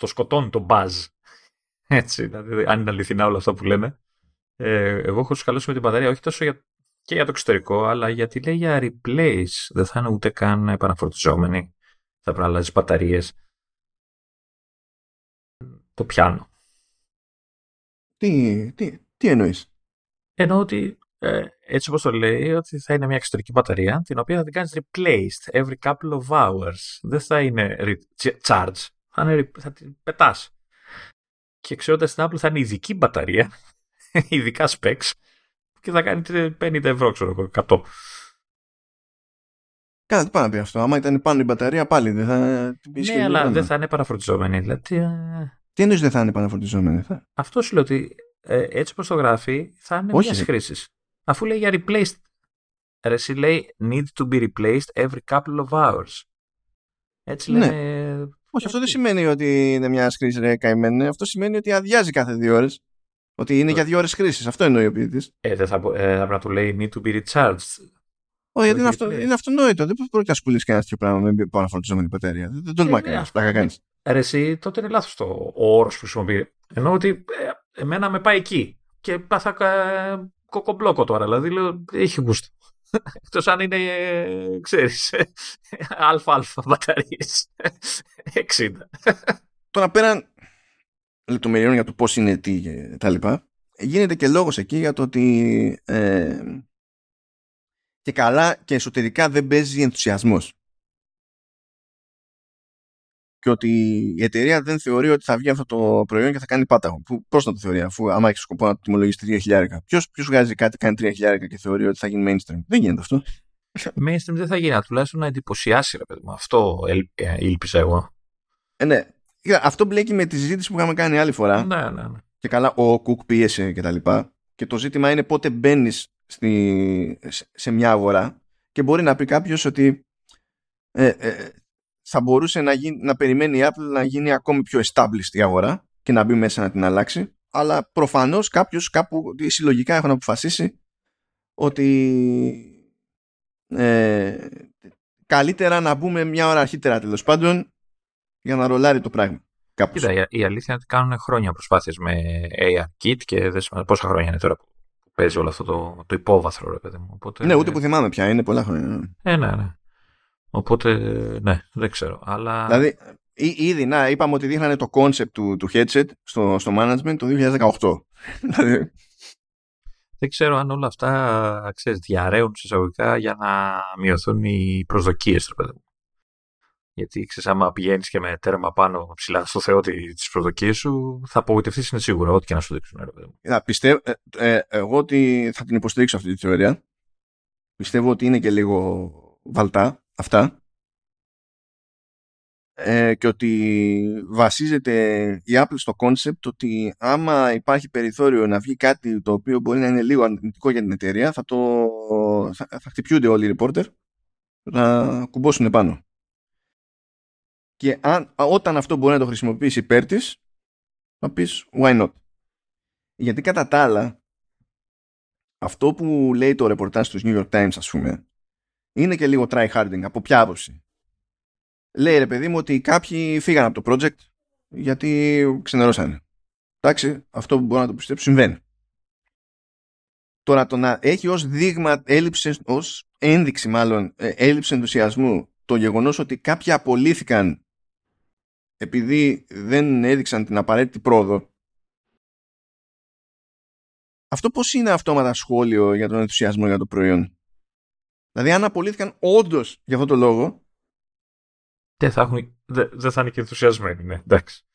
το σκοτώνει το buzz. Έτσι, δηλαδή, αν είναι αληθινά όλα αυτά που λένε. Ε, εγώ έχω σκαλώσει με την μπαταρία όχι τόσο για, και για το εξωτερικό, αλλά γιατί λέει για replace. Δεν θα είναι ούτε καν επαναφορτιζόμενοι. Θα πρέπει να αλλάζει μπαταρίες το πιάνω. Τι, τι, τι εννοείς; Εννοώ ότι ε, έτσι όπως το λέει ότι θα είναι μια εξωτερική μπαταρία την οποία θα την κάνεις replaced every couple of hours. Δεν θα είναι charge, θα, είναι, θα την πετάς. Και ξέροντας την Apple θα είναι ειδική μπαταρία ειδικά specs και θα κάνει 50 ευρώ, ξέρω εγώ, 100. Καλά, τι πάει να πει αυτό. Άμα ήταν πάνω η μπαταρία, πάλι δεν θα. Ναι, αλλά δεν θα είναι παραφορτιζόμενη. Δηλαδή, ε, Τι εννοείς δεν θα είναι επαναφορτιζόμενη. Θα... αυτό σου λέω ότι ε, έτσι όπως το γράφει θα είναι Όχι, μιας ρε. χρήσης. Αφού λέει για replaced. Ρε, εσύ λέει need to be replaced every couple of hours. Έτσι Ναι. λένε. Όχι, αυτό δεν σημαίνει ότι είναι μια χρήση ρε καημένη. Αυτό σημαίνει ότι αδειάζει κάθε δύο ώρες. Ότι είναι για δύο ώρες χρήσης. Αυτό εννοεί ο ποιητής. Ε, δεν θα, μπο- ε, θα πρέπει να του λέει need to be recharged. Όχι, γιατί είναι, Όχι, αυτό, replace. είναι αυτονόητο. Δεν πρόκειται να σου πουλήσει κανένας τέτοιο πράγμα με επαναφορτιζόμενη μπαταρία. Δεν, δεν τολμά Ε, ναι, κανένας. αυτό Πλάκα είναι. κάνεις. Ρε, εσύ τότε είναι λάθος το ο όρος που χρησιμοποιεί. Ενώ ότι ε, εμένα με πάει εκεί. Και πάθα ε, κοκομπλόκο τώρα. Δηλαδή λέω έχει γούστο. Εκτός αν είναι, ε, ξέρεις, ε, αλφα-αλφα μπαταρίες. 60. Τώρα πέραν λεπτομεριών για το πώς είναι τι και τα λοιπά, γίνεται και λόγος εκεί για το ότι ε, και καλά και εσωτερικά δεν παίζει ενθουσιασμός. Και ότι η εταιρεία δεν θεωρεί ότι θα βγει αυτό το προϊόν και θα κάνει πάταγο. Που, πώς να το θεωρεί, αφού άμα έχεις σκοπό να το τιμολογήσει 3.000. Ποιος ποιος βγάζει κάτι, κάνει 3.000 και θεωρεί ότι θα γίνει mainstream; Δεν γίνεται αυτό. Mainstream δεν θα γίνει, αλλά τουλάχιστον να εντυπωσιάσει, ρε παιδί μου. Αυτό ελ- ε, ήλπιζα εγώ. Ε, ναι. Κοίτα, Αυτό μπλέκει με τη συζήτηση που είχαμε κάνει άλλη φορά. Ναι, ναι, ναι. και καλά ο Κουκ πίεσε και τα λοιπά και το ζήτημα είναι πότε μπαίνεις σε, σε μια αγορά και μπορεί να πει κάποιος ότι ε, ε, θα μπορούσε να, γίνει, να περιμένει η Apple να γίνει ακόμη πιο established η αγορά και να μπει μέσα να την αλλάξει αλλά προφανώς κάποιος κάπου συλλογικά έχουν αποφασίσει ότι ε, καλύτερα να μπούμε μια ώρα αρχίτερα τέλος πάντων για να ρολάρει το πράγμα. Κάπως. Κοίτα, η, η αλήθεια είναι ότι κάνουν χρόνια προσπάθειες με ARKit και δεν σημαίνει πόσα χρόνια είναι τώρα που παίζει όλο αυτό το, το υπόβαθρο, ρε παιδί μου. Οπότε, Ναι, ούτε που θυμάμαι πια, είναι πολλά χρόνια. Ε, ναι, ναι. Οπότε, ναι, δεν ξέρω. Αλλά Δηλαδή, ή- ήδη, να, είπαμε ότι δείχνανε το concept του, του headset στο, στο management το 2018. Δηλαδή, δεν ξέρω αν όλα αυτά, ξέρεις, διαραίουν σε εισαγωγικά για να μειωθούν οι προσδοκίες, ρε παιδί μου. Γιατί ξέρεις, άμα πηγαίνεις και με τέρμα πάνω ψηλά στο Θεό τις προσδοκίες σου, θα απογοητευτείς είναι σίγουρο, ό,τι και να σου δείξουν, ρε παιδί μου. να, πιστεύω, ε, ε, εγώ ότι θα την υποστηρίξω αυτή τη θεωρία. Πιστεύω ότι είναι και λίγο βαλτά αυτά. Ε, και ότι βασίζεται η Apple στο concept ότι άμα υπάρχει περιθώριο να βγει κάτι το οποίο μπορεί να είναι λίγο αρνητικό για την εταιρεία θα, το, θα, θα χτυπιούνται όλοι οι reporter να κουμπώσουν πάνω. Και αν, όταν αυτό μπορεί να το χρησιμοποιήσει υπέρ της θα πεις why not; Γιατί κατά τα άλλα αυτό που λέει το ρεπορτάζ του New York Times ας πούμε είναι και λίγο try harding από ποια άποψη λέει ρε παιδί μου ότι κάποιοι φύγαν από το project γιατί ξενερώσανε εντάξει αυτό που μπορώ να το πιστέψω συμβαίνει τώρα το να έχει ως δείγμα έλλειψη ως ένδειξη μάλλον ε, έλλειψη ενθουσιασμού το γεγονός ότι κάποιοι απολύθηκαν επειδή δεν έδειξαν την απαραίτητη πρόοδο αυτό πώς είναι αυτόματα σχόλιο για τον ενθουσιασμό για το προϊόν; Δηλαδή αν απολύθηκαν όντως για αυτό το λόγο, Δεν θα, έχουν, δεν, δεν θα είναι και ενθουσιασμένοι, ναι, εντάξει.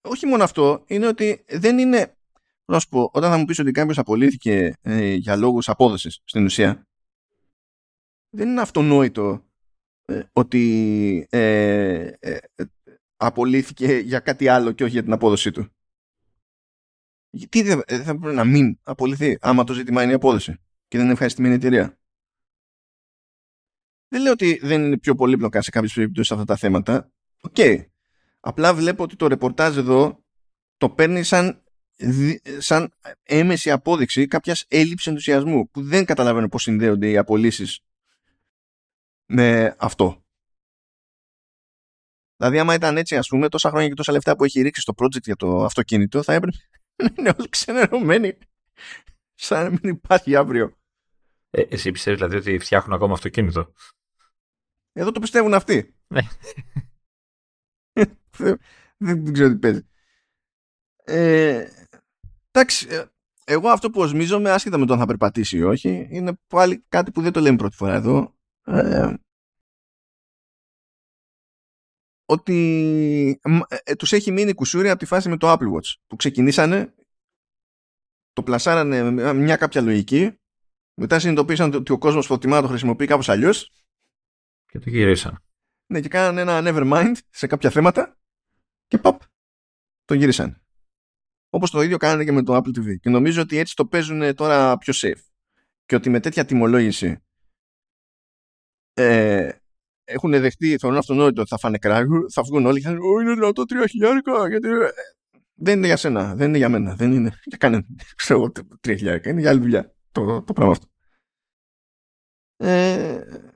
όχι μόνο αυτό, είναι ότι δεν είναι, να σου πω, όταν θα μου πεις ότι κάποιος απολύθηκε ε, για λόγους απόδοσης στην ουσία, δεν είναι αυτονόητο ε, ότι ε, ε, ε, απολύθηκε για κάτι άλλο και όχι για την απόδοσή του. Γιατί δεν δεν θα πρέπει να μην απολυθεί άμα το ζήτημα είναι η απόδοση και δεν είναι ευχαριστημένη η εταιρεία. Δεν λέω ότι δεν είναι πιο πολύπλοκα σε κάποιες περιπτώσεις αυτά τα θέματα. Οκ. Απλά βλέπω ότι το ρεπορτάζ εδώ το παίρνει σαν, δι- σαν έμμεση απόδειξη κάποιας έλλειψης ενθουσιασμού που δεν καταλαβαίνω πώς συνδέονται οι απολύσεις με αυτό. Δηλαδή, άμα ήταν έτσι, ας πούμε, τόσα χρόνια και τόσα λεφτά που έχει ρίξει στο project για το αυτοκίνητο, θα έπρεπε να είναι όλοι ξενερωμένοι. Σαν να μην υπάρχει αύριο. Ε, εσύ πιστεύεις δηλαδή ότι φτιάχνουν ακόμα αυτοκίνητο; Εδώ το πιστεύουν αυτοί. Ναι. δεν, δεν ξέρω τι παίζει. Ε, εντάξει, ε, εγώ αυτό που οσμίζομαι, άσχετα με το αν θα περπατήσει ή όχι, είναι πάλι κάτι που δεν το λέμε πρώτη φορά εδώ. Ε, ότι μ, ε, ε, τους έχει μείνει κουσούρι από τη φάση με το Apple Watch που ξεκινήσανε το πλασάρανε με μια κάποια λογική, μετά συνειδητοποίησαν ότι ο κόσμος προτιμά να το χρησιμοποιεί κάπως αλλιώς και το γυρίσαν. Ναι, και κάνανε ένα never mind σε κάποια θέματα και παπ, το γύρισαν. Όπως το ίδιο κάνανε και με το Apple TV. Και νομίζω ότι έτσι το παίζουν τώρα πιο safe. Και ότι με τέτοια τιμολόγηση ε, έχουν δεχτεί, θεωρούν αυτονόητο ότι θα φάνε κράγου, θα βγουν όλοι και θα λένε είναι δυνατό τρία χιλιάρικα, γιατί ε, δεν είναι για σένα, δεν είναι για μένα, δεν είναι για κανένα, ξέρω εγώ, τρία χιλιάρικα, είναι για άλλη δουλειά το, το πράγμα αυτό. Ε,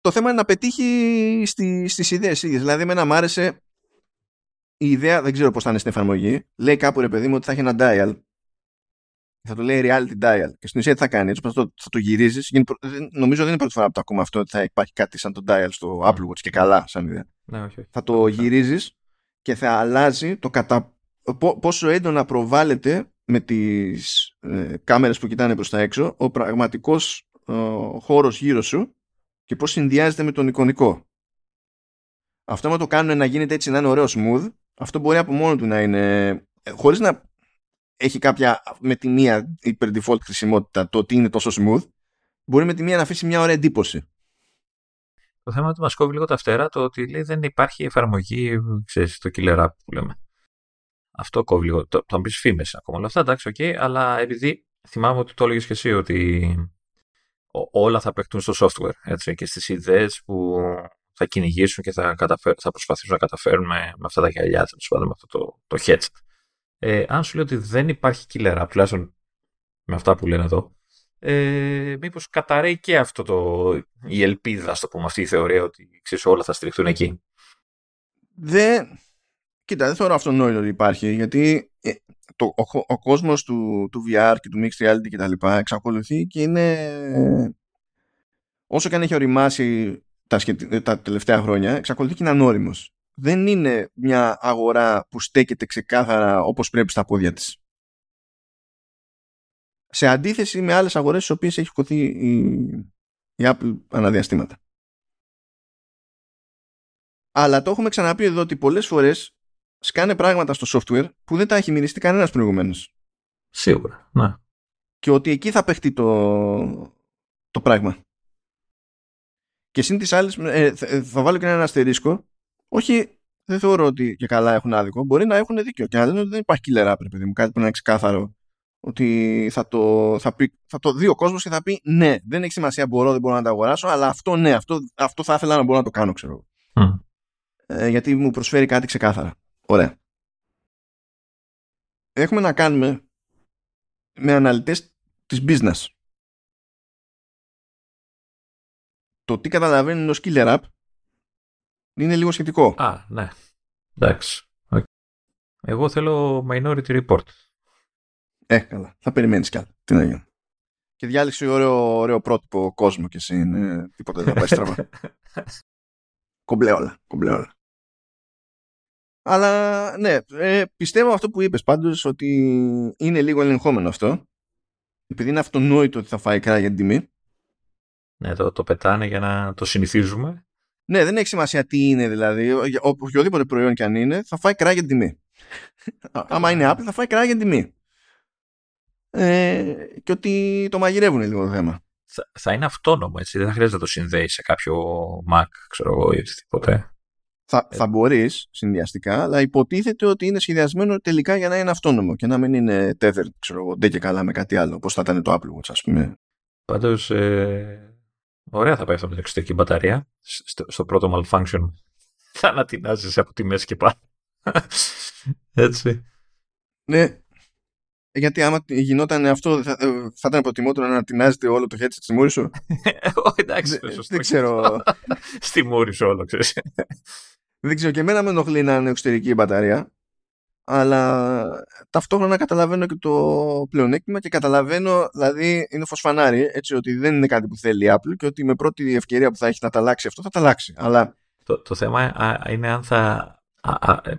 το θέμα είναι να πετύχει στι, στις ιδέες ίδιες. Δηλαδή, εμένα μου άρεσε η ιδέα, δεν ξέρω πώς θα είναι στην εφαρμογή, λέει κάπου ρε παιδί μου ότι θα έχει ένα dial θα το λέει reality dial. Και στην ουσία τι θα κάνει, έτσι θα το, θα το γυρίζεις. Νομίζω δεν είναι πρώτη φορά που το ακούμε αυτό ότι θα υπάρχει κάτι σαν το dial στο Apple Watch και καλά, σαν ιδέα. Ναι, όχι, όχι. Θα το γυρίζεις και θα αλλάζει το κατά πόσο έντονα προβάλλεται με τις ε, κάμερες που κοιτάνε προς τα έξω ο πραγματικός ε, χώρος γύρω σου και πώς συνδυάζεται με τον εικονικό. Αυτό με το κάνουν να γίνεται έτσι να είναι ωραίο smooth, αυτό μπορεί από μόνο του να είναι, ε, χωρίς να έχει κάποια με τη μία υπερ default χρησιμότητα το ότι είναι τόσο smooth, μπορεί με τη μία να αφήσει μια ωραία εντύπωση. Το θέμα του μας κόβει λίγο τα φτερά το ότι λέει δεν υπάρχει εφαρμογή, ξέρεις, το killer app που λέμε. Αυτό κόβει λίγο. Το, θα μου πεις φήμες ακόμα όλα αυτά, εντάξει, okay, αλλά επειδή θυμάμαι ότι το έλεγες και εσύ ότι όλα θα παιχτούν στο software έτσι, και στις ιδέες που θα κυνηγήσουν και θα, θα προσπαθήσουν να καταφέρουν με, αυτά τα γυαλιά, με αυτό το, το headset. Ε, αν σου λέω ότι δεν υπάρχει killer app, τουλάχιστον με αυτά που λένε εδώ, ε, μήπως καταραίει και αυτό το, η ελπίδα, στο πούμε, αυτή η θεωρία ότι ξέρεις, όλα θα στηριχθούν εκεί; Δεν... Κοίτα, δεν θεωρώ αυτονόητο ότι υπάρχει, γιατί ε, το, ο, ο κόσμος του, του VR και του Mixed Reality και τα λοιπά εξακολουθεί και είναι... Όσο και αν έχει οριμάσει τα, τα τελευταία χρόνια, εξακολουθεί και είναι ανώριμος δεν είναι μια αγορά που στέκεται ξεκάθαρα όπως πρέπει στα πόδια της. Σε αντίθεση με άλλες αγορές στις οποίες έχει χωθεί η, η Apple αναδιαστήματα. Αλλά το έχουμε ξαναπεί εδώ ότι πολλές φορές σκάνε πράγματα στο software που δεν τα έχει μοιριστεί κανένας προηγουμένως. Σίγουρα, ναι. Και ότι εκεί θα παιχτεί το, το πράγμα. Και συν τις άλλες, ε, θα βάλω και ένα αστερίσκο όχι, δεν θεωρώ ότι και καλά έχουν άδικο. Μπορεί να έχουν δίκιο. Και να λένε ότι δεν υπάρχει killer app, παιδί μου. Κάτι που να είναι ξεκάθαρο. Ότι θα το, θα πει, θα το δει ο κόσμος και θα πει ναι, δεν έχει σημασία, μπορώ, δεν μπορώ να τα αγοράσω, αλλά αυτό ναι, αυτό, αυτό θα ήθελα να μπορώ να το κάνω, ξέρω. Mm. Ε, γιατί μου προσφέρει κάτι ξεκάθαρα. Ωραία. Έχουμε να κάνουμε με αναλυτές της business. Το τι καταλαβαίνουν ως killer app είναι λίγο σχετικό. Α, ναι. Εντάξει. Εγώ θέλω Minority Report. Ε, καλά. Θα περιμένεις κι άλλο. Τι να γίνει. Και διάλεξε ωραίο, ωραίο πρότυπο κόσμο και εσύ είναι τίποτα δεν θα πάει στραβά. κομπλέ όλα. Κομπλέ όλα. Αλλά ναι, ε, πιστεύω αυτό που είπες πάντως ότι είναι λίγο ελεγχόμενο αυτό. Επειδή είναι αυτονόητο ότι θα φάει κρά για την τιμή. Ναι, το, το πετάνε για να το συνηθίζουμε. Ναι, δεν έχει σημασία τι είναι δηλαδή. Οποιοδήποτε προϊόν και αν είναι, θα φάει κρά για την τιμή. Άμα είναι Apple, θα φάει κρά για την τιμή. Ε, και ότι το μαγειρεύουν λίγο το θέμα. Θα, θα είναι αυτόνομο, έτσι. Δεν θα χρειάζεται να το συνδέεις σε κάποιο Mac, ξέρω εγώ, ή οτιδήποτε. Θα, ε. θα μπορείς συνδυαστικά, αλλά υποτίθεται ότι είναι σχεδιασμένο τελικά για να είναι αυτόνομο και να μην είναι tethered, ξέρω εγώ, ντε και καλά με κάτι άλλο, όπω θα ήταν το Apple Watch, ας πούμε. Πάντως, ε, Ωραία θα πάει αυτό με την εξωτερική μπαταρία. Στο, στο πρώτο malfunction θα ανατινάζεσαι από τη μέση και πάνω. Έτσι. Ναι. Γιατί άμα γινόταν αυτό, θα, θα ήταν προτιμότερο να ανατινάζεται όλο το headset στη μούρη σου; εντάξει, δεν ξέρω. στη μούρη σου όλο, ξέρεις. Δεν ξέρω. Και εμένα με ενοχλεί να είναι εξωτερική μπαταρία αλλά ταυτόχρονα καταλαβαίνω και το πλεονέκτημα και καταλαβαίνω, δηλαδή είναι φωσφανάρι, έτσι ότι δεν είναι κάτι που θέλει η Apple και ότι με πρώτη ευκαιρία που θα έχει να τα αλλάξει αυτό θα τα αλλάξει. Αλλά... Το, το θέμα είναι αν θα, α, α, ε,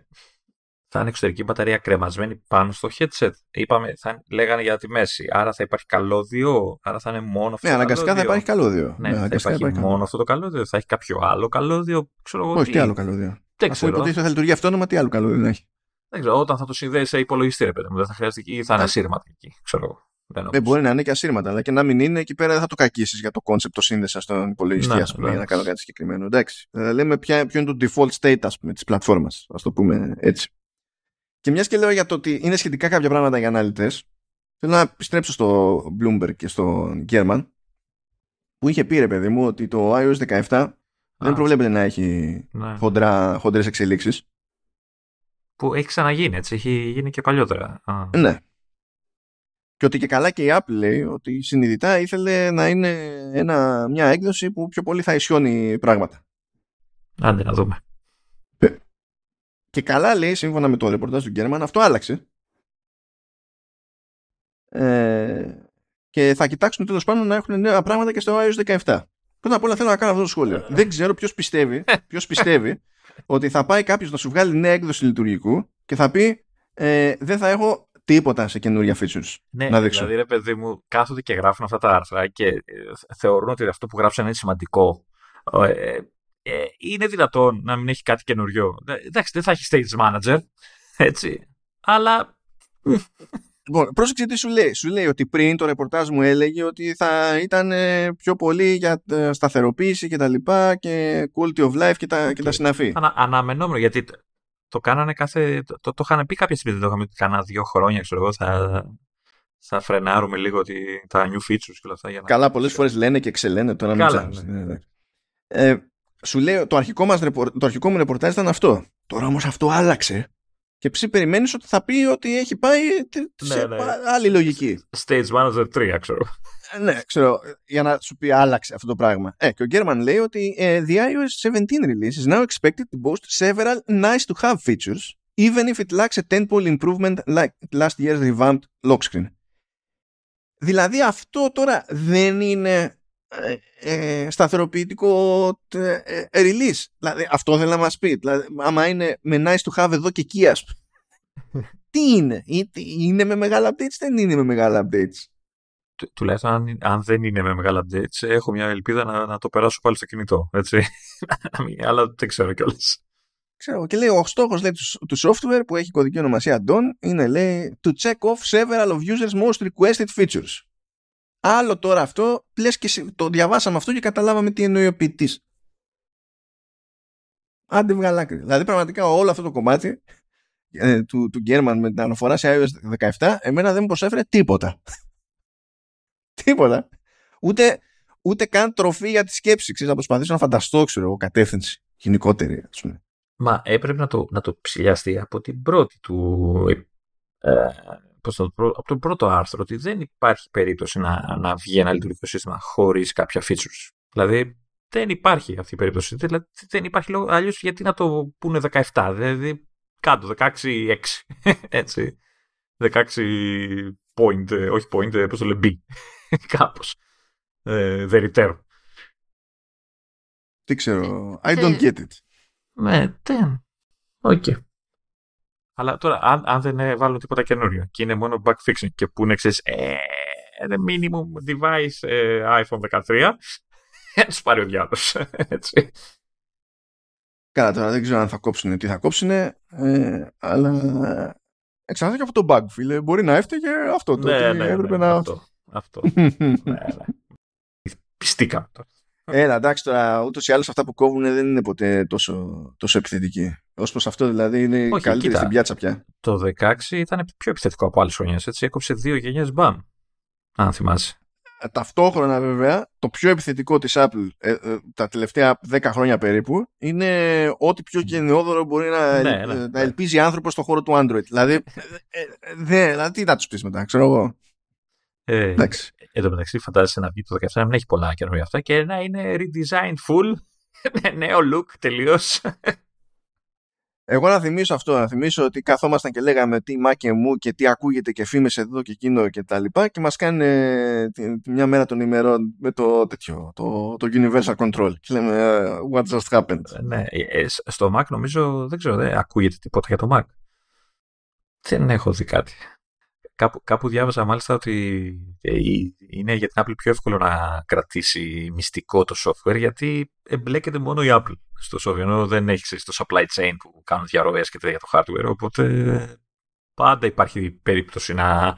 θα είναι εξωτερική μπαταρία κρεμασμένη πάνω στο headset. Είπαμε, θα λέγανε για τη μέση. Άρα θα υπάρχει καλώδιο, άρα θα είναι μόνο αυτό ναι, το αναγκαστικά θα υπάρχει καλώδιο. Ναι, ναι θα υπάρχει, υπάρχει μόνο αυτό το καλώδιο, θα έχει κάποιο άλλο καλώδιο. Ξέρω εγώ Όχι, τι άλλο καλώδιο. Δεν ξέρω. Αφού υποτίθεται θα λειτουργεί αυτόνομα, τι άλλο καλώδιο να έχει. Δεν ξέρω, όταν θα το συνδέσει σε υπολογιστή, ρε παιδί μου, δεν θα χρειάζεται ή θα είναι ασύρματα εκεί. Ξέρω εγώ. Δεν, δεν μπορεί να είναι και ασύρματα, αλλά και να μην είναι εκεί πέρα δεν θα το κακίσεις για το concept το σύνδεσα στον υπολογιστή, ναι, ας πούμε, ναι. για να κάνω κάτι συγκεκριμένο. Εντάξει. Ε, λέμε ποια, ποιο είναι το default state, ας πούμε, της πλατφόρμας. Α το πούμε έτσι. Και μιας και λέω για το ότι είναι σχετικά κάποια πράγματα για αναλυτές, θέλω να επιστρέψω στο Bloomberg και στο Gurman, που είχε πει ρε παιδί μου ότι το iOS 17 δεν προβλέπεται να έχει ναι. χοντρές εξελίξεις. Που έχει ξαναγίνει έτσι, έχει γίνει και παλιότερα. Ναι. Και ότι και καλά και η Apple λέει ότι συνειδητά ήθελε να είναι ένα, μια έκδοση που πιο πολύ θα ισιώνει πράγματα. Άντε να δούμε. Ε, και καλά λέει, σύμφωνα με το ρεπορτάζ του Γκέρμαν, αυτό άλλαξε. Ε, και θα κοιτάξουν τέλος πάντων να έχουν νέα πράγματα και στο iOS 17. Πρώτα απ' όλα θέλω να κάνω αυτό το σχόλιο. Δεν ξέρω ποιος πιστεύει, ποιος πιστεύει ότι θα πάει κάποιος να σου βγάλει νέα έκδοση λειτουργικού και θα πει ε, δεν θα έχω τίποτα σε καινούργια features ναι, να δείξω. Δηλαδή, ρε παιδί μου, κάθονται και γράφουν αυτά τα άρθρα και ε, θεωρούν ότι αυτό που γράψαν είναι σημαντικό. Ε, ε, είναι δυνατόν να μην έχει κάτι καινούριο. Ε, εντάξει, δεν θα έχει stage manager, έτσι. Αλλά Λοιπόν, πρόσεξε τι σου λέει. Σου λέει ότι πριν το ρεπορτάζ μου έλεγε ότι θα ήταν ε, πιο πολύ για ε, σταθεροποίηση και τα λοιπά και quality of life και τα, okay. και τα συναφή. Ανα, αναμενόμενο γιατί το κάνανε κάθε. Το, το, το είχαν πει κάποια στιγμή, δεν το είχαμε πει κανένα δύο χρόνια, ξέρω εγώ, θα, θα φρενάρουμε λίγο ότι, τα new features και όλα αυτά. Για να... Καλά, πολλές φορές λένε και ξελένε το ένα Καλά, ναι. Ναι, ναι. Ε, σου λέει, το αρχικό, μας, το αρχικό μου ρεπορτάζ ήταν αυτό. Τώρα όμως αυτό άλλαξε και ψή περιμένεις ότι θα πει ότι έχει πάει σε ναι, ναι. άλλη λογική. Stage Manager 3, ξέρω. Ε, ναι, ξέρω, για να σου πει άλλαξε αυτό το πράγμα. Ε, και ο Γκέρμαν λέει ότι uh, the iOS 17 release is now expected to boast several nice to have features, even if it lacks a 10-point improvement like last year's revamped lock screen. Δηλαδή αυτό τώρα δεν είναι ε, ε, σταθεροποιητικό ε, ε, release. Δηλαδή, αυτό θέλει να μας πει. Δηλαδή, άμα είναι με nice to have εδώ και εκεί, ας τι είναι; Είναι με μεγάλα updates, δεν είναι με μεγάλα updates; Του, τουλάχιστον αν, αν, δεν είναι με μεγάλα updates, έχω μια ελπίδα να, να το περάσω πάλι στο κινητό. Έτσι. Αλλά δεν ξέρω κιόλας. Ξέρω, και λέει ο στόχος του, του software που έχει κωδική ονομασία DON είναι λέει to check off several of users most requested features. Άλλο τώρα αυτό, λες και το διαβάσαμε αυτό και καταλάβαμε τι εννοεί ο ποιητής. Άντε βγαλάκρι. Δηλαδή πραγματικά όλο αυτό το κομμάτι ε, του, του Γκέρμαν με την αναφορά σε iOS 17 εμένα δεν μου προσέφερε τίποτα. τίποτα. Ούτε, ούτε καν τροφή για τη σκέψη. Ξέρεις, να προσπαθήσω να φανταστώ, ξέρω εγώ, κατεύθυνση γενικότερη, ας πούμε. Μα έπρεπε να το, να το ψηλιαστεί από την πρώτη του ε, πώς το, από το πρώτο άρθρο ότι δεν υπάρχει περίπτωση να, να βγει ένα λειτουργικό σύστημα χωρίς κάποια features. Δηλαδή δεν υπάρχει αυτή η περίπτωση. Δηλαδή, δεν υπάρχει λόγο. Αλλιώς γιατί να το πούνε 17. Δηλαδή κάτω, 16-6. Έτσι. 16 point, ε, όχι point, ε, πώς το λέει, B. Κάπως. Ε, return. Τι ξέρω. I don't get it. Ναι, δεν. Οκ. Αλλά τώρα, αν, αν δεν βάλουν τίποτα καινούριο και είναι μόνο bug fixing και που είναι εξή, ε, minimum device ε, iPhone 13, θα τους πάρει ο διάολος. Έτσι. Καλά, τώρα δεν ξέρω αν θα κόψουν τι θα κόψουν, ε, αλλά εξαρτάται και αυτό το bug, φίλε. Μπορεί να έφταιγε αυτό το. Ναι, ναι, έπρεπε ναι, να... Αυτό. αυτό. ναι, ναι. Πιστήκαμε τώρα. Έλα, εντάξει τώρα, ούτως ή άλλως αυτά που κόβουν δεν είναι ποτέ τόσο, τόσο επιθετικοί. Ω προς αυτό δηλαδή είναι Όχι, καλύτερη στην πιάτσα πια. Το 16 ήταν πιο επιθετικό από άλλες χρονιές. Έτσι έκοψε δύο γενιές μπαμ. Αν θυμάσαι. Ε, ταυτόχρονα βέβαια το πιο επιθετικό της Apple ε, ε, τα τελευταία 10 χρόνια περίπου είναι ό,τι πιο γενναιόδωρο μπορεί να, ναι, ναι, να ναι. ελπίζει άνθρωπος στον χώρο του Android. δηλαδή, δε, δηλαδή τι να τους πεις μετά, ξέρω εγώ. Ε, Εντάξει. Εν τω μεταξύ, φαντάζεσαι να βγει το 17 να μην έχει πολλά καινούργια αυτά και να είναι redesign full, νέο look τελείως. Εγώ να θυμίσω αυτό, να θυμίσω ότι καθόμασταν και λέγαμε τι μα και μου και τι ακούγεται και φήμες εδώ και εκείνο και τα λοιπά και μας κάνει τη, μια μέρα των ημερών με το τέτοιο, το, το Universal Control και λέμε ε, what just happened. Ε, ναι, ε, στο Mac νομίζω, δεν ξέρω, δεν ακούγεται τίποτα για το Mac. Δεν έχω δει κάτι. Κάπου, κάπου διάβασα μάλιστα ότι ε, είναι για την Apple πιο εύκολο να κρατήσει μυστικό το software γιατί εμπλέκεται μόνο η Apple στο software ενώ δεν έχει το supply chain που κάνουν διαρροές και τέτοια το hardware οπότε πάντα υπάρχει περίπτωση να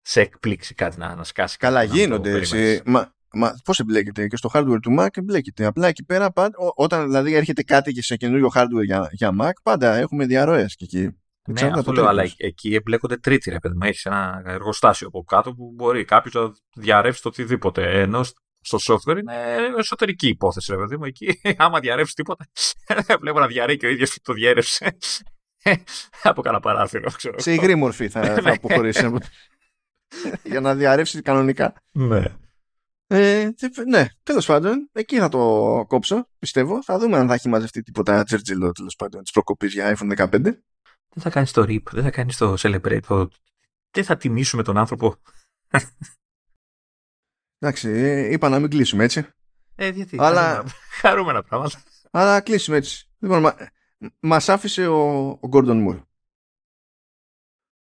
σε εκπλήξει κάτι να, να σκάσει. Καλά γίνονται. μα, μα πώς εμπλέκεται και στο hardware του Mac εμπλέκεται. Απλά εκεί πέρα πάντα, όταν δηλαδή έρχεται κάτι και σε καινούριο hardware για, για Mac πάντα έχουμε διαρροές και εκεί. Ναι, αυτό λέω, αλλά εκεί εμπλέκονται τρίτη, ρε παιδί μου. Έχεις ένα εργοστάσιο από κάτω που μπορεί κάποιος να διαρρεύσει το οτιδήποτε. Ενώ στο software είναι εσωτερική υπόθεση, ρε παιδί μου. Εκεί, άμα διαρρεύσεις τίποτα, βλέπω να διαρρέει και ο ίδιος το διέρευσε. από κανένα παράθυρο, ξέρω. Σε υγρή μορφή θα, θα ναι. αποχωρήσει. για να διαρρεύσει κανονικά. Ναι. Ε, ναι, τέλος πάντων, εκεί θα το κόψω, πιστεύω. Θα δούμε αν θα έχει μαζευτεί τίποτα τζερτζιλό τέλος πάντων τη προκοπής για iPhone 15. Δεν θα κάνεις το RIP, δεν θα κάνεις το Celebrate. Το... Δεν θα τιμήσουμε τον άνθρωπο. Εντάξει, είπα να μην κλείσουμε έτσι. Ε, γιατί. Αλλά... Χαρούμενα πράγματα. Αλλά κλείσουμε έτσι. Λοιπόν, μα, μας άφησε ο, ο Gordon Moore.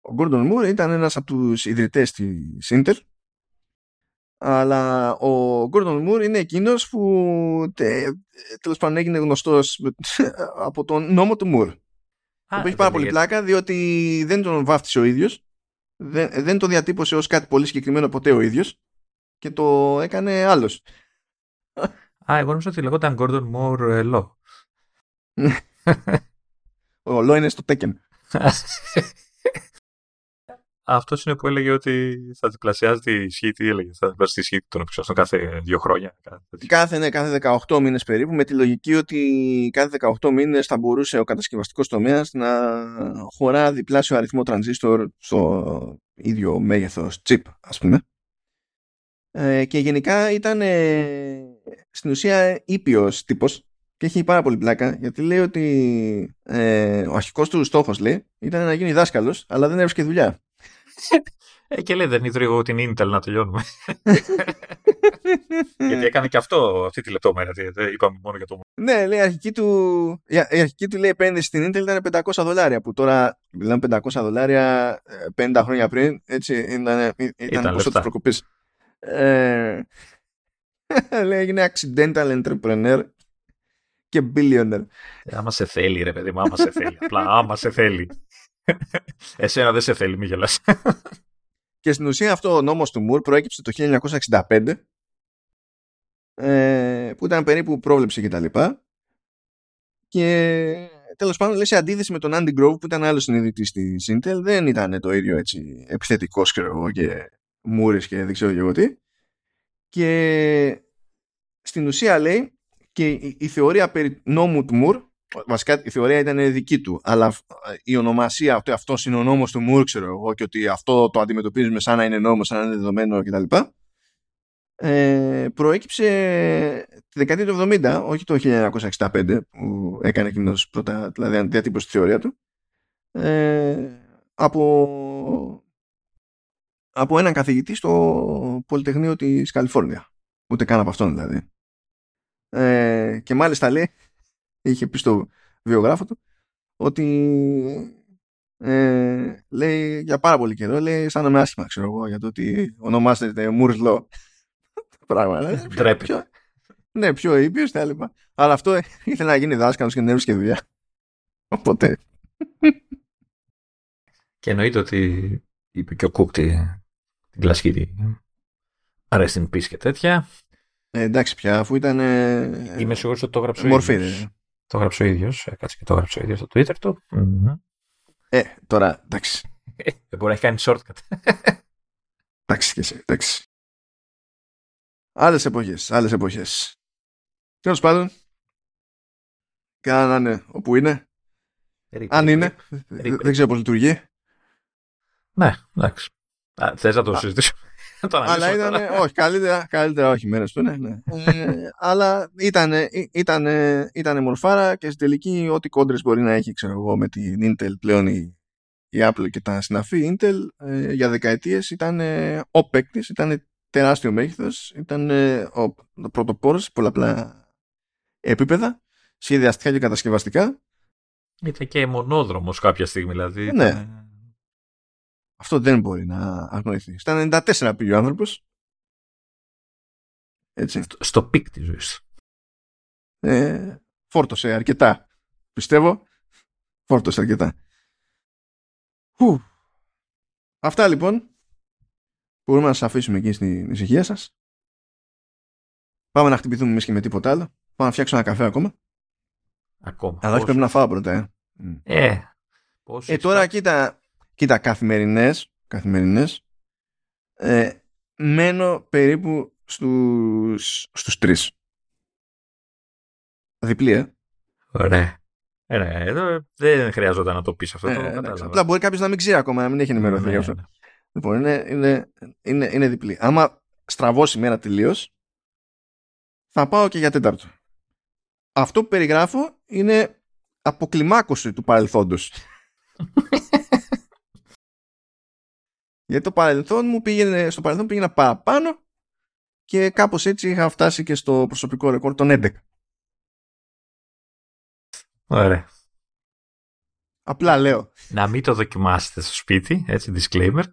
Ο Gordon Moore ήταν ένας από τους ιδρυτές της Intel αλλά ο Gordon Moore είναι εκείνος που τε, τέλος πάντων έγινε γνωστός από τον νόμο του Moore. Που έχει πάρα πολύ πλάκα διότι δεν τον βάφτισε ο ίδιος δεν, δεν το διατύπωσε ως κάτι πολύ συγκεκριμένο ποτέ ο ίδιος και το έκανε άλλος. Α, εγώ νομίζω ότι λεγόταν Gordon Moore ε, Law. ο Law είναι στο Tekken. Αυτός είναι που έλεγε ότι θα διπλασιάζει τη ισχύ, τι έλεγε, θα διπλασιάζει τη ισχύ των επεξεργαστών κάθε δύο χρόνια. Κάθε, ναι, κάθε 18 μήνες περίπου, με τη λογική ότι κάθε 18 μήνες θα μπορούσε ο κατασκευαστικός τομέας να χωρά διπλάσιο αριθμό τρανζίστορ στο ίδιο μέγεθος chip, ας πούμε. Ε, και γενικά ήταν ε, στην ουσία ήπιος τύπος και έχει πάρα πολύ πλάκα γιατί λέει ότι ε, ο αρχικός του στόχος λέει ήταν να γίνει δάσκαλος αλλά δεν έβρισκε δουλειά. Ε, και λέει, δεν ιδρύω εγώ την Intel να τελειώνουμε. Γιατί έκανε και αυτό, αυτή τη λεπτόμερια. Δεν είπαμε μόνο για το Ναι, λέει, η αρχική του, η αρχική του λέει, επένδυση στην Intel ήταν 500 δολάρια. Που τώρα μιλάμε 500 δολάρια 50 ε, χρόνια πριν. Έτσι ήταν, ε, ήταν, ήταν ποσό της προκοπής. Ε, λέει, έγινε accidental entrepreneur και billionaire. Ε, άμα σε θέλει, ρε παιδί μου, άμα σε θέλει. Απλά άμα σε θέλει. Εσένα δεν σε θέλει, μη γελάς. Και στην ουσία αυτό ο νόμος του Μουρ προέκυψε το 1965 ε, που ήταν περίπου πρόβλεψη και τα λοιπά. Και τέλος πάντων λέει σε αντίθεση με τον Andy Grove που ήταν άλλος συνειδητής της Intel δεν ήταν το ίδιο έτσι επιθετικός ξέρω και μούρης και δεν ξέρω και εγώ τι. Και στην ουσία λέει και η, η θεωρία περί νόμου του Μουρ βασικά η θεωρία ήταν δική του, αλλά η ονομασία, ότι αυτός είναι ο νόμος του Μουρ, ξέρω εγώ, και ότι αυτό το αντιμετωπίζουμε σαν να είναι νόμος, σαν να είναι δεδομένο κτλ. Ε, προέκυψε τη δεκαετία του 70, όχι το 1965 που έκανε εκείνος πρώτα, δηλαδή διατύπωση τη θεωρία του, ε, από, από έναν καθηγητή στο Πολυτεχνείο της Καλιφόρνια. Ούτε καν από αυτόν δηλαδή. Ε, και μάλιστα λέει είχε πει στο βιογράφο του ότι ε, λέει για πάρα πολύ καιρό λέει σαν να με άσχημα ξέρω εγώ για το ότι ονομάζεται Moore's Law πράγμα ναι, πιο, ναι πιο ήπιος τα λοιπά. Αλλά αυτό ήθελε να γίνει δάσκαλος και να και δουλειά. Οπότε. Και εννοείται ότι είπε και ο Κουκ την κλασική Rest in peace και τέτοια. Ε, εντάξει πια αφού ήταν Είμαι σίγουρος ότι το έγραψε Μορφή το έγραψε ο ίδιος. Κάτσε και το έγραψε ο ίδιος στο Twitter του. Ε, τώρα εντάξει. Δεν μπορεί να έχει κάνει shortcut. εντάξει και εσύ, εντάξει. Άλλες εποχές, άλλες εποχές. Τέλος πάντων, και αν είναι όπου είναι. αν είναι, δεν ξέρω πώς λειτουργεί. Ναι, εντάξει. Θες να το συζητήσουμε. αλλά ήταν, όχι, καλύτερα, καλύτερα όχι μέρες του, ναι, ναι. ε, αλλά ήταν, ήταν, ήταν μορφάρα και στην τελική ό,τι κόντρες μπορεί να έχει, ξέρω εγώ, με την Intel πλέον η, η Apple και τα συναφή Intel ε, για δεκαετίες ήταν ε, ο παίκτης, ήταν τεράστιο μέγεθος, ήταν ε, ο, ο πρωτοπόρος σε πολλαπλά επίπεδα, σχεδιαστικά και κατασκευαστικά. Ήταν και μονόδρομος κάποια στιγμή, δηλαδή. Ναι. Αυτό δεν μπορεί να αγνοηθεί. Στα 94 πήγε ο άνθρωπος. Έτσι. Στο, στο peak της ζωής. Ε, φόρτωσε αρκετά. Πιστεύω. Φόρτωσε αρκετά. Φου. Αυτά λοιπόν. Μπορούμε να σας αφήσουμε εκεί στην ησυχία σας. Πάμε να χτυπηθούμε εμείς και με τίποτα άλλο. Πάμε να φτιάξω ένα καφέ ακόμα. Ακόμα. Αλλά όχι πρέπει να φάω πρώτα. Ε, Ε, πώς ε τώρα κοίτα, κοίτα καθημερινές, καθημερινές ε, μένω περίπου στους, στους τρεις. Διπλή, ε. Ωραία. Ε, ναι, εδώ δεν χρειαζόταν να το πεις αυτό. Ε, το εντάξει. κατάλαβα. Απλά μπορεί κάποιος να μην ξέρει ακόμα, να μην έχει ενημερωθεί Ναι, γι' αυτό. ναι. Λοιπόν, είναι, είναι, είναι, είναι διπλή. Άμα στραβώσει η μέρα τελείως, θα πάω και για τέταρτο. Αυτό που περιγράφω είναι αποκλιμάκωση του παρελθόντος. Γιατί το παρελθόν μου πήγαινε, στο παρελθόν πήγαινα παραπάνω και κάπως έτσι είχα φτάσει και στο προσωπικό ρεκόρ των 11. Ωραία. Απλά λέω. Να μην το δοκιμάσετε στο σπίτι, έτσι, disclaimer.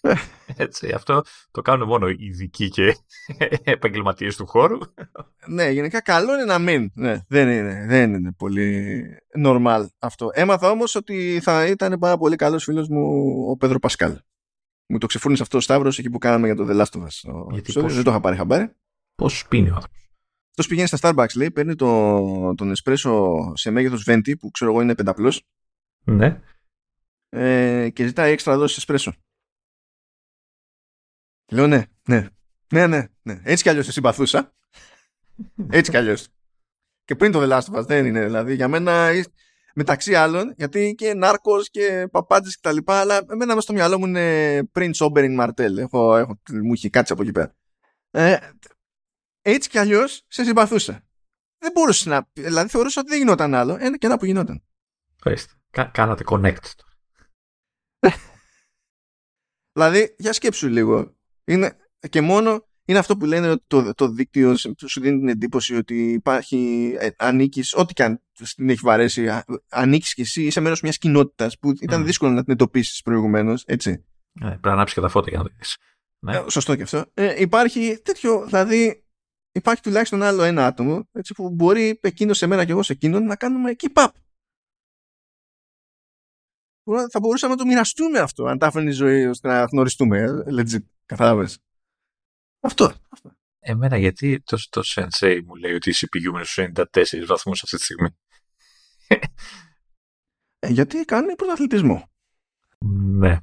έτσι, αυτό το κάνουν μόνο οι ειδικοί και επαγγελματίες του χώρου. Ναι, γενικά καλό είναι να μην. Ναι, δεν είναι, δεν είναι πολύ normal αυτό. Έμαθα όμως ότι θα ήταν πάρα πολύ καλός φίλος μου ο Πέδρο Πασκάλ. Μου το ξεφούρνησε αυτό ο Σταύρος εκεί που κάναμε για το The Last of Us. το Γιατί επεισόδιο. πώς- Δεν το είχα πάρει χαμπάρι. Πώς πίνει ο άνθρωπος; Αυτός πηγαίνει στα Starbucks, λέει, παίρνει το, τον εσπρέσο σε μέγεθος venti, που ξέρω εγώ είναι πενταπλός, Ναι. ε, και ζητάει έξτρα δόση εσπρέσο. Λέω ναι, ναι, ναι, ναι, ναι. Έτσι κι αλλιώς σε συμπαθούσα. Έτσι κι αλλιώς. Και πριν το The Last of Us δεν είναι, δηλαδή για μένα είσαι- μεταξύ άλλων, γιατί και νάρκος και παπάντζες και τα λοιπά, αλλά εμένα μέσα στο μυαλό μου είναι Prince Oberyn Martell. Έχω, έχω, μου έχει κάτσει από εκεί πέρα. Ε, έτσι κι αλλιώς σε συμπαθούσα. Δεν μπορούσε να. Δηλαδή θεωρούσα ότι δεν γινόταν άλλο. Ένα και ένα που γινόταν. Ορίστε. Κα- κάνατε connect. Δηλαδή, για σκέψου λίγο. Είναι, και μόνο είναι αυτό που λένε ότι το, το δίκτυο σου σου δίνει την εντύπωση ότι υπάρχει, ε, ανήκεις, ό,τι και αν την έχει βαρέσει, α- ανήκεις και εσύ, είσαι μέρος μιας κοινότητας που ήταν Μμμ. δύσκολο να την εντοπίσεις προηγουμένως, έτσι. Ε, πρέπει να ανάψεις και τα φώτα για να το δεις. Ναι. Ε, σωστό και αυτό. Ε, υπάρχει τέτοιο, δηλαδή, υπάρχει τουλάχιστον άλλο ένα άτομο, έτσι, που μπορεί εκείνος σε μένα και εγώ σε εκείνον να κάνουμε keep up. Μπορώ- Θα μπορούσαμε να το μοιραστούμε αυτό, αν τα έφερνε η ζωή ώστε να γνωριστούμε. ε, Legit, κατάλαβες. Αυτό. αυτό. Εμένα γιατί το, το Sensei μου λέει ότι η CPU είναι στους 94 βαθμούς αυτή τη στιγμή; Ε, γιατί κάνει πρωταθλητισμό. Ναι.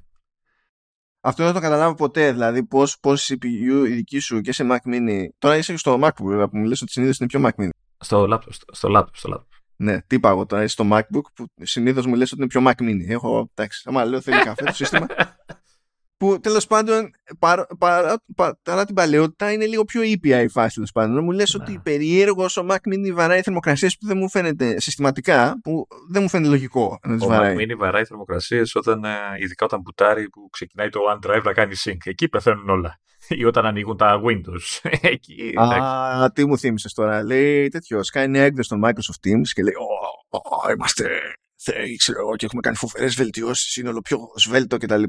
Αυτό δεν το καταλάβω ποτέ. Δηλαδή, πώς πώς η CPU η δική σου και σε Mac Mini. Τώρα είσαι στο MacBook, βέβαια, που μου λες ότι συνήθως είναι πιο Mac Mini. Στο laptop, στο, στο laptop, στο laptop. Ναι, τι είπα εγώ τώρα, είσαι στο MacBook που συνήθως μου λες ότι είναι πιο Mac Mini. Έχω, εντάξει, άμα λέω θέλει καφέ το σύστημα. που τέλος πάντων, παρά, παρά, παρά την παλαιότητα, είναι λίγο πιο ήπια η φάση τέλος πάντων. Μου λες Ναι. ότι περίεργο ο Mac Mini βαράει θερμοκρασίες που δεν μου φαίνεται συστηματικά, που δεν μου φαίνεται λογικό να τις Ο βαράει. Mac Mini βαράει θερμοκρασίες όταν, ε, ειδικά όταν μπουτάρει που ξεκινάει το OneDrive να κάνει sync. Εκεί πεθαίνουν όλα. Ή όταν ανοίγουν τα Windows. Εκεί. εντάξει. Α, τι μου θύμισες τώρα. Λέει τέτοιο, σκάει νέα έκδοση των Microsoft Teams και λέει «Ω, ω, είμαστε θεοί, ξέρω εγώ, και έχουμε κάνει φοβερές βελτιώσεις, είναι όλο πιο σβέλτο κτλ.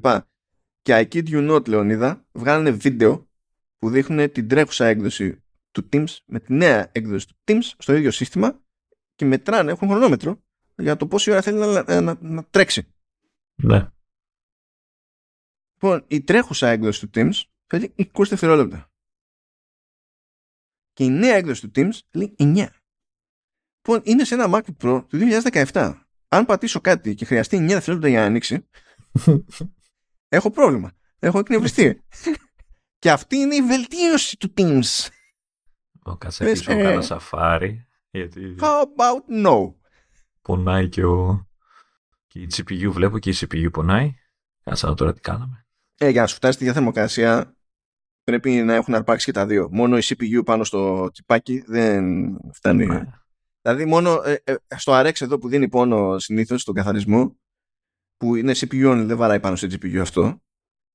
Και I kid you not, Λεωνίδα, βγάλανε βίντεο που δείχνουν την τρέχουσα έκδοση του Teams με τη νέα έκδοση του Teams στο ίδιο σύστημα και μετράνε, έχουν χρονόμετρο για το πόση ώρα θέλει να, να, να, να τρέξει. Ναι. Λοιπόν, η τρέχουσα έκδοση του Teams θέλει 20 δευτερόλεπτα. Και η νέα έκδοση του Teams λέει 9. Λοιπόν, είναι σε ένα MacBook Pro του 2017. Αν πατήσω κάτι και χρειαστεί 9 δευτερόλεπτα για να ανοίξει, έχω πρόβλημα. Έχω εκνευριστεί. και αυτή είναι η βελτίωση του Teams. Ο κάτσε Λες, πίσω ε. κάνα σαφάρι. Γιατί How about no? πονάει και, ο... και η CPU. Βλέπω και η CPU πονάει. Κάτσε να δω τώρα τι κάναμε. Ε, για να σου φτάσει τη διαθερμοκρασία πρέπει να έχουν αρπάξει και τα δύο. Μόνο η CPU πάνω στο τσιπάκι δεν φτάνει. Ναι. Δηλαδή μόνο ε, ε, στο RX εδώ που δίνει πόνο συνήθως στον καθαρισμό που είναι CPU only, δεν βαράει πάνω σε GPU αυτό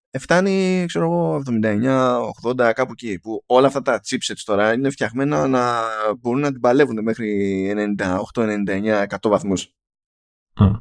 ε, φτάνει ξέρω εγώ 79, 80 κάπου εκεί που όλα αυτά τα chipsets τώρα είναι φτιαγμένα να μπορούν να την παλεύουν μέχρι 98, 99, 100 βαθμούς Μμ.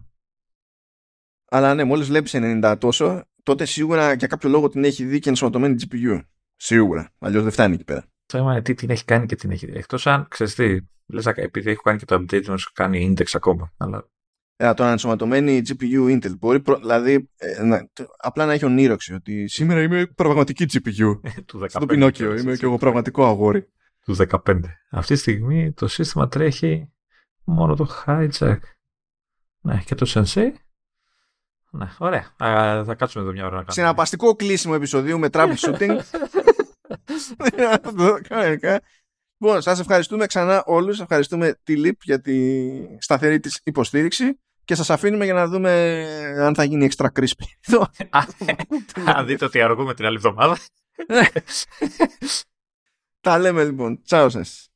αλλά ναι μόλις βλέπεις 90 τόσο τότε σίγουρα για κάποιο λόγο την έχει δει και ενσωματωμένη GPU. Σίγουρα. Αλλιώς δεν φτάνει εκεί πέρα. Το θέμα είναι τι την έχει κάνει και την έχει δει. Εκτός αν ξέρεις τι, λες, επειδή έχω κάνει και το update, να σου κάνει index ακόμα. Αλλά... Ε, το ενσωματωμένη GPU Intel μπορεί, προ, δηλαδή, ε, να, απλά να έχει ονείροξη ότι σήμερα είμαι πραγματική GPU. του 15, Στο Πινόκιο, είμαι και εγώ πραγματικό αγόρι. Του 15. Αυτή τη στιγμή το σύστημα τρέχει μόνο το hijack. Ναι, και το sensei. Ναι, ωραία. Α, θα κάτσουμε εδώ μια ώρα να κάνουμε. Συναπαστικό κλείσιμο επεισοδίου με troubleshooting. λοιπόν, σας ευχαριστούμε ξανά όλους. Ευχαριστούμε τη ΛΥΠ για τη σταθερή της υποστήριξη και σας αφήνουμε για να δούμε αν θα γίνει extra crispy. Αν δείτε ότι αργούμε την άλλη εβδομάδα. Τα λέμε λοιπόν. Τσάω σας.